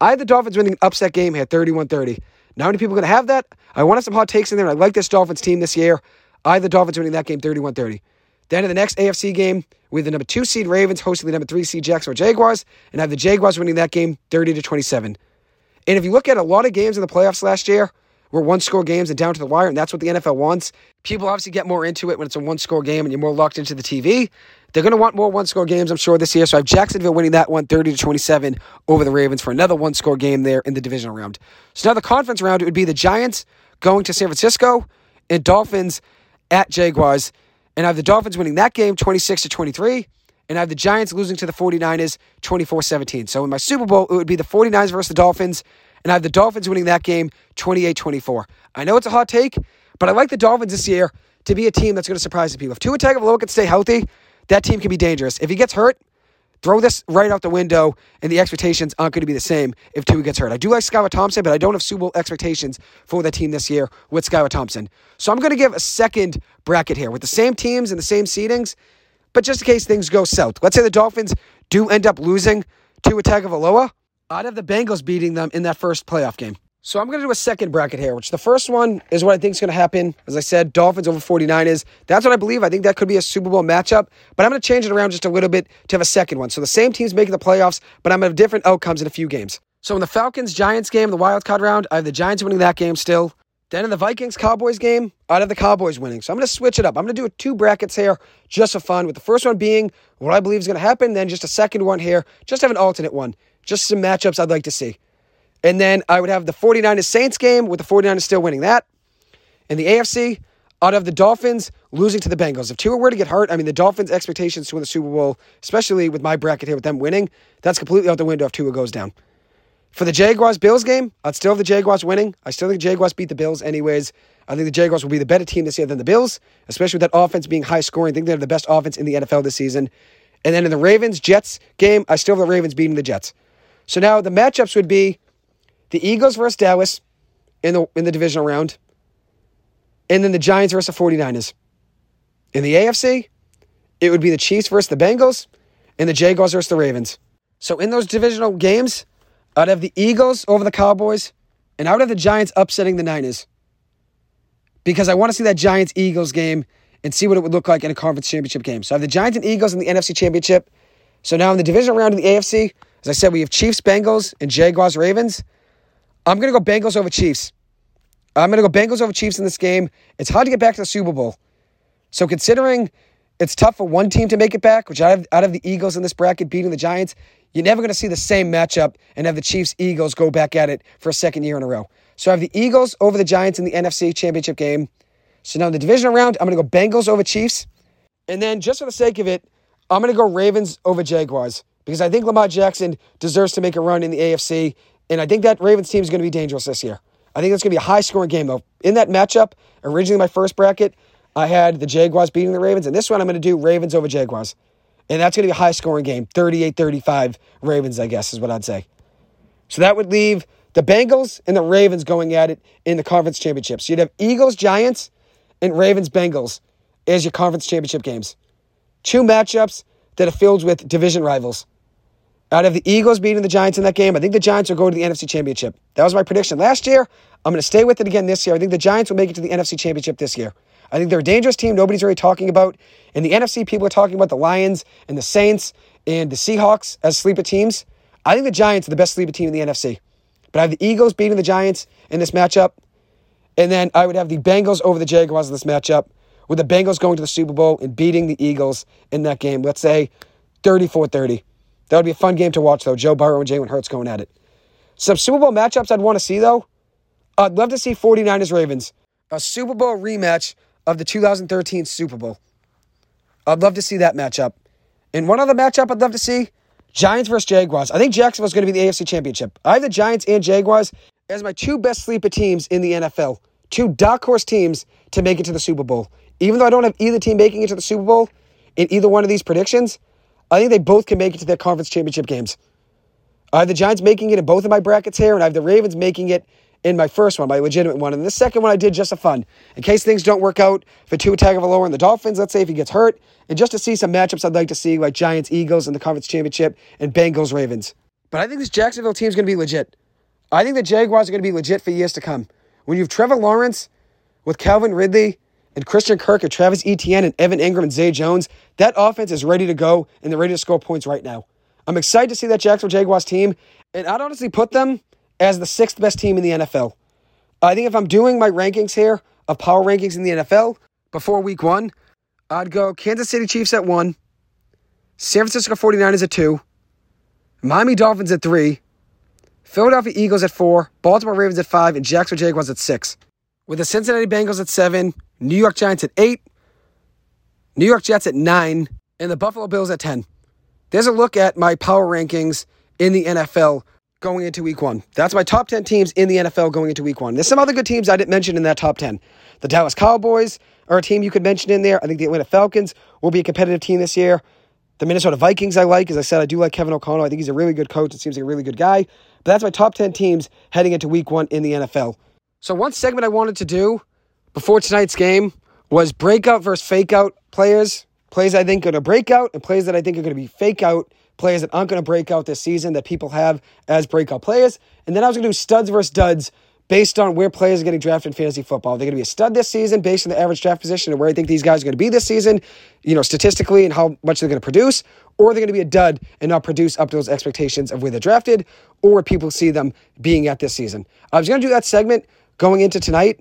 I have the Dolphins winning an upset game here 31 30. Now, how many people are going to have that? I wanted some hot takes in there. I like this Dolphins team this year. I have the Dolphins winning that game 31 30. Then in the next AFC game, with the number two seed Ravens hosting the number three seed Jacksonville Jaguars, and I have the Jaguars winning that game 30 to 27. And if you look at a lot of games in the playoffs last year, were one score games and down to the wire, and that's what the NFL wants. People obviously get more into it when it's a one score game and you're more locked into the TV. They're going to want more one score games, I'm sure, this year. So I have Jacksonville winning that one 30 to 27 over the Ravens for another one score game there in the divisional round. So now the conference round, it would be the Giants going to San Francisco and Dolphins at Jaguars. And I have the Dolphins winning that game 26 to 23. And I have the Giants losing to the 49ers 24 17. So in my Super Bowl, it would be the 49ers versus the Dolphins. And I have the Dolphins winning that game 28 24. I know it's a hot take, but I like the Dolphins this year to be a team that's going to surprise the people. If Tua Tagovailoa can stay healthy, that team can be dangerous. If he gets hurt, throw this right out the window, and the expectations aren't going to be the same if Tua gets hurt. I do like Skylar Thompson, but I don't have Super Bowl expectations for the team this year with Skylar Thompson. So I'm going to give a second bracket here with the same teams and the same seedings, but just in case things go south. Let's say the Dolphins do end up losing to a Tagovailoa. I'd have the Bengals beating them in that first playoff game. So I'm going to do a second bracket here, which the first one is what I think is going to happen. As I said, Dolphins over 49ers. That's what I believe. I think that could be a Super Bowl matchup, but I'm going to change it around just a little bit to have a second one. So the same teams making the playoffs, but I'm going to have different outcomes in a few games. So in the Falcons Giants game, the wild card round, I have the Giants winning that game still. Then in the Vikings Cowboys game, I'd have the Cowboys winning. So I'm going to switch it up. I'm going to do two brackets here just for fun, with the first one being what I believe is going to happen, then just a second one here, just have an alternate one. Just some matchups I'd like to see. And then I would have the 49ers Saints game with the 49ers still winning that. In the AFC, I'd have the Dolphins losing to the Bengals. If Tua were to get hurt, I mean, the Dolphins' expectations to win the Super Bowl, especially with my bracket here with them winning, that's completely out the window if Tua goes down. For the Jaguars Bills game, I'd still have the Jaguars winning. I still think the Jaguars beat the Bills anyways. I think the Jaguars will be the better team this year than the Bills, especially with that offense being high scoring. I think they're the best offense in the NFL this season. And then in the Ravens Jets game, I still have the Ravens beating the Jets. So now the matchups would be the Eagles versus Dallas in the in the divisional round, and then the Giants versus the 49ers. In the AFC, it would be the Chiefs versus the Bengals, and the Jaguars versus the Ravens. So in those divisional games, I'd have the Eagles over the Cowboys, and I would have the Giants upsetting the Niners. Because I want to see that Giants Eagles game and see what it would look like in a conference championship game. So I have the Giants and Eagles in the NFC championship. So now in the divisional round of the AFC, as I said, we have Chiefs, Bengals, and Jaguars, Ravens. I'm going to go Bengals over Chiefs. I'm going to go Bengals over Chiefs in this game. It's hard to get back to the Super Bowl. So considering it's tough for one team to make it back, which out of, out of the Eagles in this bracket beating the Giants, you're never going to see the same matchup and have the Chiefs Eagles go back at it for a second year in a row. So I have the Eagles over the Giants in the NFC Championship game. So now in the division round, I'm going to go Bengals over Chiefs. And then just for the sake of it, I'm going to go Ravens over Jaguars because I think Lamar Jackson deserves to make a run in the AFC. And I think that Ravens team is going to be dangerous this year. I think that's going to be a high scoring game, though. In that matchup, originally my first bracket, I had the Jaguars beating the Ravens. And this one, I'm going to do Ravens over Jaguars. And that's going to be a high scoring game 38 35 Ravens, I guess, is what I'd say. So that would leave the Bengals and the Ravens going at it in the conference championship. So you'd have Eagles, Giants, and Ravens, Bengals as your conference championship games. Two matchups that are filled with division rivals. Out of the Eagles beating the Giants in that game, I think the Giants will go to the NFC Championship. That was my prediction last year. I'm going to stay with it again this year. I think the Giants will make it to the NFC Championship this year. I think they're a dangerous team. Nobody's really talking about. In the NFC, people are talking about the Lions and the Saints and the Seahawks as sleeper teams. I think the Giants are the best sleeper team in the NFC. But I have the Eagles beating the Giants in this matchup. And then I would have the Bengals over the Jaguars in this matchup, with the Bengals going to the Super Bowl and beating the Eagles in that game. Let's say 34 30. That would be a fun game to watch, though. Joe Burrow and Jalen Hurts going at it. Some Super Bowl matchups I'd want to see, though. I'd love to see 49ers Ravens, a Super Bowl rematch of the 2013 Super Bowl. I'd love to see that matchup. And one other matchup I'd love to see Giants versus Jaguars. I think Jacksonville's going to be the AFC Championship. I have the Giants and Jaguars as my two best sleeper teams in the NFL. Two dark horse teams to make it to the Super Bowl. Even though I don't have either team making it to the Super Bowl in either one of these predictions, I think they both can make it to their conference championship games. I have the Giants making it in both of my brackets here, and I have the Ravens making it in my first one, my legitimate one. And the second one I did just for fun. In case things don't work out for Tua Tagovailoa and the Dolphins, let's say if he gets hurt, and just to see some matchups I'd like to see, like Giants, Eagles in the conference championship, and Bengals, Ravens. But I think this Jacksonville team is going to be legit. I think the Jaguars are going to be legit for years to come. When you have Trevor Lawrence with Calvin Ridley and Christian Kirk and Travis Etienne and Evan Engram and Zay Jones, that offense is ready to go and they're ready to score points right now. I'm excited to see that Jacksonville Jaguars team, and I'd honestly put them as the sixth best team in the NFL. I think if I'm doing my rankings here of power rankings in the NFL before week one, I'd go Kansas City Chiefs at one, San Francisco 49ers at two, Miami Dolphins at three, Philadelphia Eagles at four, Baltimore Ravens at five, and Jacksonville Jaguars at six. With the Cincinnati Bengals at seven, New York Giants at eight, New York Jets at nine, and the Buffalo Bills at 10. There's a look at my power rankings in the NFL going into week one. That's my top 10 teams in the NFL going into week one. There's some other good teams I didn't mention in that top 10. The Dallas Cowboys are a team you could mention in there. I think the Atlanta Falcons will be a competitive team this year. The Minnesota Vikings I like. As I said, I do like Kevin O'Connell. I think he's a really good coach and seems like a really good guy. But that's my top 10 teams heading into week one in the NFL. So, one segment I wanted to do before tonight's game was breakout versus fake out players. Players I think are going to break out and players that I think are going to be fake out. Players that aren't going to break out this season that people have as breakout players. And then I was going to do studs versus duds based on where players are getting drafted in fantasy football. They're going to be a stud this season based on the average draft position and where I think these guys are going to be this season, you know, statistically and how much they're going to produce, or they're going to be a dud and not produce up to those expectations of where they're drafted or where people see them being at this season. I was going to do that segment going into tonight.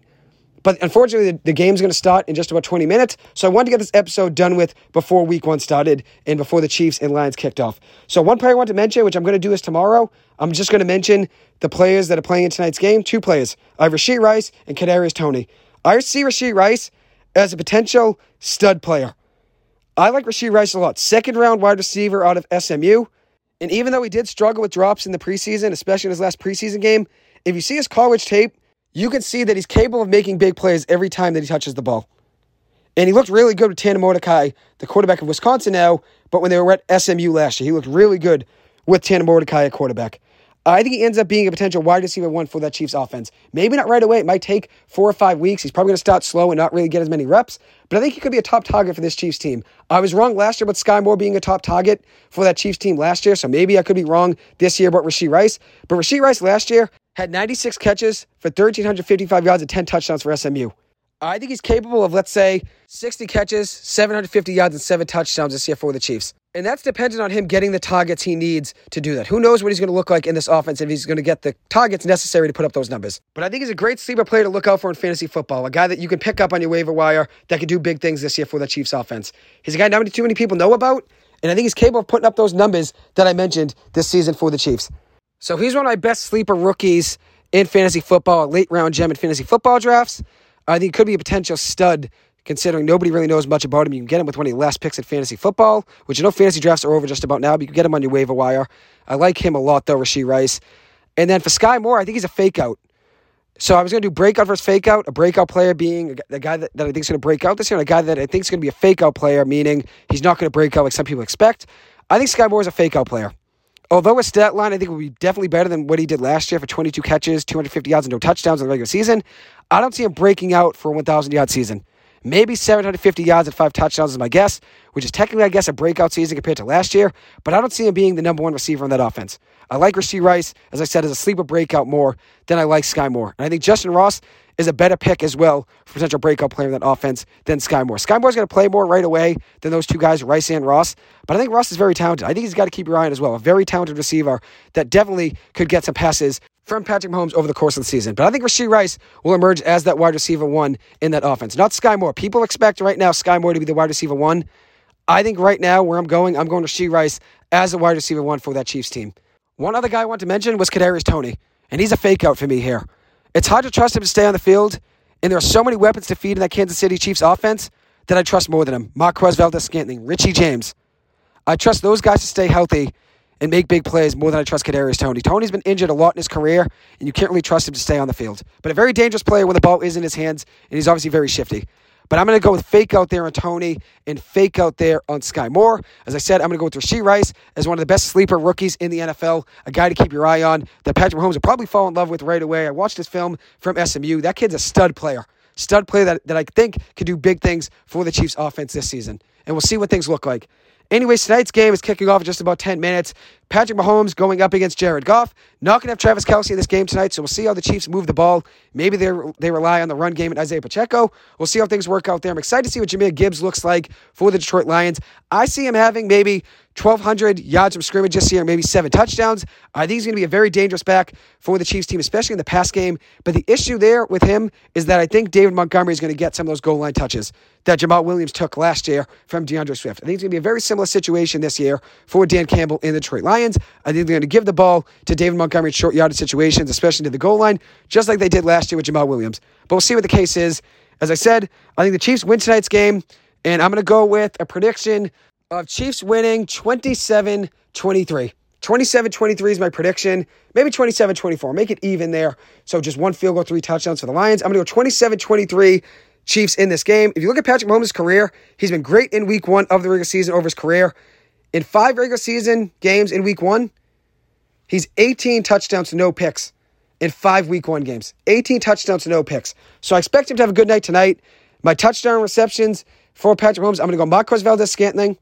But unfortunately, the, the game's going to start in just about 20 minutes. So I wanted to get this episode done with before week one started and before the Chiefs and Lions kicked off. So one player I want to mention, which I'm going to do is tomorrow, I'm just going to mention the players that are playing in tonight's game. Two players. I have Rashee Rice and Kadarius Toney. I see Rashee Rice as a potential stud player. I like Rashee Rice a lot. Second round wide receiver out of SMU. And even though he did struggle with drops in the preseason, especially in his last preseason game, if you see his college tape, you can see that he's capable of making big plays every time that he touches the ball. And he looked really good with Tanner Mordecai, the quarterback of Wisconsin now, but when they were at SMU last year, he looked really good with Tanner Mordecai at quarterback. I think he ends up being a potential wide receiver one for that Chiefs offense. Maybe not right away. It might take four or five weeks. He's probably going to start slow and not really get as many reps. But I think he could be a top target for this Chiefs team. I was wrong last year about Skyy Moore being a top target for that Chiefs team last year. So maybe I could be wrong this year about Rashee Rice. But Rashee Rice last year had 96 catches for 1,355 yards and 10 touchdowns for SMU. I think he's capable of, let's say, 60 catches, 750 yards, and seven touchdowns this year for the Chiefs. And that's dependent on him getting the targets he needs to do that. Who knows what he's going to look like in this offense if he's going to get the targets necessary to put up those numbers. But I think he's a great sleeper player to look out for in fantasy football. A guy that you can pick up on your waiver wire that can do big things this year for the Chiefs offense. He's a guy not too many people know about, and I think he's capable of putting up those numbers that I mentioned this season for the Chiefs. So he's one of my best sleeper rookies in fantasy football, late round gem in fantasy football drafts. I think he could be a potential stud considering nobody really knows much about him. You can get him with one of your last picks in fantasy football, which you know fantasy drafts are over just about now, but you can get him on your waiver wire. I like him a lot, though, Rashee Rice. And then for Skyy Moore, I think he's a fake out. So I was going to do breakout versus fake out, a breakout player being a guy that, that I think is going to break out this year, and a guy that I think is going to be a fake out player, meaning he's not going to break out like some people expect. I think Skyy Moore is a fake out player. Although his stat line, I think, will be definitely better than what he did last year for 22 catches, 250 yards, and no touchdowns in the regular season. I don't see him breaking out for a 1,000 yard season. Maybe 750 yards and five touchdowns is my guess, which is technically, I guess, a breakout season compared to last year, but I don't see him being the number one receiver on that offense. I like Rashee Rice, as I said, as a sleeper breakout more than I like Skyy Moore. And I think Justyn Ross is a better pick as well for potential breakout player in that offense than Skyy Moore. Skyy Moore's going to play more right away than those two guys, Rice and Ross. But I think Ross is very talented. I think he's got to keep your eye on as well. A very talented receiver that definitely could get some passes from Patrick Mahomes over the course of the season. But I think Rashee Rice will emerge as that wide receiver one in that offense. Not Skyy Moore. People expect right now Skyy Moore to be the wide receiver one. I think right now where I'm going, I'm going to Rashee Rice as a wide receiver one for that Chiefs team. One other guy I want to mention was Kadarius Toney, and he's a fake out for me here. It's hard to trust him to stay on the field and there are so many weapons to feed in that Kansas City Chiefs offense that I trust more than him. Marquez Valdes Scantling, Richie James. I trust those guys to stay healthy and make big plays more than I trust Kadarius Toney. Toney's been injured a lot in his career, and you can't really trust him to stay on the field. But a very dangerous player when the ball is in his hands, and he's obviously very shifty. But I'm going to go with fake out there on Toney and fake out there on Skyy Moore. As I said, I'm going to go with Rashee Rice as one of the best sleeper rookies in the NFL, a guy to keep your eye on that Patrick Mahomes will probably fall in love with right away. I watched this film from SMU. That kid's a stud player. Stud player that, that I think could do big things for the Chiefs offense this season. And we'll see what things look like. Anyways, tonight's game is kicking off in just about 10 minutes. Patrick Mahomes going up against Jared Goff. Not going to have Travis Kelce in this game tonight, so we'll see how the Chiefs move the ball. Maybe they they rely on the run game and Isaiah Pacheco. We'll see how things work out there. I'm excited to see what Jahmyr Gibbs looks like for the Detroit Lions. I see him having maybe 1,200 yards from scrimmage this year, maybe seven touchdowns. I think he's going to be a very dangerous back for the Chiefs team, especially in the pass game. But the issue there with him is that I think David Montgomery is going to get some of those goal line touches that Jamaal Williams took last year from D'Andre Swift. I think it's going to be a very similar situation this year for Dan Campbell in the Detroit Lions. I think they're going to give the ball to David Montgomery in short yardage situations, especially to the goal line, just like they did last year with Jamaal Williams. But we'll see what the case is. As I said, I think the Chiefs win tonight's game, and I'm going to go with a prediction of Chiefs winning 27 23. 27 23 is my prediction. Maybe 27 24. Make it even there. So just one field goal, three touchdowns for the Lions. I'm going to go 27 23 Chiefs in this game. If you look at Patrick Mahomes' career, he's been great in week one of the regular season over his career. In five regular season games in week one, he's 18 touchdowns to no picks in five week one games. 18 touchdowns to no picks. So I expect him to have a good night tonight. My touchdown receptions for Patrick Mahomes, I'm going to go Marquez Valdes-Scantling.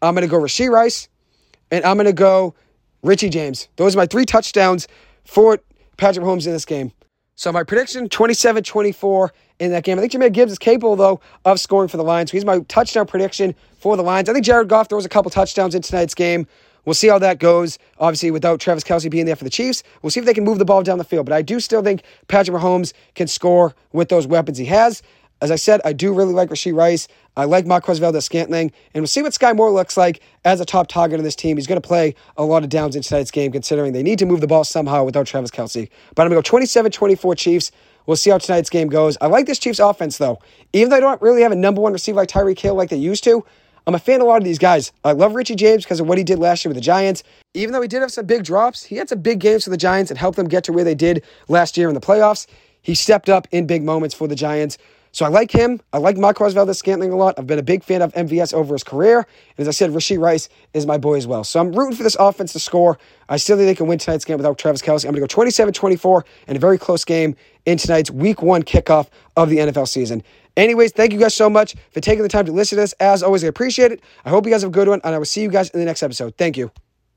I'm going to go Rashee Rice, and I'm going to go Richie James. Those are my three touchdowns for Patrick Mahomes in this game. So my prediction, 27-24 in that game. I think Jahmyr Gibbs is capable, though, of scoring for the Lions. He's my touchdown prediction for the Lions. I think Jared Goff throws a couple touchdowns in tonight's game. We'll see how that goes. Obviously, without Travis Kelce being there for the Chiefs, we'll see if they can move the ball down the field. But I do still think Patrick Mahomes can score with those weapons he has. As I said, I do really like Rashee Rice. I like Marquez Valdes-Scantling. And we'll see what Skyy Moore looks like as a top target in this team. He's going to play a lot of downs in tonight's game, considering they need to move the ball somehow without Travis Kelce. But I'm going to go 27 24 Chiefs. We'll see how tonight's game goes. I like this Chiefs offense, though. Even though I don't really have a number one receiver like Tyreek Hill like they used to, I'm a fan of a lot of these guys. I love Richie James because of what he did last year with the Giants. Even though he did have some big drops, he had some big games for the Giants and helped them get to where they did last year in the playoffs. He stepped up in big moments for the Giants. So I like him. I like Marquez Valdes-Scantling a lot. I've been a big fan of MVS over his career. And as I said, Rashee Rice is my boy as well. So I'm rooting for this offense to score. I still think they can win tonight's game without Travis Kelce. I'm going to go 27 24 in a very close game in tonight's week one kickoff of the NFL season. Anyways, thank you guys so much for taking the time to listen to this. As always, I appreciate it. I hope you guys have a good one, and I will see you guys in the next episode. Thank you.